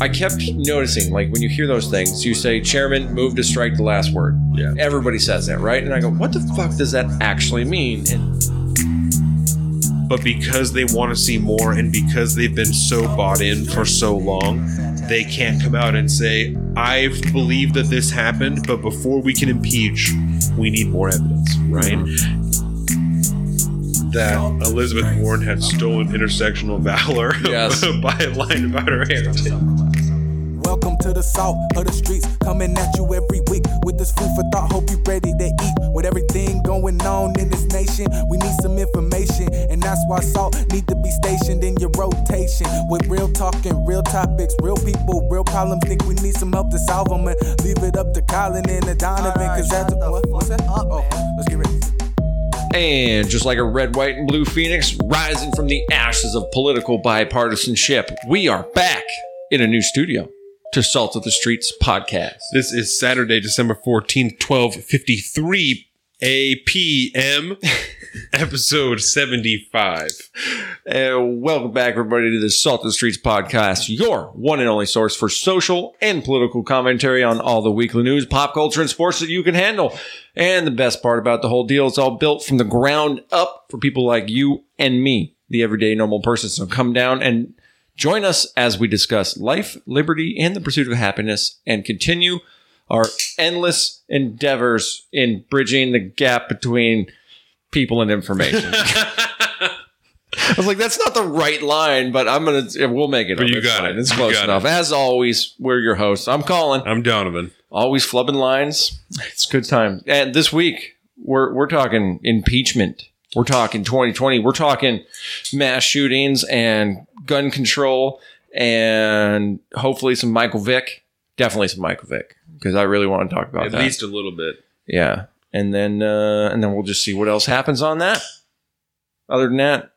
I kept noticing, like when you hear those things, you say chairman move to strike the last word. Yeah. Everybody says that, right? And I go, what the fuck does that actually mean? And But because they want to see more and because they've been so bought in for so long, they can't come out and say, I believe that this happened, but before we can impeach, we need more evidence, right? That Elizabeth Warren had stolen intersectional valor Yes. by lying about her heritage. Welcome to the Salt of the streets, coming at you every week with this food for thought. Hope you ready to eat. With everything going on in this nation, we need some information, and that's why salt need to be stationed in your rotation. With real talking, real topics, real people, real problems. Think we need some help to solve them, and leave it up to Colin and the Donovan, cause that's what, what's that? Oh, let's get ready. And just like a red, white, and blue phoenix rising from the ashes of political bipartisanship, we are back in a new studio to Salt of the Streets podcast. This is Saturday, December 14th, 1253 APM, episode 75. And welcome back, everybody, to the Salt of the Streets podcast, your one and only source for social and political commentary on all the weekly news, pop culture, and sports that you can handle. And the best part about the whole deal, it's all built from the ground up for people like you and me, the everyday normal person. So come down and join us as we discuss life, liberty, and the pursuit of happiness and continue our endless endeavors in bridging the gap between people and information. I was like, that's not the right line, but I'm gonna. We'll make it. But up. you It's got fine. it. It's close enough. it. As always, we're your hosts. I'm Colin. I'm Donovan. Always flubbing lines. It's a good time. And this week, we're we're talking impeachment. We're talking 2020. We're talking mass shootings and gun control, and hopefully some Michael Vick. Definitely some Michael Vick because I really want to talk about that. At that. least a little bit. Yeah, and then uh, and then we'll just see what else happens on that. Other than that,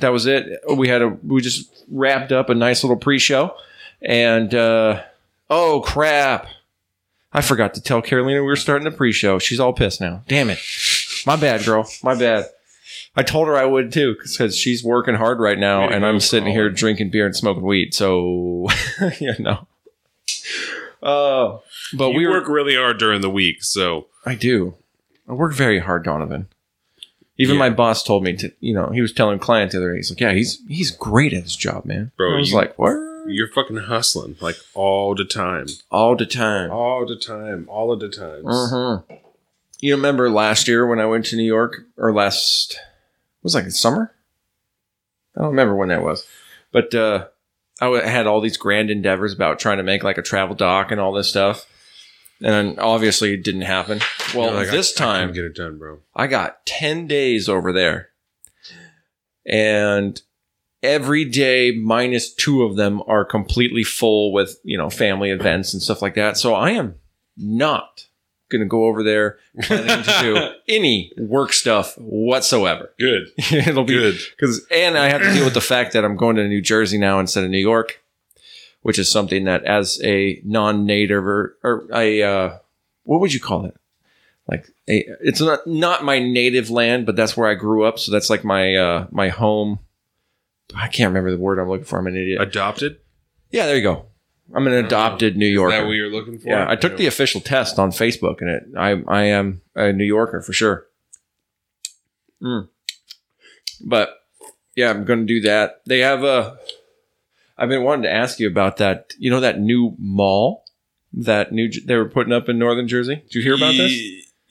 that was it. We had a we just wrapped up a nice little pre-show, and uh, oh crap, I forgot to tell Carolina we were starting the pre-show. She's all pissed now. Damn it, my bad, girl, my bad. I told her I would too because she's working hard right now, and I'm sitting here drinking beer and smoking weed. So you know. Oh, but you we were work really hard during the week, so I do. I work very hard, Donovan. Even Yeah. my boss told me to, you know, he was telling a client the other day, he's like, yeah, he's he's great at his job, man. Bro, I was you- like, what? you're fucking hustling like all the time. All the time. All the time. All of the times. Mm-hmm. You remember last year when I went to New York, or last, was like in summer? I don't remember when that was. But uh, I had all these grand endeavors about trying to make like a travel doc and all this stuff. And obviously it didn't happen. Well, You're like, this I- I time, couldn't get it done, bro. I got 10 days over there. And every day minus two of them are completely full with, you know, family events and stuff like that. So I am not going to go over there planning to do any work stuff whatsoever. Good. It'll be Good. because, and I have to deal with the fact that I'm going to New Jersey now instead of New York, which is something that as a non-native or, or a, uh, what would you call it? Like a, it's not, not my native land, but that's where I grew up. So that's like my, uh, my home. I can't remember the word I'm looking for. I'm an idiot. Adopted? yeah, there you go. I'm an adopted New Is Yorker. that what you're looking for? Yeah, I took the official test on Facebook, and it I I am a New Yorker for sure. Mm. But yeah, I'm going to do that. They have a. I've been wanting to ask you about that. You know that new mall that new they were putting up in Northern Jersey. Did you hear about this?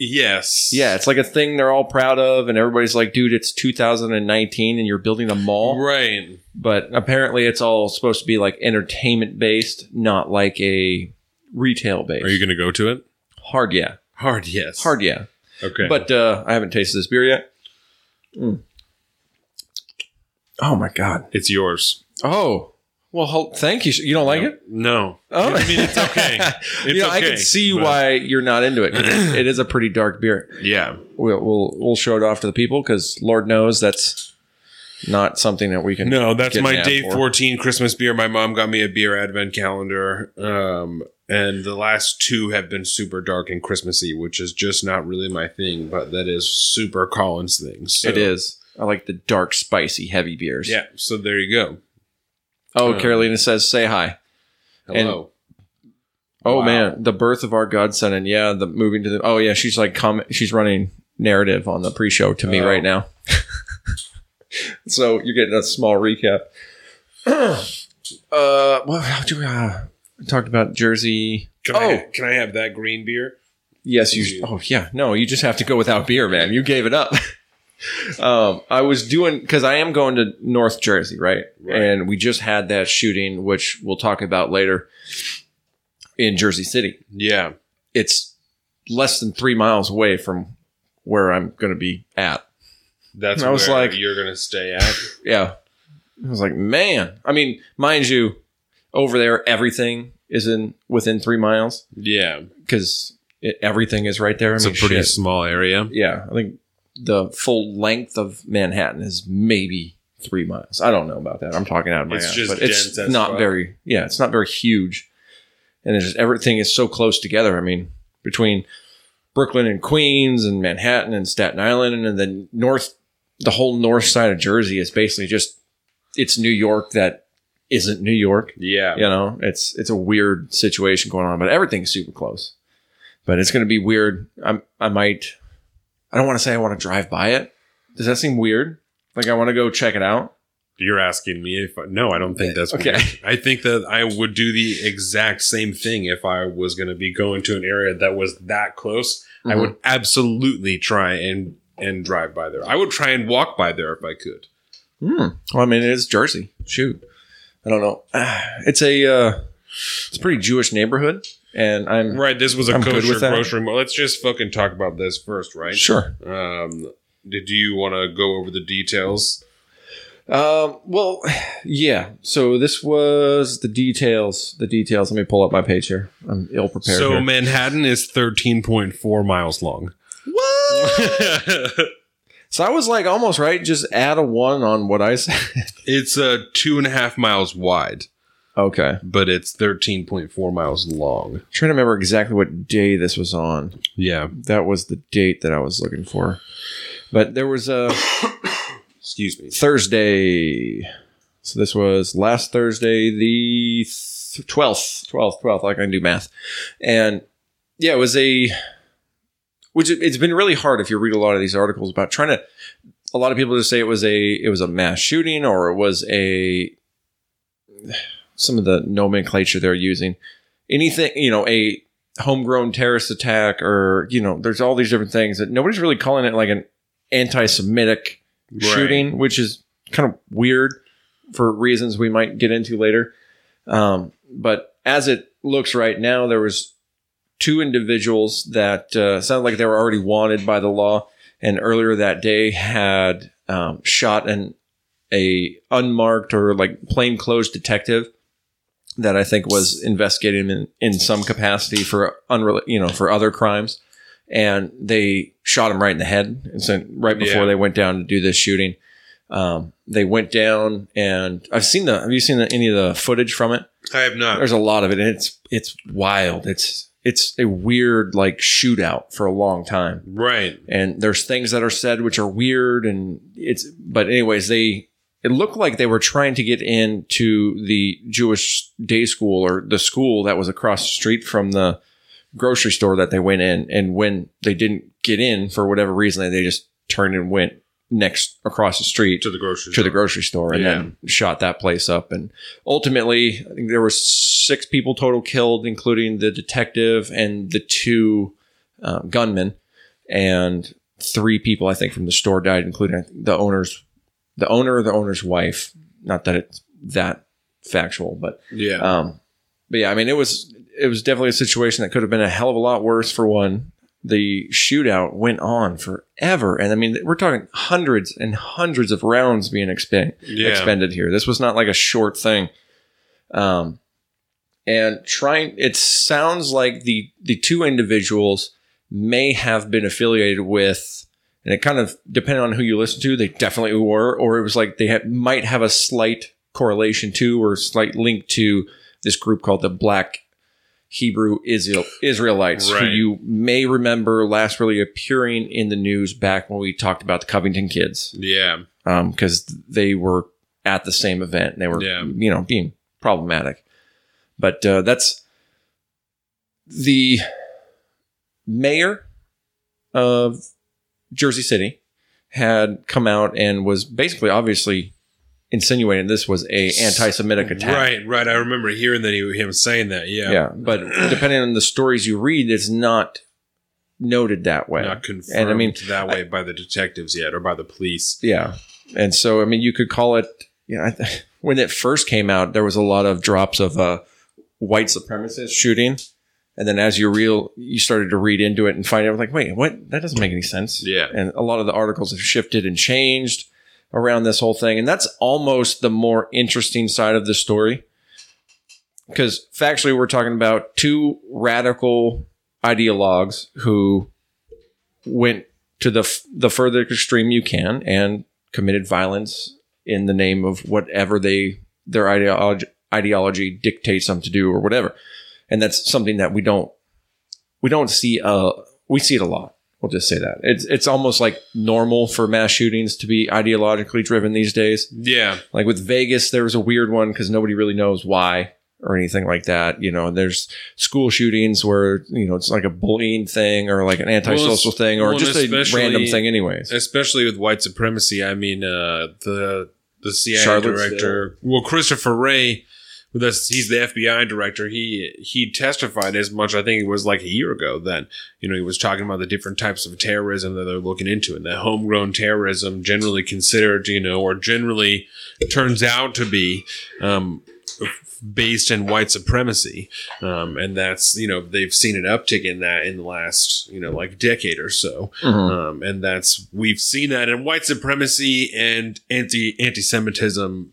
Ye- Yes. Yeah, it's like a thing they're all proud of, and everybody's like, "Dude, it's 2019, and you're building a mall." Right. But apparently, it's all supposed to be like entertainment based, not like a retail based. Are you going to go to it? Hard, yeah. Hard yes. Hard, yeah. Okay. But uh, I haven't tasted this beer yet. Mm. Oh my god! it's yours. Oh, well, thank you. You don't like it? No. Oh, I mean, it's okay. It's you know, I can see but- why you're not into it it is a pretty dark beer. Yeah. We'll we'll, we'll show it off to the people because Lord knows that's not something that we can. No, that's my day for. 14 Christmas beer. My mom got me a beer advent calendar. Um, and the last two have been super dark and Christmassy, which is just not really my thing, but that is super Colin's thing. So, It is. I like the dark, spicy, heavy beers. Yeah. So there you go. Oh, Um, Carolina says, "Say hi." Hello. Oh Wow. man, the birth of our godson, and yeah, the moving to the. Oh yeah, she's like comment. She's running narrative on the pre-show to me Oh. right now. so you're getting a small recap. uh, well, how do we, uh, talked about Jersey. Can, oh I, can I have that green beer? yes, you. Oh yeah, no, you just have to go without beer, man. You gave it up. um, I was doing because I am going to North Jersey, right? Right. And we just had that shooting, which we'll talk about later in Jersey City. Yeah. it's less than three miles away from where I'm going to be at. That's And I was where like- you're gonna stay at. Yeah. I was like, man. I mean, mind you, over there, everything is in within three miles yeah. because everything is right there. I It's mean, a pretty shit. small area. Yeah. I think the full length of Manhattan is maybe three miles. I don't know about that. I'm talking out of my It's ass, just but it's not very. Yeah, it's not very huge, and it's just everything is so close together. I mean, between Brooklyn and Queens and Manhattan and Staten Island and then north, the whole north side of Jersey is basically just it's New York that isn't New York. Yeah. You know, it's it's a weird situation going on, but everything's super close. But it's going to be weird. I'm I might. I don't want to say I want to drive by it. Does that seem weird? Like I want to go check it out. You're asking me if I, no, I don't think that's Okay. weird. I think that I would do the exact same thing if I was going to be going to an area that was that close. I Mhm. would absolutely try and and drive by there. I would try and walk by there if I could. Hmm. Well, I mean, it is Jersey. Shoot, I don't know. It's a uh, it's a pretty Jewish neighborhood, and I'm Right. This was a I'm kosher grocery. mall. Let's just fucking talk about this first, right? sure. Um, did you want to go over the details? Um, well, yeah. So this was the details. The details. Let me pull up my page here. I'm ill prepared. so here. Manhattan is 13.4 miles long. what? So I was like almost right. Just add a one on what I said. it's uh, two and a half miles wide, okay. but it's 13.4 miles long. trying to remember exactly what day this was on. Yeah. That was the date that I was looking for. But there was a Excuse me. Thursday. So this was last Thursday, the twelfth, twelfth, twelfth. Like I can do math, and yeah, it was a. Which it's been really hard if you read a lot of these articles about trying to. A lot of people just say it was a it was a mass shooting or it was a. Some of the nomenclature they're using, anything you know, a homegrown terrorist attack or you know, there's all these different things that nobody's really calling it like an anti-Semitic shooting, which is kind of weird for reasons we might get into later. Um, but as it looks right now, there was two individuals that uh, sounded like they were already wanted by the law, and earlier that day had um, shot an a unmarked or like plainclothes detective that I think was investigating in, in some capacity for unrel- you know for other crimes, and they shot him right in the head. And so right before Yeah. they went down to do this shooting, um, they went down and I've seen the. Have you seen the, any of the footage from it? I have not. There's a lot of it, and it's it's wild. It's it's a weird like shootout for a long time Right. and there's things that are said which are weird and it's but anyways they it looked like they were trying to get into the Jewish day school or the school that was across the street from the grocery store that they went in and when they didn't get in for whatever reason they just turned and went next across the street To the grocery to the store. grocery store and then shot that place up. And ultimately, I think there were six people total killed, including the detective and the two um, gunmen, and three people I think from the store died, including the owner's the owner or the owner's wife. Not that it's that factual, but Yeah. um, but yeah, I mean, it was it was definitely a situation that could have been a hell of a lot worse. For one, the shootout went on forever, and I mean, we're talking hundreds and hundreds of rounds being expend, Yeah. expended here. This was not like a short thing. Um, and trying, it sounds like the the two individuals may have been affiliated with, and it kind of depending on who you listen to, they definitely were, or it was like they had, might have a slight correlation to or slight link to this group called the Black Hebrew Israel, Israelites, who you may remember last really appearing in the news back when we talked about the Covington kids, yeah. because they were at the same event. and They were, Yeah. you know, being problematic. But uh, that's the mayor of Jersey City had come out and was basically obviously insinuating this was a anti-Semitic attack. Right, right. I remember hearing that he him saying that. Yeah, Yeah, but depending on the stories you read, it's not noted that way. not confirmed And I mean, that way by the detectives yet or by the police. Yeah, and so I mean, you could call it. You know, when it first came out, there was a lot of drops of uh, white supremacist shooting, and then as you real, you started to read into it and find out like, wait, what? That doesn't make any sense. Yeah. and a lot of the articles have shifted and changed around this whole thing, and that's almost the more interesting side of the story. Because factually, we're talking about two radical ideologues who went to the f- the further extreme you can and committed violence in the name of whatever they their ideology ideology dictates them to do or whatever. And that's something that we don't we don't see uh we see it a lot. We'll just say that. It's it's almost like normal for mass shootings to be ideologically driven these days. Yeah, Like with Vegas, there was a weird one because nobody really knows why or anything like that. You know, and there's school shootings where you know it's like a bullying thing or like an antisocial Well, thing or well, just a random thing, anyways. especially with white supremacy. I mean, uh, the the CIA director, well, Christopher Wray, that's he's the FBI director. He he testified as much. I think it was like a year ago. Then you know he was talking about the different types of terrorism that they're looking into, and that homegrown terrorism, generally considered, you know, or generally turns out to be. Um, based in white supremacy um, and that's you know they've seen an uptick in that in the last you know like decade or so Mhm. um, and that's we've seen that in white supremacy and anti anti-Semitism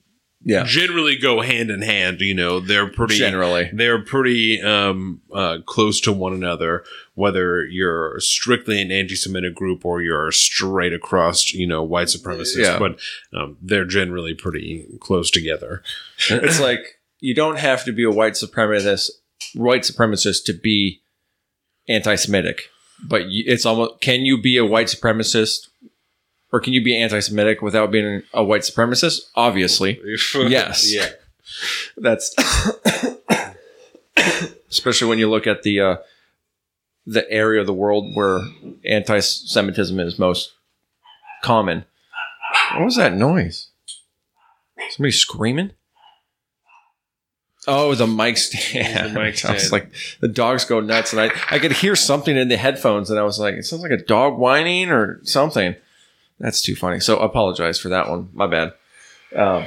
Yeah, generally go hand in hand. You know, they're pretty generally. they're pretty um, uh, close to one another. Whether you're strictly an anti-Semitic group or you're straight across, you know, white supremacists, Yeah. but um, they're generally pretty close together. it's like you don't have to be a white supremacist, white supremacist to be anti-Semitic, but it's almost. Can you be a white supremacist, or can you be anti-Semitic without being a white supremacist? Obviously, Yes. yeah. that's especially when you look at the uh, the area of the world where anti-Semitism is most common. What was that noise? Somebody screaming? Oh, the mic stand. The mic I was like, the dogs go nuts, and I I could hear something in the headphones, and I was like, it sounds like a dog whining or something. That's too funny. So apologize for that one. My bad. Um,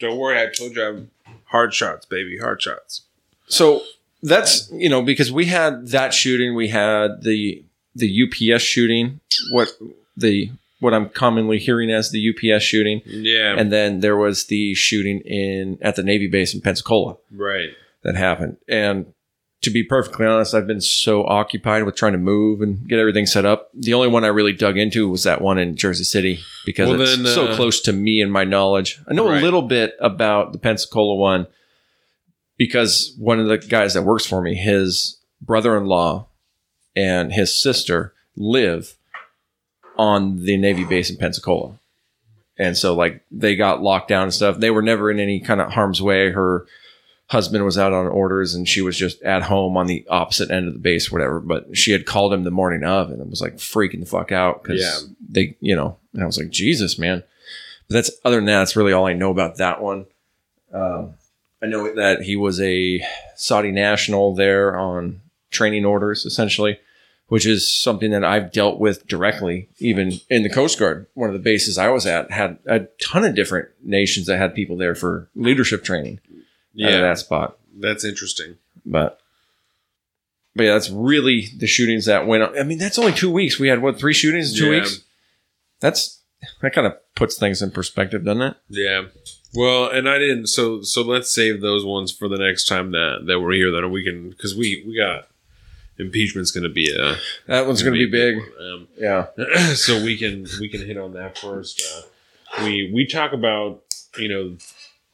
Don't worry, I told you I'm hard shots, baby, hard shots. so that's you know because we had that shooting we had the the ups shooting what the what i'm commonly hearing as the ups shooting Yeah, and then there was the shooting in at the navy base in pensacola right. that happened and to be perfectly honest i've been so occupied with trying to move and get everything set up. The only one i really dug into was that one in jersey city because Well, it's then, so uh, close to me and my knowledge. I know a little bit about the pensacola one because one of the guys that works for me his brother-in-law and his sister live on the navy base in pensacola. And so like they got locked down and stuff. They were never in any kind of harm's way. Her husband was out on orders and she was just at home on the opposite end of the base whatever but she had called him the morning of and it was like freaking the fuck out because Yeah. they you know and i was like jesus man. But that's other than that that's really all i know about that one. Um, i know that he was a saudi national there on training orders essentially which is something that i've dealt with directly even in the coast guard. One of the bases i was at had a ton of different nations that had people there for leadership training Yeah, that spot that's interesting. but but yeah, that's really the shootings that went on. I mean, that's only two weeks. We had what three shootings in two Yeah. weeks? That's that kind of puts things in perspective, doesn't it? Yeah. Well, and I didn't. So so let's save those ones for the next time that that we're here. That we can because we we got impeachment's going to be a That one's going to be big. Um, Yeah. so we can we can hit on that first. Uh, we we talk about you know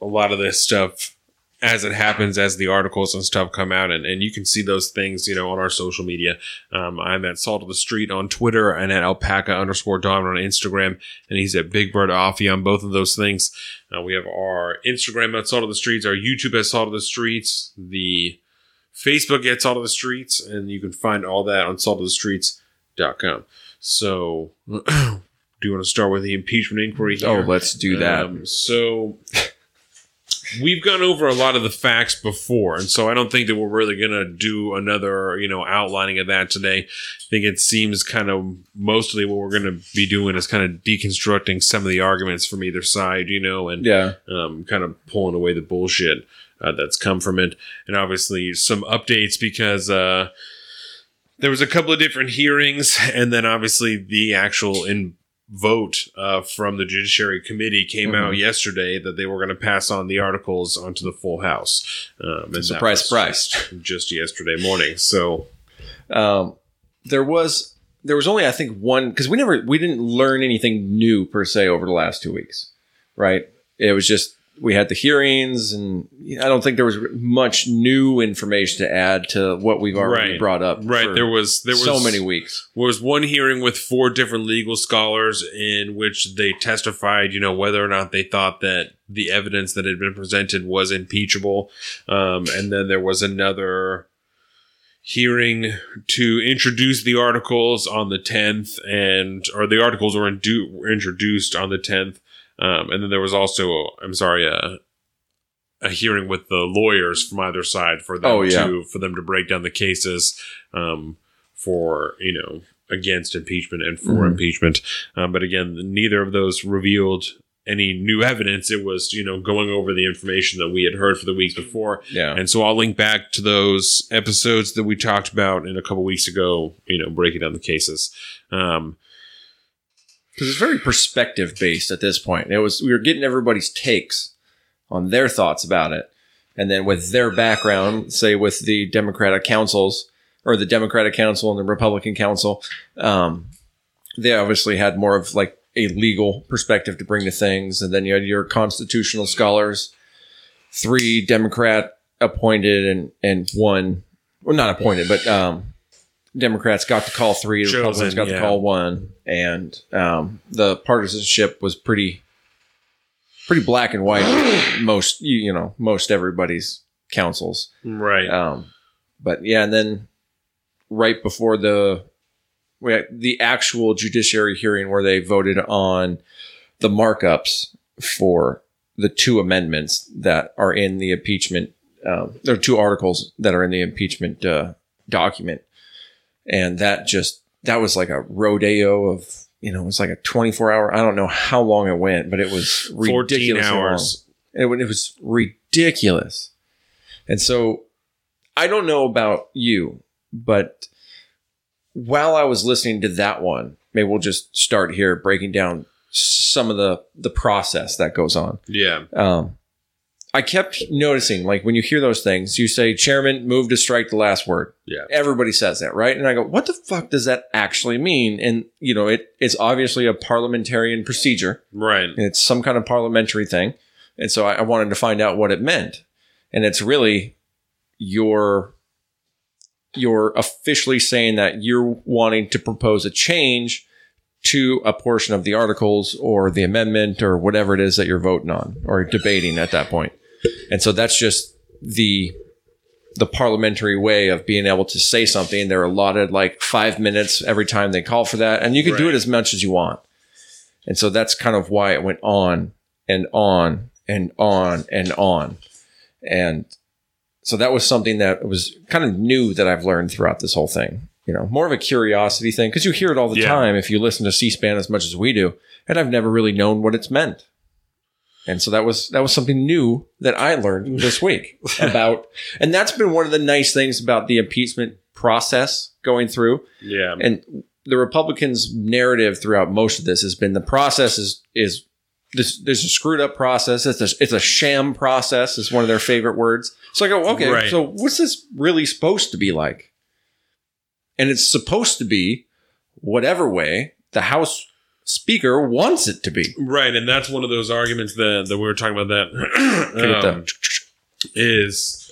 a lot of this stuff as it happens, as the articles and stuff come out, and, and you can see those things, you know, on our social media. Um, I'm at Salt of the Street on Twitter and at Alpaca underscore Don on Instagram, and he's at Big Bird Offie on both of those things. Uh, we have our Instagram at Salt of the Streets, our YouTube at Salt of the Streets, the Facebook at Salt of the Streets, and you can find all that on salt of the saltofthestreets.com. So, do you want to start with the impeachment inquiry here? Oh, let's do that. Um, so we've gone over a lot of the facts before, and so I don't think that we're really going to do another, you know, outlining of that today. I think it seems kind of mostly what we're going to be doing is kind of deconstructing some of the arguments from either side, you know, and yeah. um, kind of pulling away the bullshit uh, that's come from it, and obviously some updates because. Uh, there was a couple of different hearings, and then obviously the actual in vote uh, from the Judiciary Committee came out Mhm. yesterday that they were going to pass on the articles onto the full House. Um, and Surprise, surprise. Just yesterday morning. So Um, there was there was only I think one because we never we didn't learn anything new per se over the last two weeks, right? It was just we had the hearings, and I don't think there was much new information to add to what we've already Right. brought up. right for there was there was so many weeks. was one hearing with four different legal scholars in which they testified, you know, whether or not they thought that the evidence that had been presented was impeachable. Um, and then there was another hearing to introduce the articles on the 10th and or the articles were, indu- were introduced on the 10th um, and then there was also i'm sorry a, a hearing with the lawyers from either side for them Oh, yeah. to for them to break down the cases um, for you know against impeachment and for Mhm. impeachment um, but again neither of those revealed any new evidence it was you know going over the information that we had heard for the weeks before Yeah, and so I'll link back to those episodes that we talked about in a couple weeks ago, you know, breaking down the cases. Um, because it's very perspective based at this point. It was we were getting everybody's takes on their thoughts about it, and then with their background, say with the Democratic counsels or the Democratic Counsel and the Republican Counsel, um, they obviously had more of like a legal perspective to bring to things, and then you had your constitutional scholars, three Democrat appointed and and one, well not appointed, but um, Democrats got to call three, Chosen, Republicans got yeah. to call one, and um, the partisanship was pretty pretty black and white. most you, know most everybody's councils. right. Um, but yeah, and then right before the the actual judiciary hearing where they voted on the markups for the two amendments that are in the impeachment. Um, there are two articles that are in the impeachment uh, document, and that just that was like a rodeo of you know it was like a twenty four hour. I don't know how long it went, but it was 14 ridiculously long. hours. It, it was ridiculous. And so I don't know about you, but while I was listening to that one, maybe we'll just start here breaking down some of the the process that goes on. Yeah. Um, I kept noticing, like when you hear those things, you say chairman move to strike the last word. Yeah. Everybody says that, right? And I go, what the fuck does that actually mean? And you know, it is obviously a parliamentarian procedure. Right. It's some kind of parliamentary thing. And so I, I wanted to find out what it meant. And it's really your you're officially saying that you're wanting to propose a change to a portion of the articles or the amendment or whatever it is that you're voting on or debating at that point. And so that's just the the parliamentary way of being able to say something. They're allotted like five minutes every time they call for that, and you can do it as much as you want. And so that's kind of why it went on and on and on and on. And so that was something that was kind of new that I've learned throughout this whole thing. You know, more of a curiosity thing because you hear it all the Yeah. time if you listen to C-SPAN as much as we do, and I've never really known what it's meant. And so that was that was something new that I learned this week about, and that's been one of the nice things about the impeachment process going through Yeah. and the Republicans' narrative throughout most of this has been the process is is this there's a screwed up process. It's a it's a sham process. Is one of their favorite words. So I go, okay, Right. so what's this really supposed to be like? And it's supposed to be whatever way the House Speaker wants it to be. Right. And that's one of those arguments that, that we were talking about that. Um, is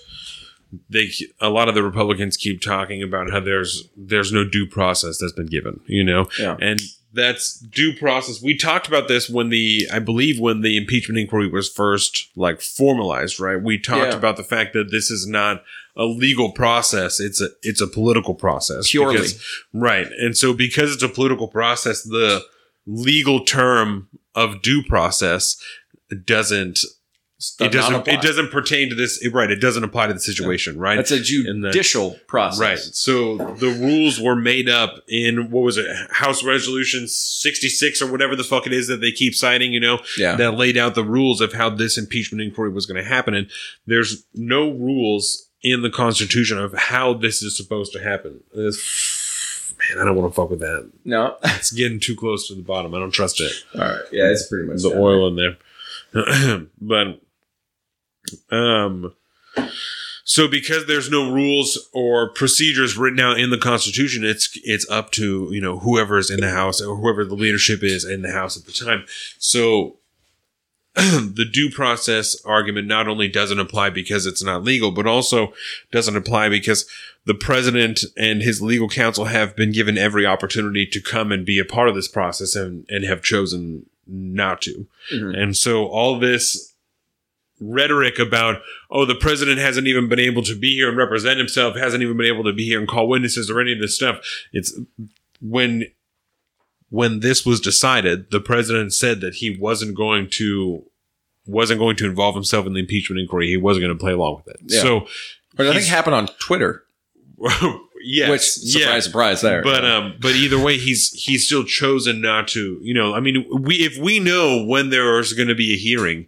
they a lot of the Republicans keep talking about how there's there's no due process that's been given, you know, Yeah. and that's due process. We talked about this when the I believe when the impeachment inquiry was first like formalized, right? We talked Yeah. about the fact that this is not a legal process; it's a it's a political process, Purely. because- right? And so because it's a political process, the legal term of due process doesn't it doesn't it doesn't pertain to this right it doesn't apply to the situation right That's a And the- judicial process. right so the rules were made up in what was it house resolution 66 or whatever the fuck it is that they keep citing you know Yeah. that laid out the rules of how this impeachment inquiry was going to happen and there's no rules in the constitution of how this is supposed to happen It's- man i don't want to fuck with that No. it's getting too close to the bottom i don't trust it All right. Yeah, it's pretty much the down oil in there. but um so because there's no rules or procedures written out in the constitution it's it's up to you know whoever's in the house or whoever the leadership is in the house at the time so the due process argument not only doesn't apply because it's not legal but also doesn't apply because the president and his legal counsel have been given every opportunity to come and be a part of this process and, and have chosen not to. Mhm. And so all this rhetoric about, oh, the president hasn't even been able to be here and represent himself, hasn't even been able to be here and call witnesses or any of this stuff. It's when when this was decided, the president said that he wasn't going to wasn't going to involve himself in the impeachment inquiry. He wasn't going to play along with it. Yeah. So But I think happened on Twitter, yes, which surprise, yeah. surprise there. But um, but either way, he's he's still chosen not to. You know, I mean, we if we know when there is going to be a hearing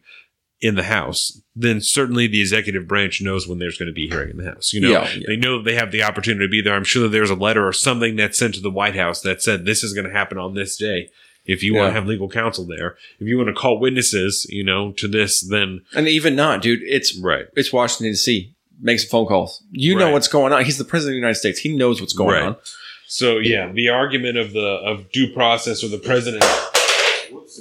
in the House, then certainly the executive branch knows when there's going to be a hearing in the House. You know, Yeah, yeah. they know they have the opportunity to be there. I'm sure that there's a letter or something that's sent to the White House that said this is going to happen on this day. If you want to have legal counsel there, if you want to call witnesses, you know, to this, then and even not, dude. It's right, it's Washington D.C. Makes phone calls. You know what's going on. He's the president of the United States. He knows what's going Right. on. So yeah, the argument of the of due process or the president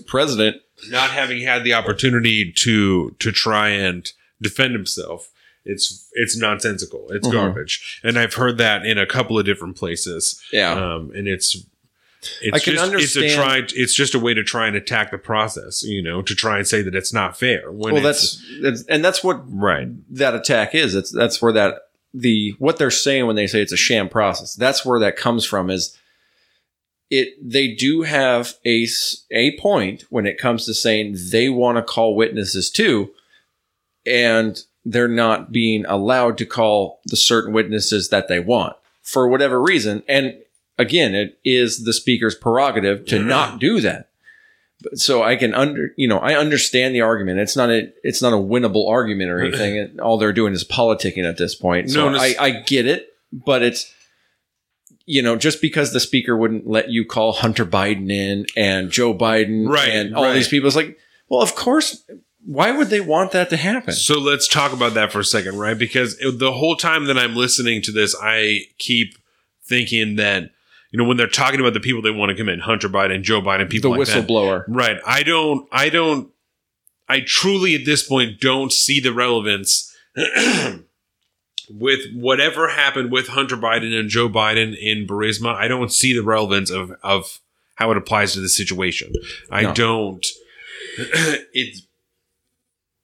president. not having had the opportunity to to try and defend himself it's it's nonsensical it's Mhm. garbage and i've heard that in a couple of different places Yeah. um and it's it's I can just understand- it's a try it's just a way to try and attack the process you know to try and say that it's not fair when well, that's and that's what right that attack is. It's that's where that the what they're saying when they say it's a sham process. That's where that comes from. Is it? They do have a a point when it comes to saying they want to call witnesses too, and they're not being allowed to call the certain witnesses that they want for whatever reason. And again, it is the speaker's prerogative to not do that. But- So I can under, you know, I understand the argument. It's not a, it's not a winnable argument or anything. All they're doing is politicking at this point. So No, I, I get it, but it's, you know, just because the speaker wouldn't let you call Hunter Biden in and Joe Biden Right, and all right. these people, it's like, well, of course. Why would they want that to happen? So let's talk about that for a second, right? Because the whole time that I'm listening to this, I keep thinking that, you know, when they're talking about the people they want to come in, Hunter Biden, Joe Biden, The people like that. whistleblower. Right. I don't, I don't, I truly at this point don't see the relevance with whatever happened with Hunter Biden and Joe Biden in Burisma. I don't see the relevance of, of how it applies to the situation. I No. don't, it's,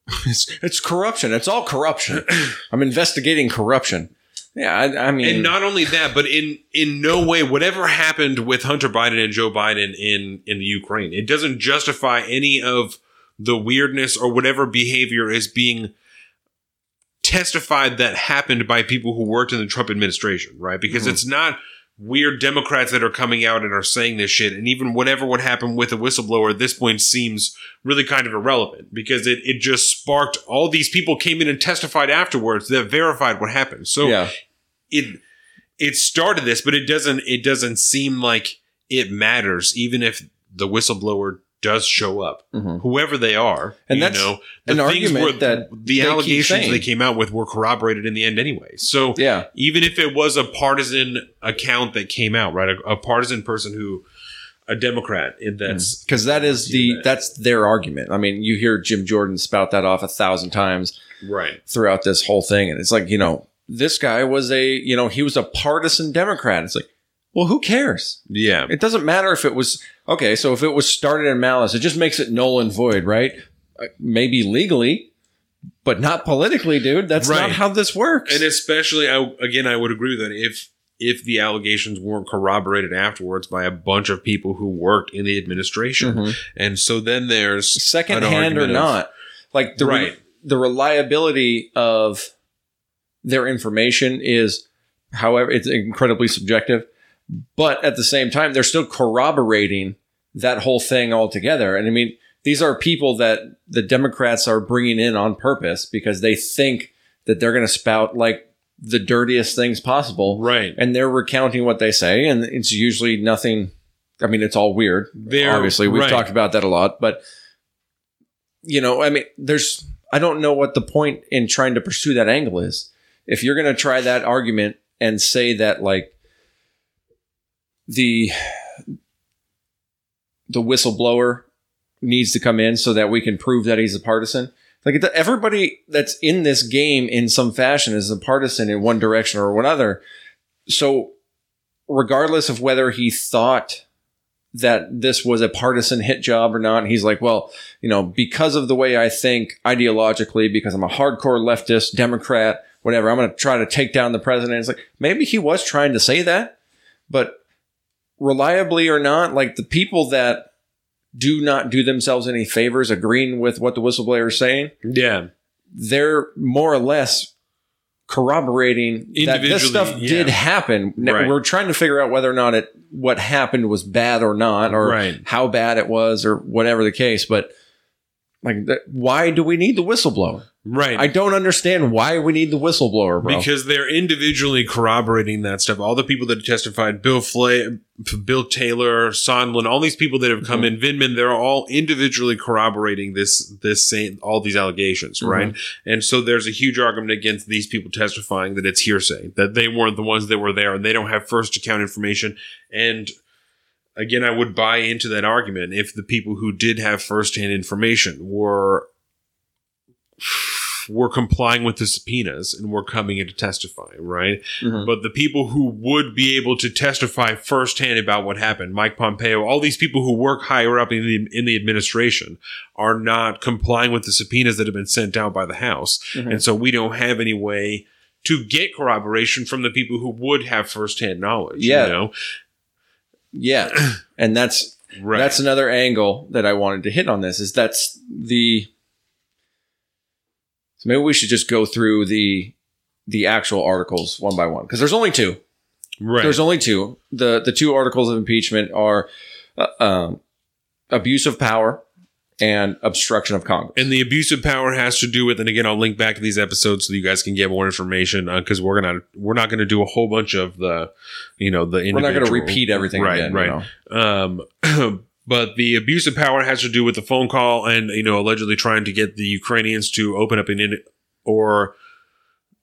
It's, it's corruption. It's all corruption. I'm investigating corruption. Yeah, I, I mean, and not only that, but in in no way, whatever happened with Hunter Biden and Joe Biden in in the Ukraine, it doesn't justify any of the weirdness or whatever behavior is being testified that happened by people who worked in the Trump administration, right? Because Mhm. it's not weird Democrats that are coming out and are saying this shit, and even whatever would happen with a whistleblower at this point seems really kind of irrelevant because it it just sparked all these people came in and testified afterwards that verified what happened. So yeah, it it started this, but it doesn't it doesn't seem like it matters, even if the whistleblower does show up, Mhm. whoever they are. And you that's know, an argument were- that the they allegations they came out with were corroborated in the end anyway. So yeah, even if it was a partisan account that came out, right, a, a partisan person who a Democrat, that's because that is the that. that's their argument. I mean, you hear Jim Jordan spout that off a thousand times. Right. throughout this whole thing. And it's like, you know, this guy was a, you know, he was a partisan Democrat. It's like, well, who cares? Yeah. It doesn't matter if it was, okay, so if it was started in malice, it just makes it null and void, right? Uh, Maybe legally, but not politically, dude. That's Right. not how this works. And especially, I again, I would agree with that if if the allegations weren't corroborated afterwards by a bunch of people who worked in the administration, Mhm. and so then there's second an hand or argument of- not like the Right. the reliability of their information is however it's incredibly subjective but at the same time they're still corroborating that whole thing altogether and i mean these are people that the democrats are bringing in on purpose because they think that they're going to spout like the dirtiest things possible right. and they're recounting what they say and it's usually nothing i mean it's all weird They're- obviously we've right. talked about that a lot but you know i mean there's i don't know what the point in trying to pursue that angle is if you're going to try that argument and say that like the the whistleblower needs to come in so that we can prove that he's a partisan. Like everybody that's in this game in some fashion is a partisan in one direction or another. So regardless of whether he thought that this was a partisan hit job or not he's like well you know because of the way i think ideologically because i'm a hardcore leftist democrat whatever i'm going to try to take down the president. It's like maybe he was trying to say that but reliably or not like the people that do not do themselves any favors agreeing with what the whistleblower is saying Yeah. they're more or less corroborating that this stuff yeah. did happen. Right. We're trying to figure out whether or not it what happened was bad or not, or Right. how bad it was, or whatever the case. But like, that, why do we need the whistleblower? Right. I don't understand why we need the whistleblower, bro. because they're individually corroborating that stuff. All the people that testified, Bill Flay, Bill Taylor, Sondland, all these people that have come mm-hmm. in, Vindman, they're all individually corroborating this, this same, all these allegations, mm-hmm. right? And so there's a huge argument against these people testifying that it's hearsay, that they weren't the ones that were there and they don't have first account information. And again, I would buy into that argument if the people who did have firsthand information were were complying with the subpoenas and were coming in to testify, right? Mhm. But the people who would be able to testify firsthand about what happened, Mike Pompeo, all these people who work higher up in the in the administration, are not complying with the subpoenas that have been sent out by the House, Mhm. and so we don't have any way to get corroboration from the people who would have firsthand knowledge. Yeah. you know? Yeah, and that's right? that's another angle that I wanted to hit on this. Is that's the so maybe we should just go through the the actual articles one by one because there's only two. right. There's only two. the The two articles of impeachment are uh, um, abuse of power and obstruction of Congress. And the abuse of power has to do with, and again, I'll link back to these episodes so you guys can get more information because we're gonna we're not gonna do a whole bunch of the, you know, the We're not going to repeat everything right, again. you right. know? Um, but the abuse of power has to do with the phone call and you know allegedly trying to get the Ukrainians to open up an in or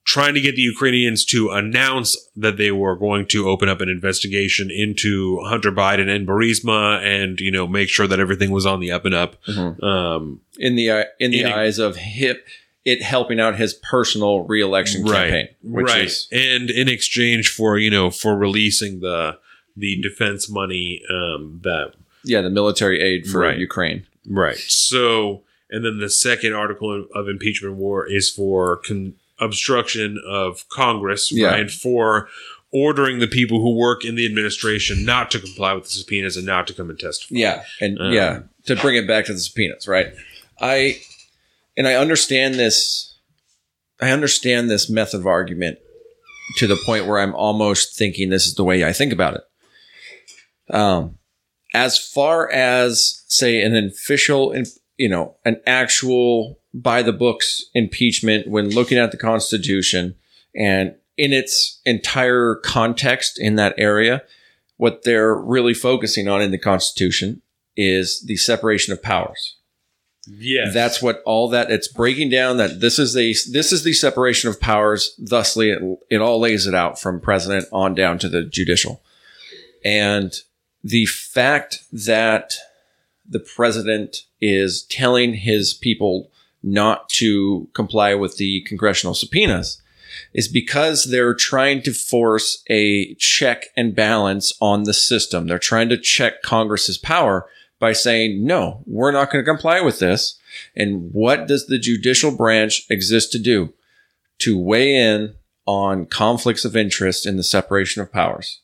trying to get the Ukrainians to announce that they were going to open up an investigation into Hunter Biden and Burisma and you know make sure that everything was on the up and up. Mhm. Um, In the eye- in the In eyes of hip, it helping out his personal reelection campaign, which right. is and in exchange for you know for releasing the the defense money um, that yeah, the military aid for Right. Ukraine. right. So and then the second article of, of impeachment war is for con- obstruction of Congress, Yeah. right? For ordering the people who work in the administration not to comply with the subpoenas and not to come and testify. Yeah, and Um, yeah, to bring it back to the subpoenas, right? I and I understand this. I understand this method of argument to the point where I'm almost thinking this is the way I think about it. Um, as far as say an official, you know, an actual by the books impeachment when looking at the Constitution and in its entire context in that area, what they're really focusing on in the Constitution is the separation of powers. Yes. That's what all that it's breaking down that this is a this is the separation of powers. Thusly, it, it all lays it out from president on down to the judicial, and the fact that the president is telling his people not to comply with the congressional subpoenas is because they're trying to force a check and balance on the system. They're trying to check Congress's power by saying, no, we're not going to comply with this. And what does the judicial branch exist to do? To weigh in on conflicts of interest in the separation of powers.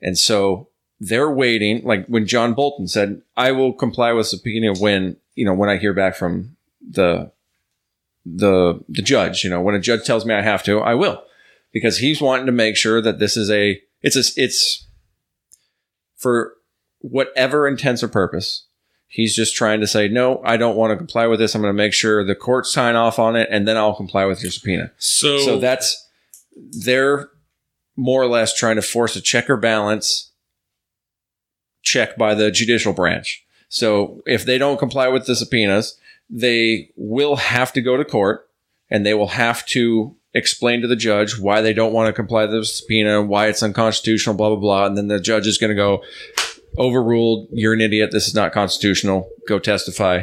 And so they're waiting, like when John Bolton said, I will comply with subpoena when, you know, when I hear back from the the the judge. You know, when a judge tells me I have to, I will, because he's wanting to make sure that this is a it's a it's for whatever intents or purpose. He's just trying to say, no, I don't want to comply with this. I'm going to make sure the courts sign off on it, and then I'll comply with your subpoena. So, So that's they're more or less trying to force a check or balance check by the judicial branch. So if they don't comply with the subpoenas, they will have to go to court and they will have to explain to the judge why they don't want to comply with the subpoena, why it's unconstitutional, blah, blah, blah. And then the judge is going to go, overruled. You're an idiot. This is not constitutional. Go testify.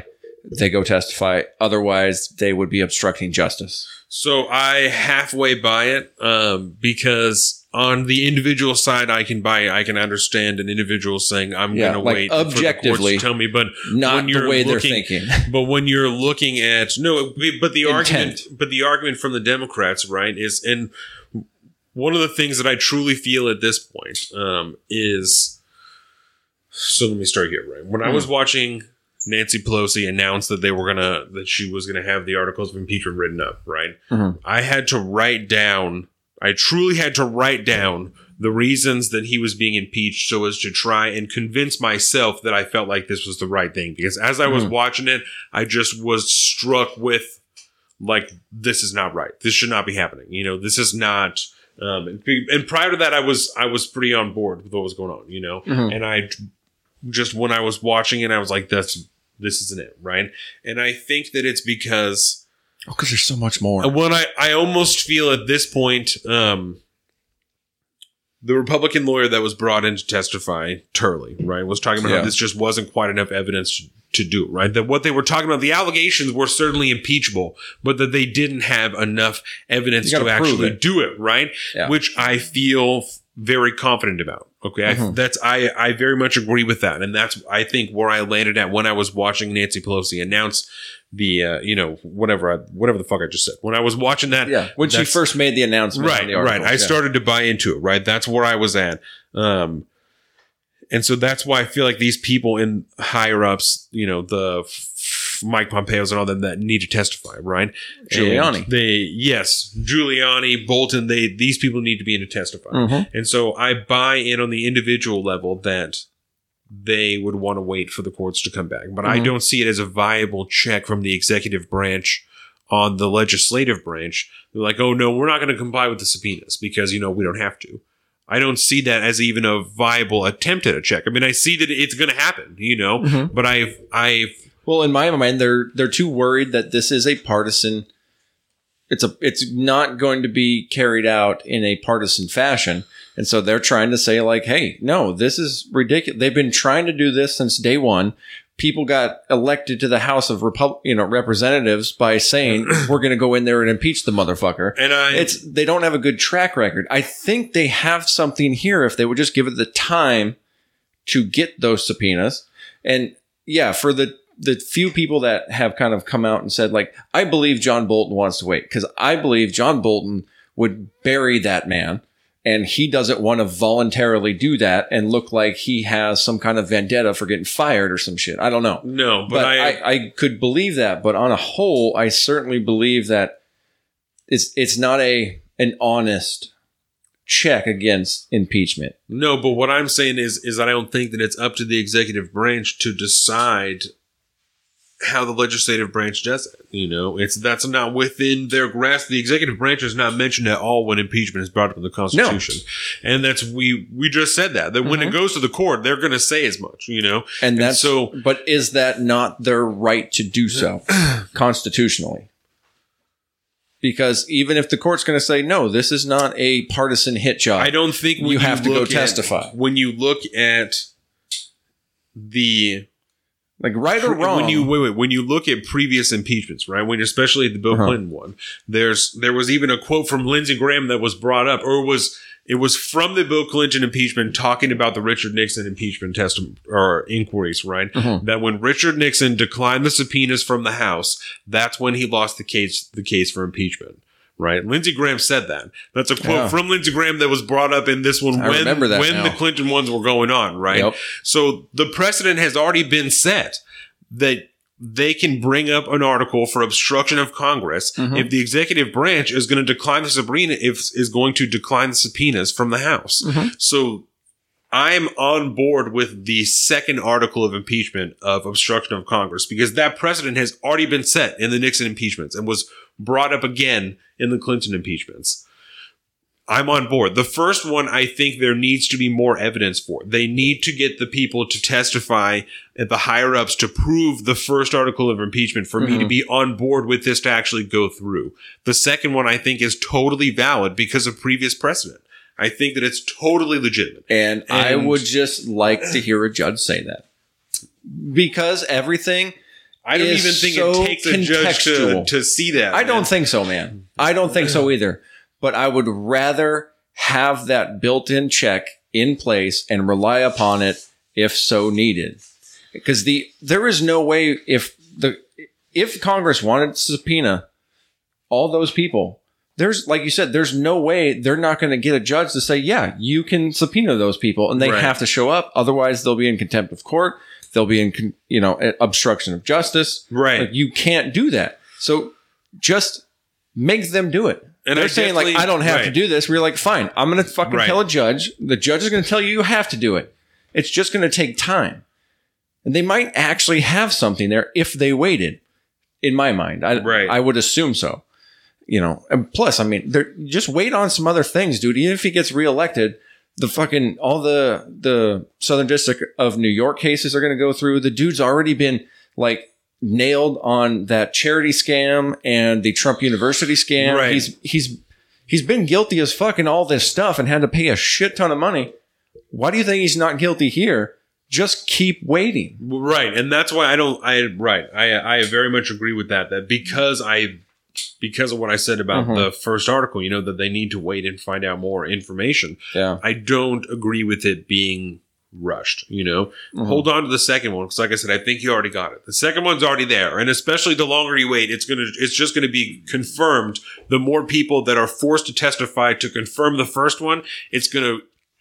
They go testify. Otherwise, they would be obstructing justice. So I halfway buy it um, because on the individual side, I can buy. it. I can understand an individual saying, "I'm Yeah, going to like wait for the courts to tell me," but Not when the you're way they're thinking. But when you're looking at no, but the argument, but the argument from the Democrats, right, is and one of the things that I truly feel at this point um, is. So let me start here, right? When I Hmm. was watching Nancy Pelosi announced that they were gonna that she was gonna have the articles of impeachment written up, right? Mhm. I had to write down. I truly had to write down the reasons that he was being impeached so as to try and convince myself that I felt like this was the right thing. Because as I was Mhm. watching it, I just was struck with like this is not right. This should not be happening. You know, this is not. Um, and, and prior to that, I was I was pretty on board with what was going on. You know, Mhm. and I just when I was watching it, I was like, "That's this isn't it, right?" And I think that it's because Oh, because there's so much more. when I I almost feel at this point, um, the Republican lawyer that was brought in to testify, Turley, right, was talking about Yeah. how this just wasn't quite enough evidence to do, right? That what they were talking about, the allegations were certainly impeachable, but that they didn't have enough evidence to actually it. do it, right? Yeah. Which I feel very confident about. Okay, I, Mhm. that's I I very much agree with that, and that's I think where I landed at when I was watching Nancy Pelosi announce the uh, you know whatever I, whatever the fuck I just said when I was watching that yeah, when she first made the announcement, right the right I yeah. started to buy into it right that's where I was at um and so that's why I feel like these people in higher ups you know the Mike Pompeo's and all them that need to testify right Giuliani. And they yes Giuliani Bolton they these people need to be in to testify Mhm. and so I buy in on the individual level that they would want to wait for the courts to come back. But I Mhm. don't see it as a viable check from the executive branch on the legislative branch. They're like, oh no, we're not going to comply with the subpoenas because, you know, we don't have to. I don't see that as even a viable attempt at a check. I mean, I see that it's going to happen, you know, Mhm. but I've, I've, Well, in my mind, they're they're too worried that this is a partisan. It's a it's not going to be carried out in a partisan fashion, and so they're trying to say like, "Hey, no, this is ridiculous." They've been trying to do this since day one. People got elected to the House of Repub- you know representatives by saying we're going to go in there and impeach the motherfucker. and I, It's they don't have a good track record. I think they have something here if they would just give it the time to get those subpoenas. And yeah, for the the few people that have kind of come out and said like, I believe John Bolton wants to wait because I believe John Bolton would bury that man. And he doesn't want to voluntarily do that and look like he has some kind of vendetta for getting fired or some shit. I don't know no, but, but, I, I, I, could believe that. But on a whole, I certainly believe that it's it's not a an honest check against impeachment. No, but what I'm saying is is that I don't think that it's up to the executive branch to decide how the legislative branch does it. You know, it's that's not within their grasp. The executive branch is not mentioned at all when impeachment is brought up in the Constitution, and that's we we just said that that when it mm-hmm. goes to the court, they're going to say as much. You know, And that's so- But is that not their right to do so constitutionally? Because even if the court's going to say no, this is not a partisan hit job. I don't think when You have to go at- testify. when you look at the Like right or wrong. When you wait, wait, when you look at previous impeachments, right? When especially the Bill Uh-huh. Clinton one, there's there was even a quote from Lindsey Graham that was brought up, or was it was from the Bill Clinton impeachment talking about the Richard Nixon impeachment test or inquiries, right? Mhm. That when Richard Nixon declined the subpoenas from the House, that's when he lost the case the case for impeachment. Right, Lindsey Graham said that. That's a quote Yeah. from Lindsey Graham that was brought up in this one I when when now. the Clinton ones were going on. Right, Yep. so the precedent has already been set that they can bring up an article for obstruction of Congress Mhm. if the executive branch is going to decline the subpoena if is going to decline the subpoenas from the House. Mhm. So I'm on board with the second article of impeachment of obstruction of Congress because that precedent has already been set in the Nixon impeachments and was brought up again in the Clinton impeachments. I'm on board. The first one, I think there needs to be more evidence for. They need to get the people to testify at the higher ups to prove the first article of impeachment for me to Mhm. be on board with this to actually go through. The second one, I think, is totally valid because of previous precedent. I think that it's totally legitimate. And, I would just like to hear a judge say that. Because everything I don't even think so it takes a judge to, to see that. I don't think so, man. I don't think so either. But I would rather have that built-in check in place and rely upon it if so needed. Because the there is no way if the if Congress wanted to subpoena all those people, there's like you said, there's no way they're not going to get a judge to say, yeah, you can subpoena those people, and they Right. have to show up. Otherwise, they'll be in contempt of court. They'll be in you know obstruction of justice. Right. Like you can't do that. So just make them do it. And They're I saying like, I don't have to do this. We're like, fine, I'm going to fucking Right. tell a judge. The judge is going to tell you you have to do it. It's just going to take time. And they might actually have something there if they waited. In my mind, I Right. I would assume so. You know, and plus, I mean, just wait on some other things, dude. Even if he gets reelected, the fucking all the the Southern District of New York cases are going to go through. The dude's already been like nailed on that charity scam and the Trump University scam. Right. He's he's he's been guilty as fucking all this stuff and had to pay a shit ton of money. Why do you think he's not guilty here? Just keep waiting. Right, and that's why I don't. I right. I I very much agree with that. That because I because of what I said about Mhm. the first article, you know, that they need to wait and find out more information. Yeah. I don't agree with it being rushed. You know, Mhm. hold on to the second one because, like I said, I think you already got it. The second one's already there, and especially the longer you wait, it's gonna it's just gonna be confirmed. The more people that are forced to testify to confirm the first one, it's gonna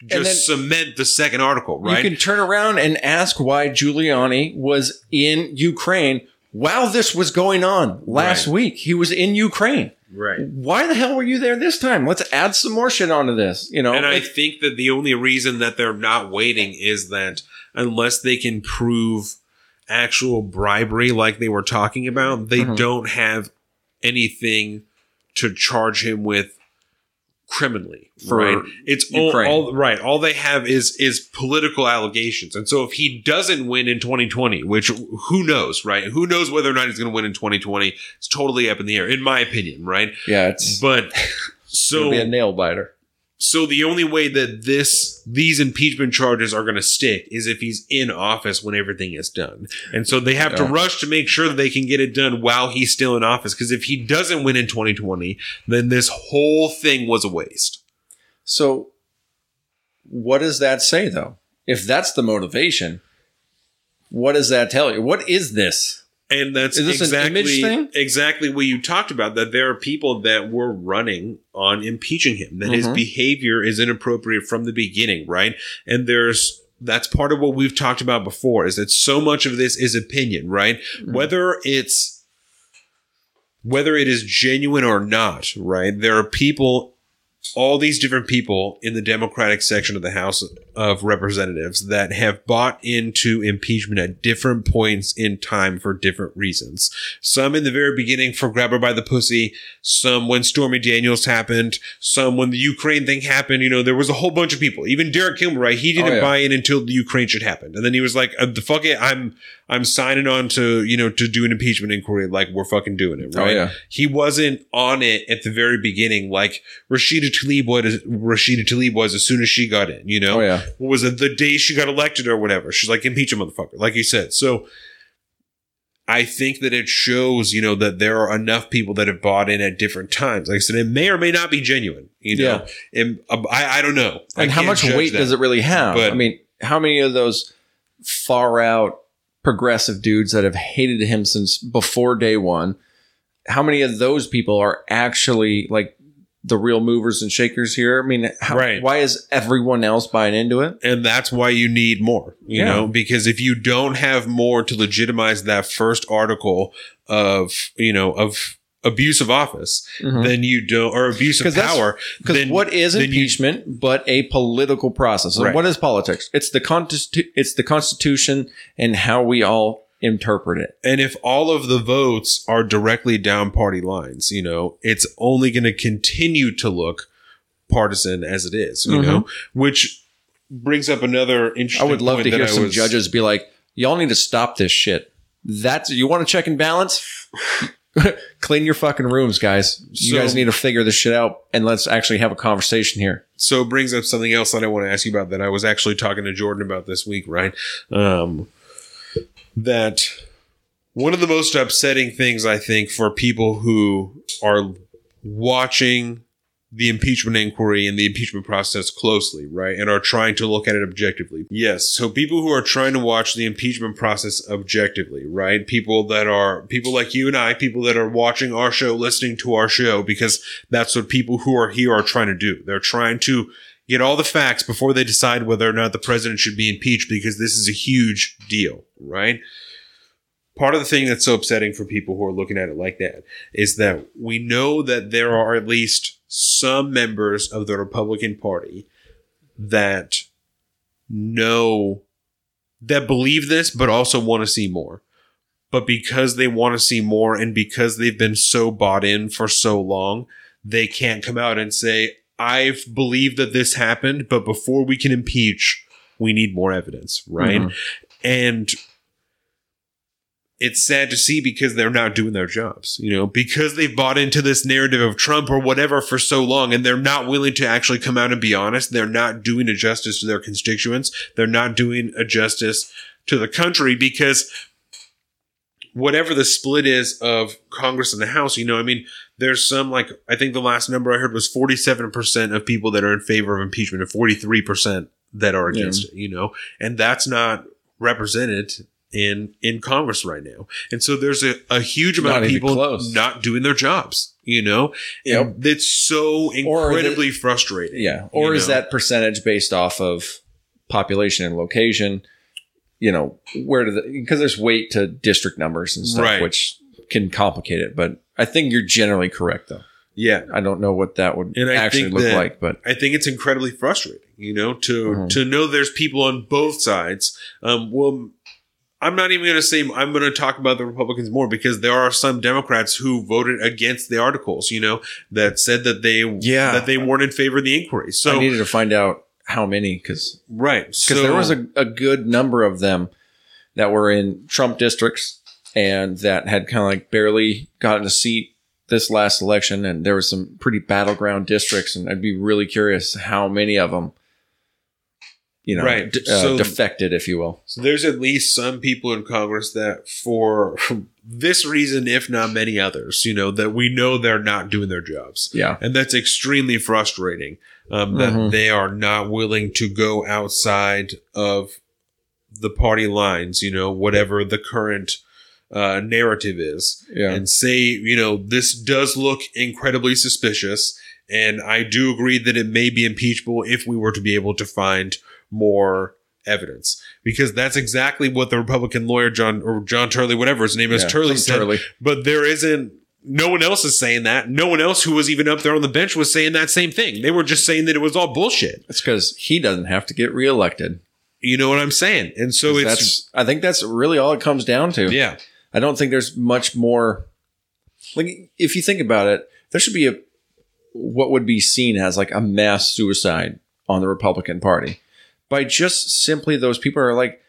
just then- cement the second article, right? You can turn around and ask why Giuliani was in Ukraine while this was going on last Right. week. He was in Ukraine. right. Why the hell were you there this time? Let's add some more shit onto this. You know, And I think that the only reason that they're not waiting is that unless they can prove actual bribery like they were talking about, they Mhm. don't have anything to charge him with criminally. For right? It's all, all right. All they have is is political allegations. And so if he doesn't win in 2020, which who knows, right? Who knows whether or not he's going to win in 2020? It's totally up in the air, in my opinion, right? yeah, it's But so be a nail biter. So the only way that this these impeachment charges are going to stick is if he's in office when everything is done. And so they have to rush to make sure that they can get it done while he's still in office because if he doesn't win in 2020, then this whole thing was a waste. So, what does that say though? If that's the motivation, what does that tell you? What is this? And that's Is this an exactly exactly what you talked about. That there are people that were running on impeaching him. That his Mhm. behavior is inappropriate from the beginning, right? And there's that's part of what we've talked about before. Is that so much of this is opinion, right? Mm-hmm. Whether it's whether it is genuine or not, right? There are people all these different people in the Democratic section of the House of Representatives that have bought into impeachment at different points in time for different reasons. Some in the very beginning for grab her by the pussy, some when Stormy Daniels happened, some when the Ukraine thing happened. You know, there was a whole bunch of people. Even Derek Kilmer, right? He didn't Oh, yeah. buy in until the Ukraine shit happened. And then he was like, uh, the fuck it, I'm I'm signing on to, you know, to do an impeachment inquiry. Like we're fucking doing it, Oh, right? yeah. He wasn't on it at the very beginning, like Rashida Tlaib was. Rashida Tlaib was as soon as she got in. You know, Oh yeah. What was it? The day she got elected or whatever. She's like impeach a motherfucker, like you said. So I think that it shows, you know, that there are enough people that have bought in at different times. Like I said, it may or may not be genuine. You know, and, uh, I I don't know. I how much weight that. does it really have? But- I mean, how many of those far out progressive dudes that have hated him since before day one? How many of those people are actually like the real movers and shakers here? I mean, how, Right. why is everyone else buying into it? and that's why you need more you Yeah. know because if you don't have more to legitimize that first article of you know of abuse of office mm-hmm. then you don't or abuse of power Because what is then you- impeachment but a political process? Right. what is politics? It's the constitu- it's the Constitution and how we all interpret it. and if all of the votes are directly down party lines you know it's only going to continue to look partisan as it is you know which brings up another Mm-hmm. I would love to hear some was- judges be like, "Y'all need to stop this shit." That's you want to check and balance. Clean your fucking rooms, guys. You So- guys need to figure this shit out, and let's actually have a conversation here. so it brings up something else that I want to ask you about that I was actually talking to Jordan about this week, right? Um, that one of the most upsetting things I think for people who are watching the impeachment inquiry and the impeachment process closely, right? And are trying to look at it objectively. Yes. So people who are trying to watch the impeachment process objectively, right? People that are people like you and I, people that are watching our show, listening to our show, because that's what people who are here are trying to do. They're trying to get all the facts before they decide whether or not the president should be impeached because this is a huge deal, right? Part of the thing that's so upsetting for people who are looking at it like that is that we know that there are at least some members of the Republican Party that know that believe this but also want to see more. But because they want to see more and because they've been so bought in for so long, they can't come out and say, I've believed that this happened, but before we can impeach, we need more evidence, right? Mhm. And it's sad to see because they're not doing their jobs, you know, because they've bought into this narrative of Trump or whatever for so long and they're not willing to actually come out and be honest. They're not doing a justice to their constituents. They're not doing a justice to the country because whatever the split is of Congress and the House, you know, I mean, there's some like I think the last number I heard was 47% of people that are in favor of impeachment and 43% that are against it, you know, and that's not represented in in Congress right now. And so there's a, a huge amount Not of people close. not doing their jobs, you know? Yep. And it's so Or is it- incredibly frustrating. Yeah. Or is know? that percentage based off of population and location? You know, where do the because there's weight to district numbers and stuff, Right. which can complicate it. But I think you're generally correct, though. Yeah. I don't know what that would And I actually look that- like, but I think it's incredibly frustrating, you know, to Mhm. to know there's people on both sides. Um, well, I'm not even going to say I'm going to talk about the Republicans more because there are some Democrats who voted against the articles, you know, that said that they Yeah. that they weren't in favor of the inquiry. So I needed to find out how many because right, because so there was a, a good number of them that were in Trump districts and that had kind of like barely gotten a seat this last election, and there were some pretty battleground districts, and I'd be really curious how many of them, you know, Right. d- uh, So- defected, if you will. So there's at least some people in Congress that, for this reason, if not many others, you know, that we know they're not doing their jobs. Yeah, And that's extremely frustrating um, that Mhm. they are not willing to go outside of the party lines, you know, whatever the current uh, narrative is, yeah, and say, you know, this does look incredibly suspicious. And I do agree that it may be impeachable if we were to be able to find more evidence, because that's exactly what the Republican lawyer John or John Turley, whatever his name is, Yeah, Turley said. Turley. But there isn't. No one else is saying that. No one else who was even up there on the bench was saying that same thing. They were just saying that it was all bullshit. it's because he doesn't have to get reelected. You know what I'm saying? And so it's that's I think that's really all it comes down to. yeah, I don't think there's much more. Like, if you think about it, there should be a what would be seen as like a mass suicide on the Republican Party by just simply those people are like,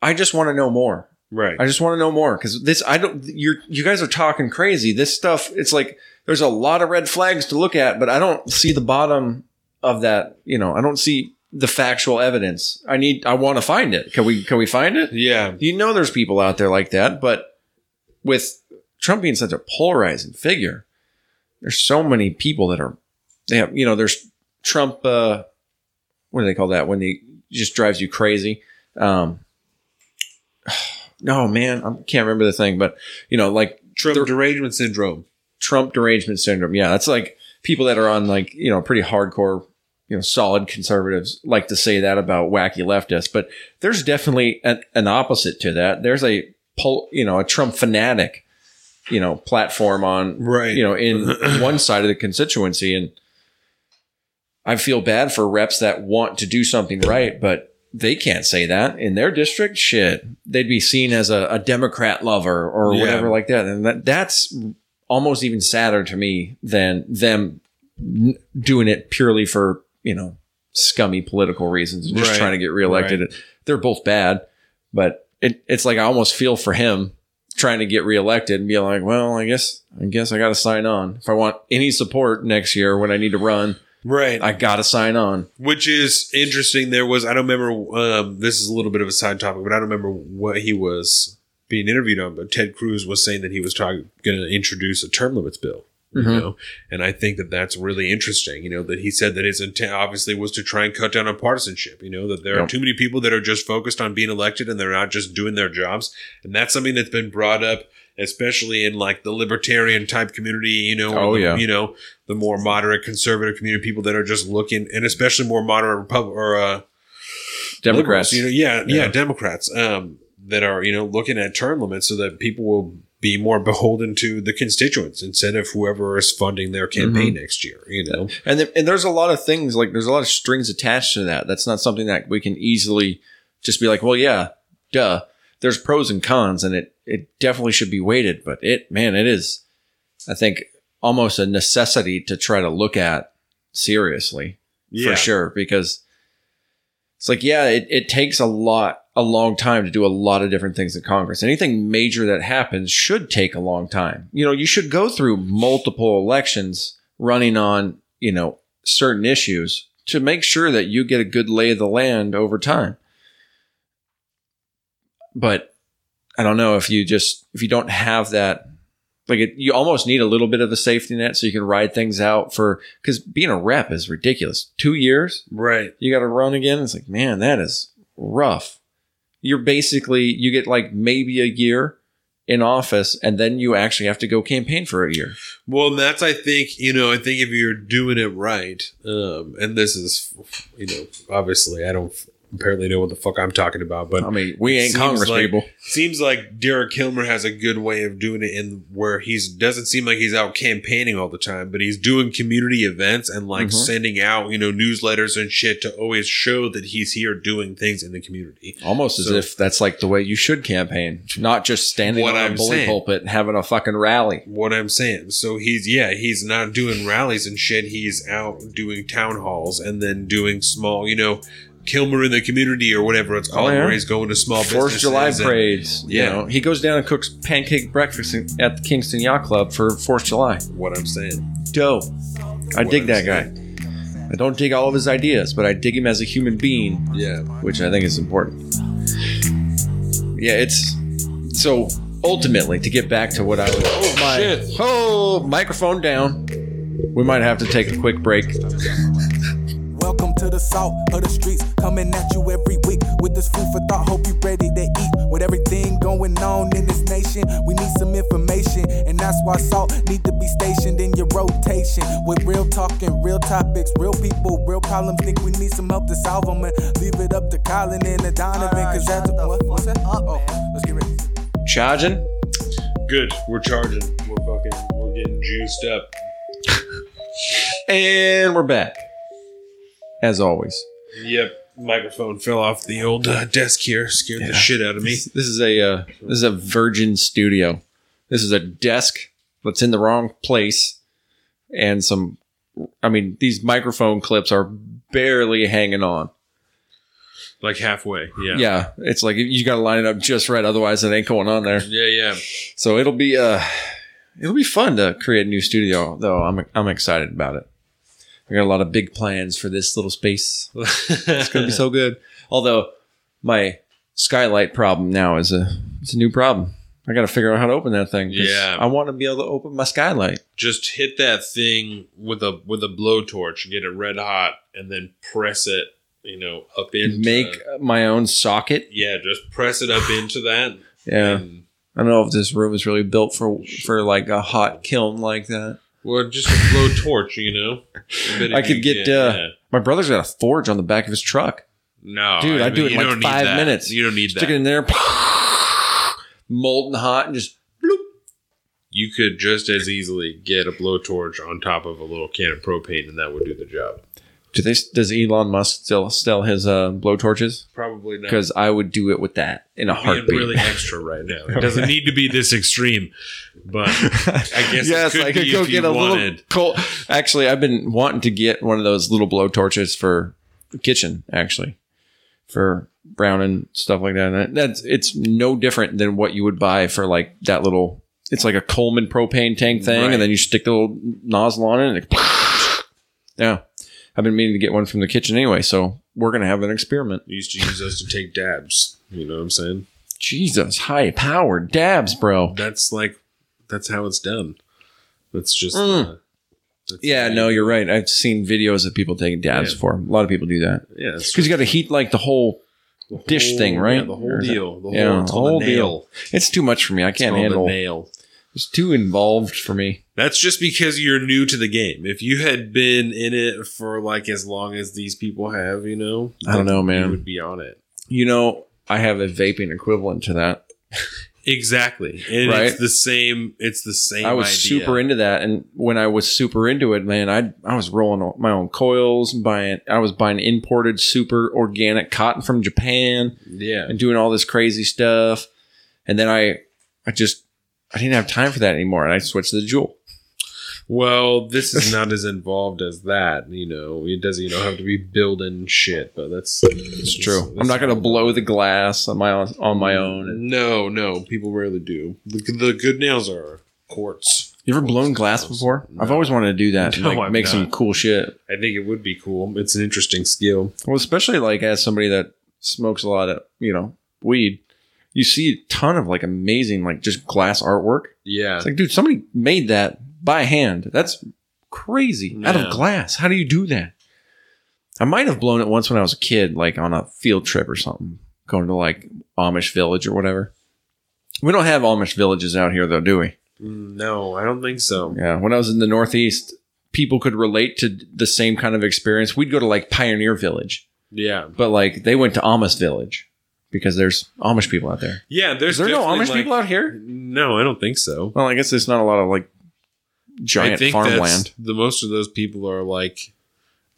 I just want to know more. right. I just want to know more because this I don't. You're you guys are talking crazy. This stuff. It's like there's a lot of red flags to look at, but I don't see the bottom of that. You know, I don't see the factual evidence. I need. I want to find it. Can we? Can we find it? Yeah. You know, there's people out there like that, but with Trump being such a polarizing figure, there's so many people that are. They have. You know, there's Trump. Uh, what do they call that when he just drives you crazy? Um, no, man, I can't remember the thing, but you know, like Trump derangement syndrome. Trump derangement syndrome. Yeah, that's like people that are on like you know pretty hardcore, you know, solid conservatives like to say that about wacky leftists. But there's definitely an, an opposite to that. There's a pol- you know a Trump fanatic, you know, platform on Right. you know in one side of the constituency, and I feel bad for reps that want to do something right, but they can't say that in their district. Shit, they'd be seen as a, a Democrat lover or Yeah. whatever like that, and that that's almost even sadder to me than them doing it purely for you know scummy political reasons and just Right. trying to get reelected. They're both bad, but it, it's like I almost feel for him trying to get reelected and be like, well, I guess I guess I got to sign on if I want any support next year when I need to run. Right. I got to sign on. Which is interesting. There was I don't remember. Um, this is a little bit of a side topic, but I don't remember what he was being interviewed on. But Ted Cruz was saying that he was going to introduce a term limits bill. You Mhm. know, and I think that that's really interesting. You know, that he said that his intent obviously was to try and cut down on partisanship. You know, that there are too many people that are just focused on being elected and they're not just doing their jobs. And that's something that's been brought up, especially in like the libertarian type community. You know, Oh, the- yeah. you know, the more moderate conservative community, people that are just looking, and especially more moderate Republic or uh, Democrats, liberals, you know, yeah, yeah, Yeah. Democrats um, that are you know looking at term limits so that people will be more beholden to the constituents instead of whoever is funding their campaign Mm-hmm. next year. You know, And th- and there's a lot of things like there's a lot of strings attached to that. That's not something that we can easily just be like, well, yeah, duh. There's pros and cons, and it it definitely should be weighted. But it, man, it is, I think, almost a necessity to try to look at seriously Yeah. for sure because it's like yeah it, it takes a lot a long time to do a lot of different things in congress anything major that happens should take a long time you know you should go through multiple elections running on you know certain issues to make sure that you get a good lay of the land over time but i don't know if you just if you don't have that like it, you almost need a little bit of a safety net so you can ride things out for because being a rep is ridiculous. Two years, right. you got to run again. It's like, man, that is rough. You're basically you get like maybe a year in office, and then you actually have to go campaign for a year. Well, that's I think you know I think if you're doing it right, um, and this is you know obviously I don't apparently know what the fuck I'm talking about, but I mean, we ain't Congress like- people. seems like Derek Kilmer has a good way of doing it in where he's doesn't seem like he's out campaigning all the time, but he's doing community events and like Mhm. sending out, you know, newsletters and shit to always show that he's here doing things in the community. Almost as if that's like the way you should campaign, not just standing What on I'm a bully saying. pulpit and having a fucking rally. What I'm saying. So he's yeah, he's not doing rallies and shit. He's out doing town halls and then doing small, you know, Kilmer in the community or whatever it's oh, called, Oh, yeah. where he's going to small Fourth of July and- parades. You Yeah. know, he goes down and cooks pancake breakfast at the Kingston Yacht Club for Fourth of July. What I'm saying. Dope. I What dig I'm that guy. I don't dig all of his ideas, but I dig him as a human being, Yeah. which I think is important. Yeah, it's so ultimately to get back to what I was. Oh my! Shit. Oh, microphone down. We might have to take a quick break. Welcome to the salt of the streets, coming at you every week with this food for thought. Hope you ready to eat. With everything going on in this nation, we need some information, and that's why salt need to be stationed in your rotation. With real talking, real topics, real people, real problems. Think we need some help to solve them, and leave it up to Colin and the Donovan, cause that's what, what's that? Up, Oh, let's get ready. Charging. Good. We're charging. We're fucking. We're getting juiced up. And we're back. As always. Yep. Microphone fell off the old uh, desk here. Scared the shit out of me. This, this is a uh, this is a Virgin studio. This is a desk that's in the wrong place, and some. I mean, these microphone clips are barely hanging on. Like halfway. Yeah. Yeah, it's like you got to line it up just right, otherwise it ain't going on there. Yeah. Yeah. So it'll be uh, it'll be fun to create a new studio, though. I'm I'm excited about it. I got a lot of big plans for this little space. It's gonna be so good. Although my skylight problem now is a it's a new problem. I got to figure out how to open that thing. Yeah. I want to be able to open my skylight. Just hit that thing with a with a blowtorch, get it red hot, and then press it. You know, up into Make my own socket. Yeah, just press it up into that. Yeah, I don't know if this room is really built for for like a hot kiln like that. Or just a blowtorch. You know, I could get. uh My brother's got a forge on the back of his truck. no, Dude, I mean, do it in like five minutes. You don't need Stick that. it in there, molten hot, and just bloop. you could just as easily get a blowtorch on top of a little can of propane, and that would do the job. Do they? Does Elon Musk still sell his uh, blowtorches? Probably not. Because I would do it with that in a being heartbeat. really extra right now. It doesn't need to be this extreme, but I guess yes, it could I could be go if get a wanted. little cold. Actually, I've been wanting to get one of those little blow torches for the kitchen. Actually, for brown and stuff like that. And that's it's no different than what you would buy for like that little. It's like a Coleman propane tank thing, Right. and then you stick the little nozzle on it. And it yeah, I've been meaning to get one from the kitchen anyway, so we're gonna have an experiment. You used to use those to take dabs. You know what I'm saying? Jesus, high powered dabs, bro. That's like that's how it's done. That's just Mm. uh, that's Yeah, no, you're right. I've seen videos of people taking dabs Yeah. before. A lot of people do that. yeah. Because you got to heat like the whole. the dish whole- thing, right? Yeah, the whole Or is it- deal. The whole, yeah, whole deal. It's too much for me. I can't handle. nail. It's too involved for me. That's just because you're new to the game. If you had been in it for like as long as these people have, you know, I don't know, man. You would be on it. You know, I have a vaping equivalent to that. Exactly, and Right? it's the same. It's the same. I was idea. super into that, and when I was super into it, man, I I was rolling my own coils, buying. I was buying imported super organic cotton from Japan, Yeah, and doing all this crazy stuff. And then I, I just, I didn't have time for that anymore, and I switched to the Juul. Well, this is not as involved as that. You know, it doesn't. You don't have to be building shit, but that's It's true. I'm not gonna blow the glass on my own, on my own. No, no, people rarely do. The, the good nails are quartz. you ever blown glass before? I've always wanted to do that. No, like, make some cool shit. I think it would be cool. It's an interesting skill. Well, especially like as somebody that smokes a lot of you know weed, you see a ton of like amazing like just glass artwork. Yeah, It's like, dude, somebody made that by hand. That's crazy out of glass. How do you do that? I might have blown it once when I was a kid, like on a field trip or something, going to like Amish village or whatever. We don't have Amish villages out here though, do we? No, I don't think so. Yeah. When I was in the Northeast, people could relate to the same kind of experience. We'd go to like Pioneer Village, Yeah, but like they went to Amish Village because there's Amish people out there. yeah. There's Is there no Amish like- people out here? No, I don't think so. Well, I guess there's not a lot of like giant think farmland. the most of those people are like,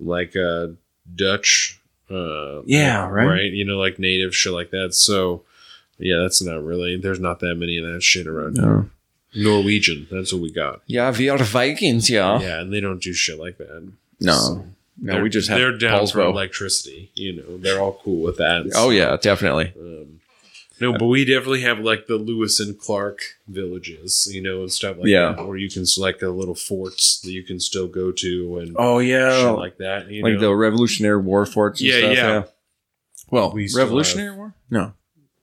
like uh Dutch. Uh, Yeah, right. Right. You know, like native shit like that. So, yeah, that's not really. There's not that many of that shit around here. No. Norwegian. That's what we got. Yeah, we are Vikings, yeah. Yeah, and they don't do shit like that. No, So, no, we just have they're down for electricity. You know, they're all cool with that. Oh yeah, definitely. Um, no, but we definitely have like the Lewis and Clark villages, you know, and stuff like Yeah. that, where you can select the little forts that you can still go to and Oh yeah, shit like that. You like know? the Revolutionary War forts. And Yeah, stuff, yeah. Well, We Revolutionary War? No,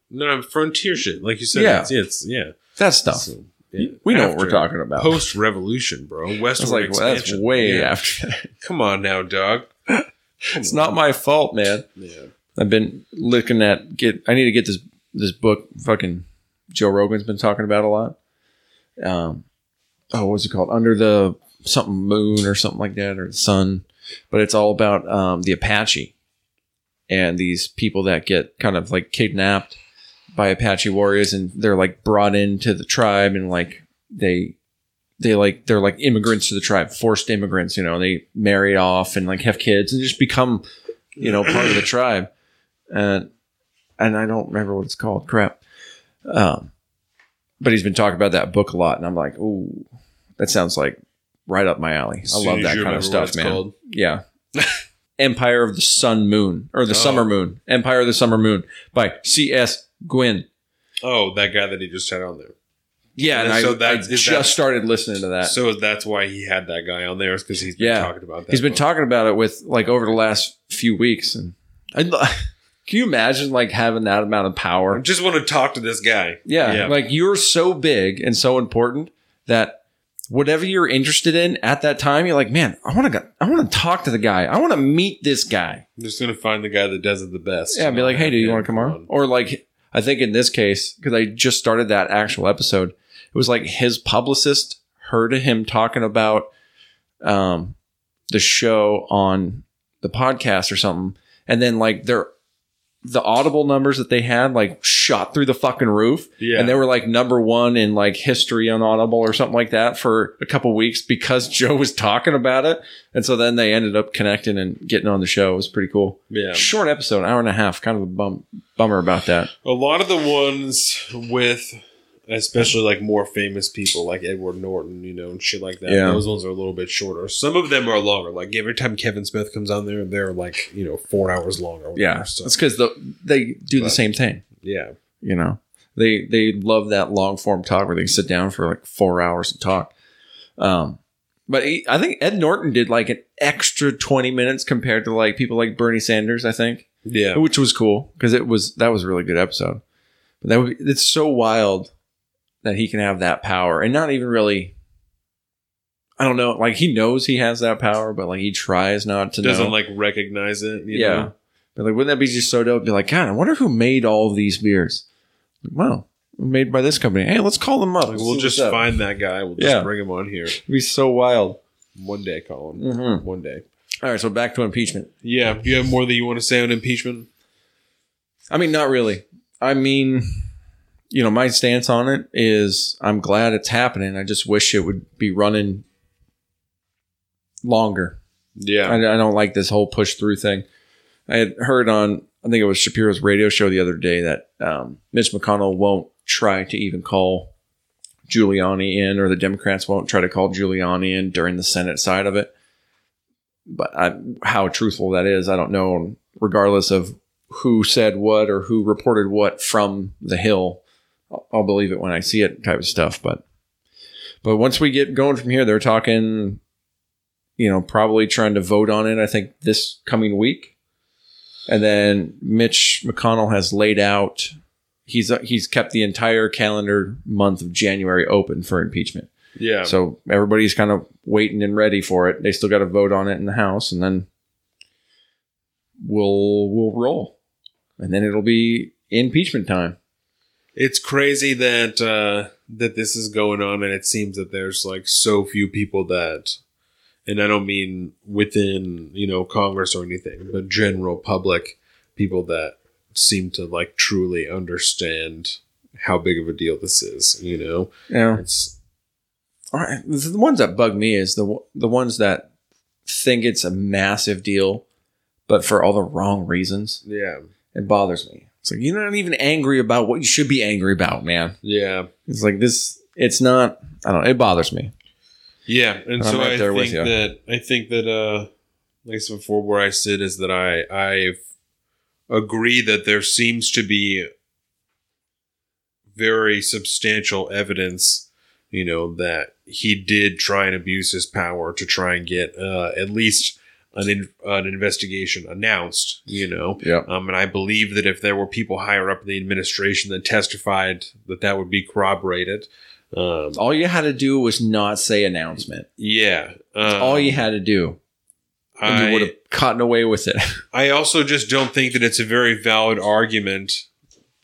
no frontier shit, like you said. Yeah. it's, it's yeah. that stuff. So, yeah. We know what we're talking about. Post revolution, bro. Westward was like, well, that's way Yeah. after. that. Come on now, dog. it's not my fault, man. Yeah. I've been looking at get. I need to get this this book. Fucking Joe Rogan's been talking about a lot. Um, oh, what's it called? Under the something moon or something like that, or the sun. But it's all about um, the Apache and these people that get kind of like kidnapped by Apache warriors, and they're like brought into the tribe, and like they they like they're like immigrants to the tribe, forced immigrants. You know, they marry off and like have kids and just become you know part of the tribe and and I don't remember what it's called. Crap. Um, but he's been talking about that book a lot, and I'm like, ooh, that sounds like right up my alley. I love that kind of stuff, man. called. Yeah. Empire of the Sun Moon or the Oh. Summer Moon. Empire of the Summer Moon by C.S. Gwynne. Oh, that guy that he just had on there. Yeah, and, And so I that's- is just that- started listening to that. So that's why he had that guy on there, is because he's been Yeah. talking about that. He's been book. talking about it with like over the last few weeks, and I, can you imagine like having that amount of I power? just want to talk to this guy. Yeah, Yeah. like you're so big and so important that whatever you're interested in at that time, you're like, man, I want to, I want to talk to the guy. I want to meet this guy. I'm just gonna find the guy that does it the best. Yeah, be like, hey, do you want to come on? Or like, I think in this case, because I just started that actual episode, it was like his publicist heard him talking about um, the show on the podcast or something, and then like their the audible numbers that they had like shot through the fucking roof Yeah. and they were like number one in like history on audible or something like that for a couple weeks because joe was talking about it and so then they ended up connecting and getting on the show it was pretty cool Yeah. short episode, hour and a half. Kind of a bum, bummer about that. A lot of the ones with, especially like more famous people like Edward Norton, you know, and shit like that. Yeah. Those ones are a little bit shorter. Some of them are longer. Like every time Kevin Smith comes on there, they're like you know four hours long. Or. Yeah, So, that's because the, they do the same thing. yeah. You know, they they love that long form talk where they sit down for like four hours and talk. Um, but he, I think Ed Norton did like an extra twenty minutes compared to like people like Bernie Sanders. I think, Yeah. which was cool because it was that was a really good episode. But that would, be, it's so wild that he can have that power and not even really. I don't know. Like he knows he has that power, but like he tries not to. Doesn't know. like recognize it. You yeah. Know? But like, wouldn't that be just so dope? Be like, God, I wonder who made all of these beers. Wow, made by this company. Hey, let's call them up. Like, we'll just find that guy. We'll just Yeah. bring him on here It'd be so wild. one day. Colin. Mhm. One day. All right, so back to impeachment. Yeah. Do you have more that you want to say on impeachment? I mean, not really. I mean, you know, my stance on it is I'm glad it's happening. I just wish it would be running longer. Yeah. I, I don't like this whole push through thing. I had heard on, I think it was Shapiro's radio show the other day that um, Mitch McConnell won't try to even call Giuliani in, or the Democrats won't try to call Giuliani in during the Senate side of it. But I, how truthful that is, I don't know. Regardless of who said what or who reported what from the Hill, I'll, believe it when I see it, type of stuff. But but once we get going from here, they're talking you know, probably trying to vote on it, I think, this coming week. And then Mitch McConnell has laid out he's uh, he's kept the entire calendar month of January open for impeachment. Yeah. So everybody's kind of waiting and ready for it. They still got to vote on it in the House, and then we'll we'll roll, and then it'll be impeachment time. It's crazy that uh that this is going on and it seems that there's like so few people that and I don't mean within, you know, Congress or anything, but general public people that seem to like truly understand how big of a deal this is, you know. Yeah. It's All right. The ones that bug me is the the ones that think it's a massive deal, but for all the wrong reasons. yeah. It bothers me. It's like you're not even angry about what you should be angry about, man. Yeah. It's like this. It's not. I don't. know. It bothers me. Yeah, and so right I think that I think that uh like I said before where I sit is that I I agree that there seems to be very substantial evidence, you know, that he did try and abuse his power to try and get uh, at least an in, an investigation announced, you know. Yeah. Um, and I believe that if there were people higher up in the administration that testified that that would be corroborated. Um, All you had to do was not say announcement. yeah. Um, All you had to do, and you would have gotten away with it. I also just don't think that it's a very valid argument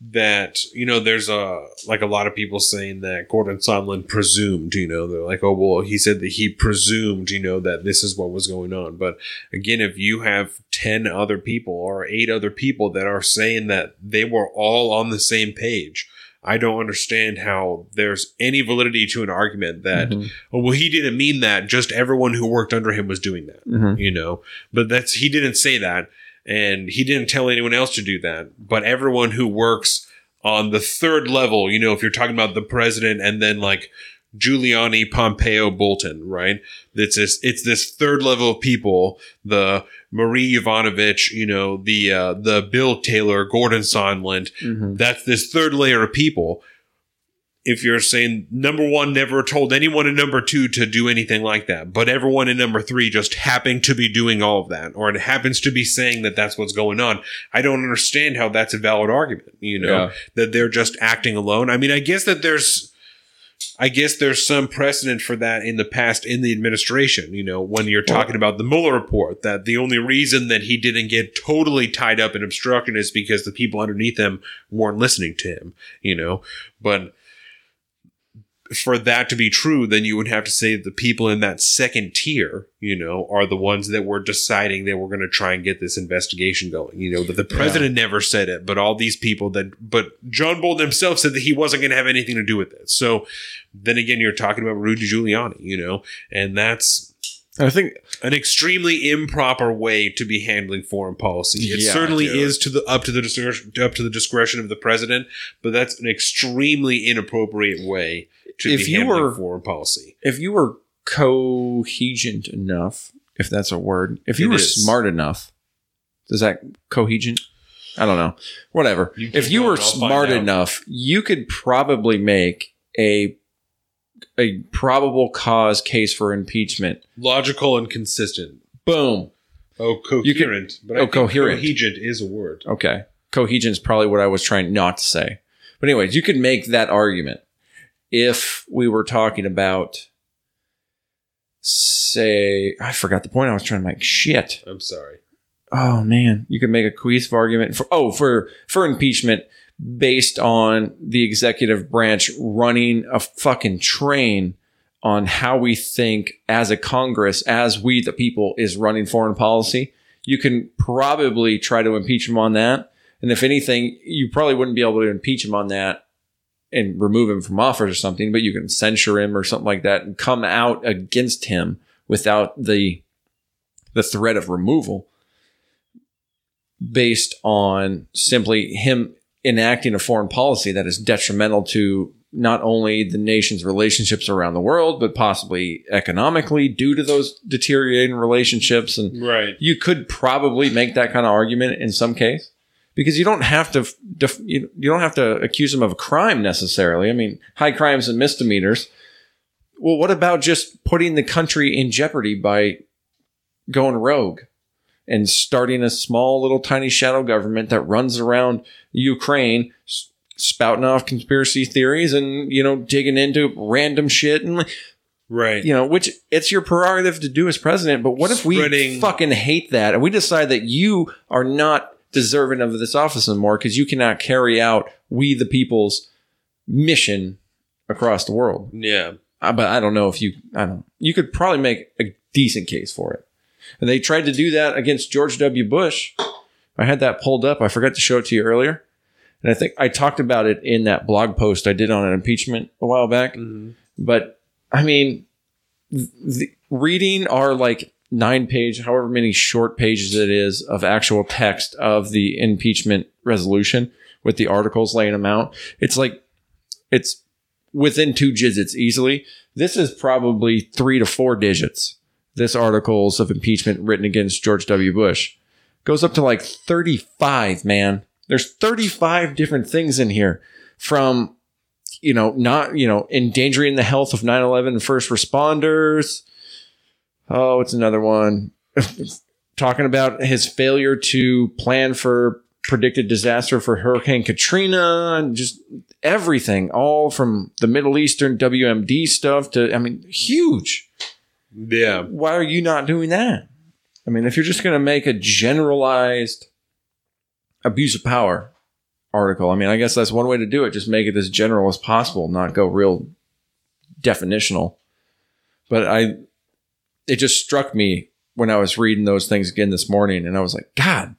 that you know there's a like a lot of people saying that Gordon Sondland presumed you know they're like oh well he said that he presumed you know that this is what was going on but again if you have 10 other people or 8 other people that are saying that they were all on the same page I don't understand how there's any validity to an argument that Mhm. oh well he didn't mean that just everyone who worked under him was doing that Mhm. you know but that's he didn't say that and he didn't tell anyone else to do that but everyone who works on the third level you know if you're talking about the president and then like Giuliani, Pompeo, Bolton, right? It's this, it's this third level of people, the Marie Yovanovitch, you know, the, uh, the Bill Taylor, Gordon Sondland. Mhm. That's this third layer of people. If you're saying number one never told anyone in number two to do anything like that, but everyone in number three just happened to be doing all of that, or it happens to be saying that that's what's going on, I don't understand how that's a valid argument. You know Yeah. that they're just acting alone. I mean, I guess that there's. I guess there's some precedent for that in the past in the administration, you know, when you're talking about the Mueller report, that the only reason that he didn't get totally tied up in obstruction is because the people underneath him weren't listening to him, you know. But for that to be true, then you would have to say that the people in that second tier, you know, are the ones that were deciding they were going to try and get this investigation going. You know, that the president never said it, but all these people that, but John Bolton himself said that he wasn't going to have anything to do with it. So then again, you're talking about Rudy Giuliani, you know, and that's I think an extremely improper way to be handling foreign policy. It Yeah, certainly dude. is to the up to the discretion up to the discretion of the president, but that's an extremely inappropriate way to If be you were- foreign policy. if you were cohegent enough, if that's a word, if you It were is. smart enough, does that cohegent? I don't know. Whatever. You if you were smart enough, you could probably make a a probable cause case for impeachment. Logical and consistent. Boom. Oh, coherent. but oh, I think coherent. Coherent is a word. Okay. Cohesion is probably what I was trying not to say. But anyways, you could make that argument if we were talking about say I forgot the point I was trying to make. Shit. I'm sorry. Oh man, you could make a cohesive argument for oh for for impeachment based on the executive branch running a fucking train on how we think as a Congress, as we the people, is running foreign policy. You can probably try to impeach him on that, and if anything, you probably wouldn't be able to impeach him on that and remove him from office or something, but you can censure him or something like that and come out against him without the the threat of removal based on simply him enacting a foreign policy that is detrimental to not only the nation's relationships around the world, but possibly economically due to those deteriorating relationships. And Right. you could probably make that kind of argument in some case because you don't have to def- you you don't have to accuse them of a crime necessarily. I mean, high crimes and misdemeanors. Well, what about just putting the country in jeopardy by going rogue and starting a small little tiny shadow government that runs around Ukraine spouting off conspiracy theories and you know digging into random shit and Right. you know, which it's your prerogative to do as president. But what if we Spreading- fucking hate that and we decide that you are not deserving of this office anymore because you cannot carry out we the people's mission across the world? Yeah. Uh, but I don't know if you, I don't. You could probably make a decent case for it. And they tried to do that against George W. Bush. I had that pulled up. I forgot to show it to you earlier. And I think I talked about it in that blog post I did on an impeachment a while back. But I mean, the, reading our like nine page, however many short pages it is of actual text of the impeachment resolution with the articles laying them out, it's like it's within two digits easily. This is probably three to four digits. This articles of impeachment written against George W. Bush goes up to like 35, man. There's 35 different things in here from, you know, not, you know, endangering the health of 9 11 first responders. Oh, it's another one. Talking about his failure to plan for predicted disaster for Hurricane Katrina and just everything, all from the Middle Eastern WMD stuff to, I mean, huge. Yeah. Why are you not doing that? I mean, if you're just going to make a generalized abuse of power article, I mean, I guess that's one way to do it. Just make it as general as possible, not go real definitional. But I, it just struck me when I was reading those things again this morning, and I was like, God,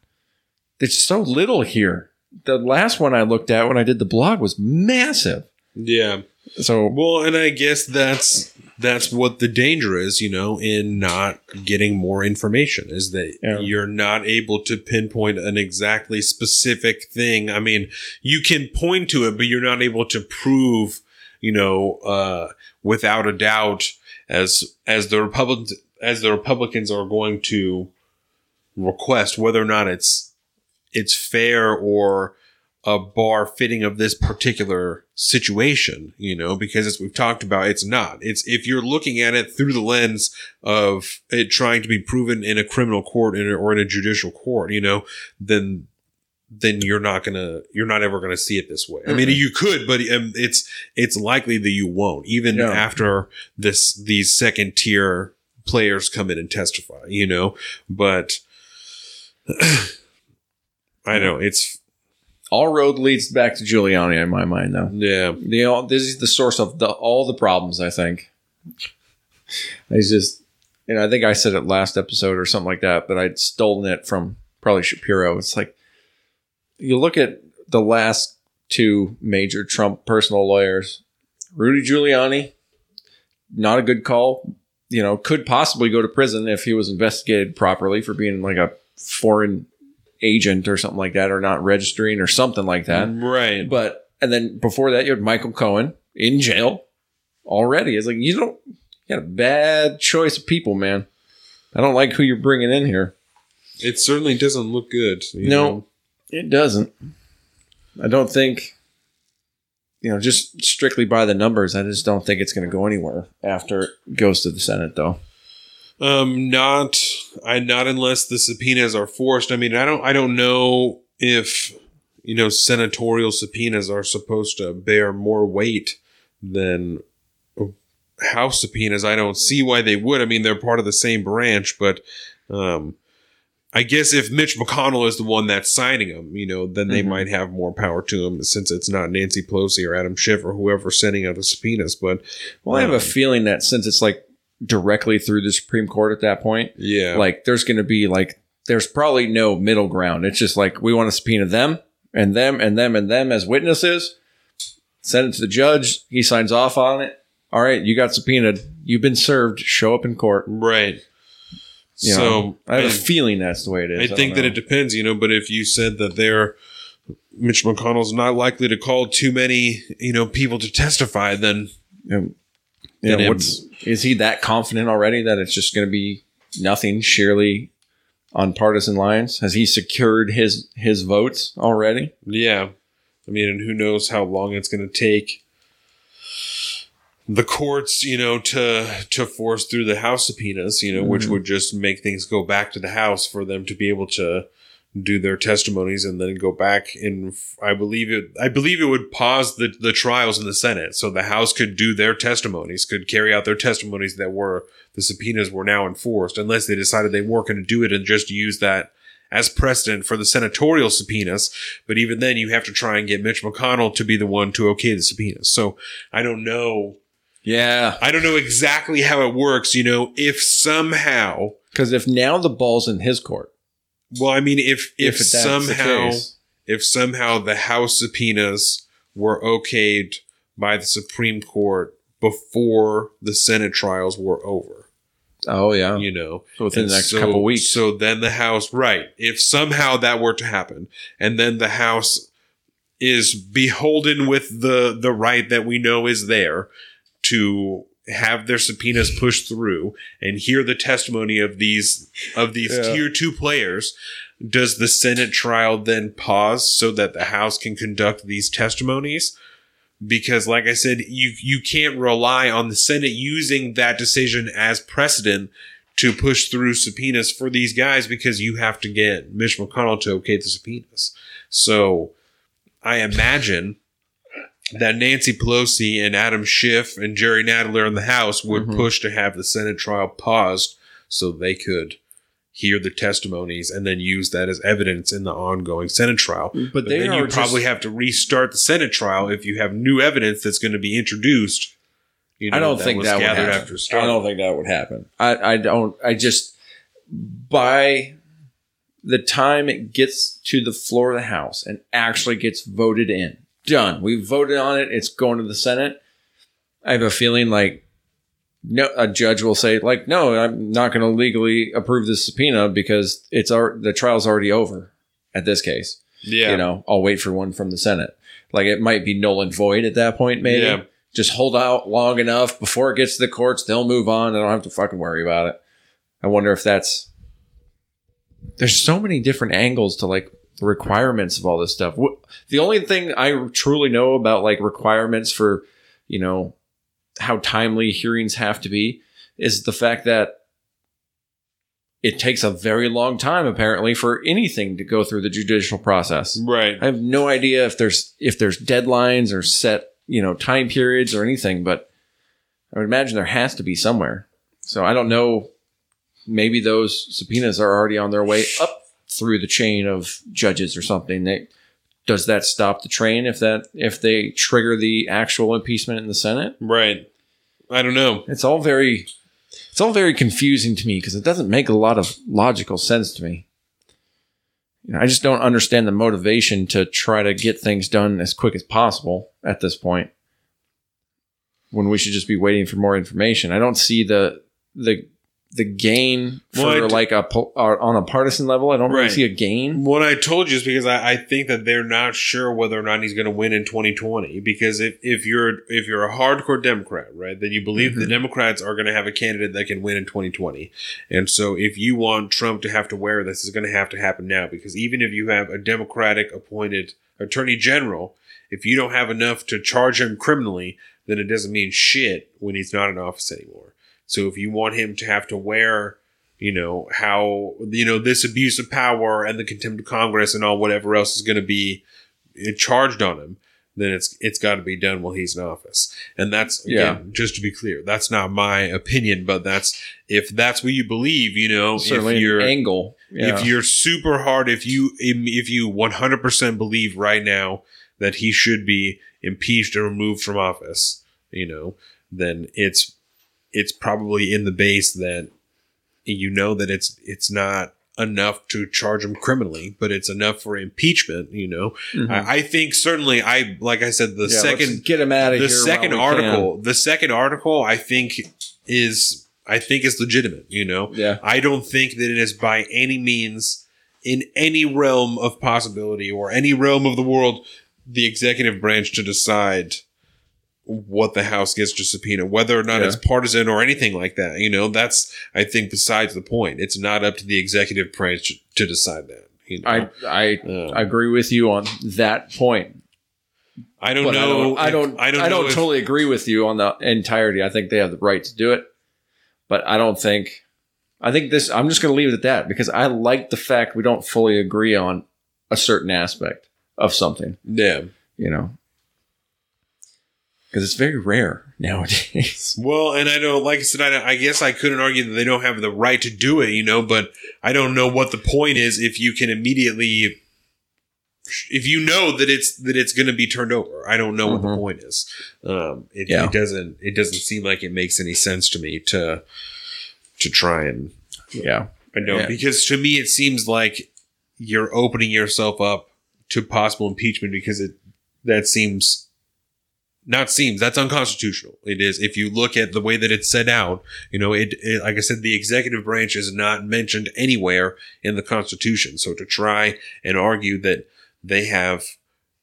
there's so little here. The last one I looked at when I did the blog was massive. Yeah. So Well, and I guess that's that's what the danger is, you know, in not getting more information is that Yeah. you're not able to pinpoint an exactly specific thing. I mean, you can point to it, but you're not able to prove, you know, uh, without a doubt as as the Republicans as the Republicans are going to request whether or not it's it's fair or a bar fitting of this particular situation, you know, because as we've talked about, it's not. It's if you're looking at it through the lens of it trying to be proven in a criminal court or in a judicial court, you know, then then you're not gonna you're not ever gonna see it this way. I mean, you could, but um, it's it's likely that you won't, even Yeah. after this these second tier players come in and testify, you know. But I know it's All road leads back to Giuliani in my mind, though. yeah. You know, this is the source of the all the problems. I think. He's just, you know, I think I said it last episode or something like that, but I'd stolen it from probably Shapiro. It's like you look at the last two major Trump personal lawyers, Rudy Giuliani, not a good call. You know, could possibly go to prison if he was investigated properly for being like a foreign agent or something like that, or not registering or something like that. Right. But and then before that, you had Michael Cohen in jail already. It's like you don't you got a bad choice of people, man. I don't like who you're bringing in here. It certainly doesn't look good. you No. know? It doesn't. I don't think. You know, just strictly by the numbers, I just don't think it's going to go anywhere after it goes to the Senate, though. Um, not I not unless the subpoenas are forced. I mean, I don't I don't know if you know senatorial subpoenas are supposed to bear more weight than house subpoenas. I don't see why they would. I mean, they're part of the same branch, but um I guess if Mitch McConnell is the one that's signing them, you know, then they Mhm. might have more power to them since it's not Nancy Pelosi or Adam Schiff or whoever's sending out the subpoenas. But Well, I have a um, feeling that since it's like directly through the Supreme Court at that point, yeah, like there's going to be like there's probably no middle ground. It's just like we want to subpoena them and them and them and them as witnesses. Send it to the judge. He signs off on it. All right, you got subpoenaed. You've been served. Show up in court. right. You so know, I have a feeling that's the way it is. I think don't that it depends, you know. But if you said that they're Mitch McConnell's not likely to call too many, you know, people to testify, then you know, Then what's is he that confident already that it's just going to be nothing sheerly on partisan lines? Has he secured his his votes already? yeah. I mean, and who knows how long it's going to take the courts, you know, to to force through the House subpoenas, you know, which Mhm. would just make things go back to the House for them to be able to do their testimonies and then go back and I believe it I believe it would pause the the trials in the Senate so the House could do their testimonies could carry out their testimonies that were the subpoenas were now enforced unless they decided they weren't going to do it and just use that as precedent for the senatorial subpoenas but even then you have to try and get Mitch McConnell to be the one to okay the subpoenas so I don't know Yeah, I don't know exactly how it works you know if somehow because if now the ball's in his court, well I mean if if, the somehow if somehow the House subpoenas were okayed by the Supreme Court before the Senate trials were over, oh yeah, you know, so within And the next so- couple weeks. So then the House, right? If somehow that were to happen, and then the House is beholden with the the right that we know is there to have their subpoenas pushed through and hear the testimony of these of these Yeah. tier two players does the senate trial then pause so that the house can conduct these testimonies because like i said you you can't rely on the senate using that decision as precedent to push through subpoenas for these guys because you have to get mitch mcconnell to okay the subpoenas so i imagine that Nancy Pelosi and Adam Schiff and Jerry Nadler in the House would Mhm. push to have the Senate trial paused so they could hear the testimonies and then use that as evidence in the ongoing Senate trial. but, But they then you probably have to restart the Senate trial if you have new evidence that's going to be introduced. You I don't think that would happen. after I don't think that would happen. I, I don't. I just by the time it gets to the floor of the House and actually gets voted in, done. We voted on it. It's going to the Senate. I have a feeling like no, a judge will say like, no, I'm not going to legally approve this subpoena because it's our the trial's already over. At this case, Yeah. you know, I'll wait for one from the Senate. Like it might be null and void at that point, maybe. Yeah. Just hold out long enough before it gets to the courts, they'll move on. I don't have to fucking worry about it. I wonder if that's there's so many different angles to like the requirements of all this stuff. The only thing I truly know about like requirements for, you know, how timely hearings have to be is the fact that it takes a very long time apparently for anything to go through the judicial process. Right. I have no idea if there's if there's deadlines or set, you know, time periods or anything, but I would imagine there has to be somewhere. So I don't know. Maybe those subpoenas are already on their way up through the chain of judges or something. They, does that stop the train if that if they trigger the actual impeachment in the Senate? Right. I don't know. It's all very it's all very confusing to me because it doesn't make a lot of logical sense to me. You know, I just don't understand the motivation to try to get things done as quick as possible at this point. When we should just be waiting for more information. I don't see the the the gain for Well, like a uh, on a partisan level. I don't really see a gain. What I told you is because I, I think that they're not sure whether or not he's going to win in 2020. Because if, if you're if you're a hardcore Democrat, right, then you believe the Democrats are going to have a candidate that can win in 2020. And so if you want Trump to have to wear this, is going to have to happen now. Because even if you have a Democratic appointed Attorney General, if you don't have enough to charge him criminally, then it doesn't mean shit when he's not in office anymore. So if you want him to have to wear you know how you know this abuse of power and the contempt of Congress and all whatever else is going to be eh, charged on him, then it's it's got to be done while he's in office. And that's again, just to be clear, that's not my opinion, but that's if that's what you believe, you know, Certainly if an you're angle. Yeah. if you're super hard, if you if you 100% believe right now that he should be impeached and removed from office, you know, then it's it's probably in the base that you know that it's it's not enough to charge him criminally, but it's enough for impeachment. You know, I, I think certainly I like I said the Mm-hmm. Yeah, second get him out of the here. second we can. article the second article I think is I think is legitimate. You know, Yeah. I don't think that it is by any means in any realm of possibility or any realm of the world the executive branch to decide what the House gets to subpoena, whether or not Yeah. it's partisan or anything like that. You know, that's I think besides the point. It's not up to the executive branch to decide that. You know? I I Uh, agree with you on that point. I don't But know. I if- don't. I don't. I don't if- totally agree with you on the entirety. I think they have the right to do it, but I don't think. I think this. I'm just going to leave it at that because I like the fact we don't fully agree on a certain aspect of something. Yeah. You know, because it's very rare nowadays. Well, and I don't, like I said, I, I guess I couldn't argue that they don't have the right to do it, you know, but I don't know what the point is if you can immediately, if you know that it's, that it's going to be turned over. I don't know what the Mhm. point is. Um, it, Yeah. it doesn't, it doesn't seem like it makes any sense to me to, to try and, yeah. I know, Yeah. because to me, it seems like you're opening yourself up to possible impeachment because it, that seems not seems that's unconstitutional. It is if you look at the way that it's set out. You know, it, it like I said, the executive branch is not mentioned anywhere in the Constitution. So to try and argue that they have,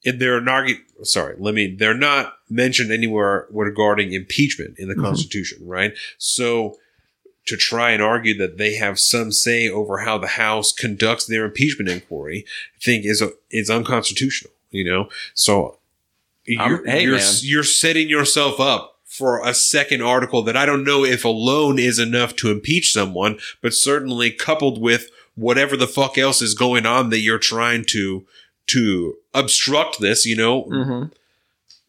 they're not, sorry, let me, they're not mentioned anywhere regarding impeachment in the Mhm. Constitution, right? So to try and argue that they have some say over how the House conducts their impeachment inquiry, I think is a, is unconstitutional. You know, so you're hey, you're, you're setting yourself up for a second article that I don't know if alone is enough to impeach someone, but certainly coupled with whatever the fuck else is going on that you're trying to to obstruct this. You know, Mm-hmm.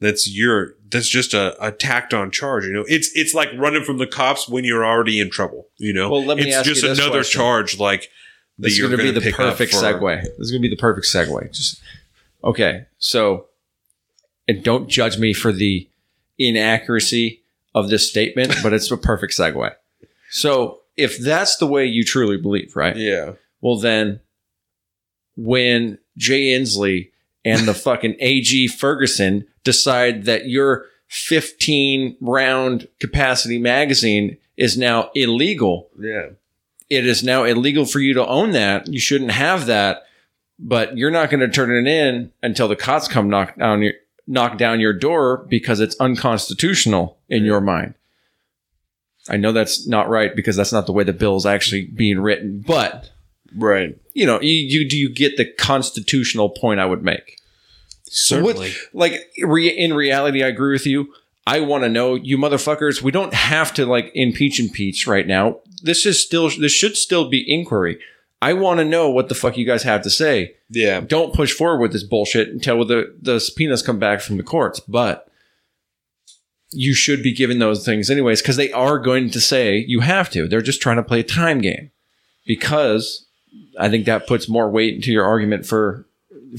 that's your that's just a, a tacked on charge you know it's it's like running from the cops when you're already in trouble you know Well, let me it's ask you just this another question. charge like that This is going to be the perfect for- segue. This is going to be the perfect segue. Just okay. So, and don't judge me for the inaccuracy of this statement, but it's a perfect segue. So, if that's the way you truly believe, right? yeah Well, then when Jay Inslee and the fucking AG Ferguson decide that your 15 round capacity magazine is now illegal, yeah it is now illegal for you to own that. You shouldn't have that, but you're not going to turn it in until the cops come knock down your knock down your door because it's unconstitutional in your mind. I know that's not right because that's not the way the bill is actually being written, but Right. You know, you, you do you get the constitutional point I would make? Certainly. What, like re, in reality, I agree with you. I want to know, you motherfuckers. We don't have to like impeach and impeach right now. This is still this should still be inquiry. I want to know what the fuck you guys have to say. yeah. Don't push forward with this bullshit until the the subpoenas come back from the courts. But you should be given those things anyways because they are going to say you have to. They're just trying to play a time game because I think that puts more weight into your argument for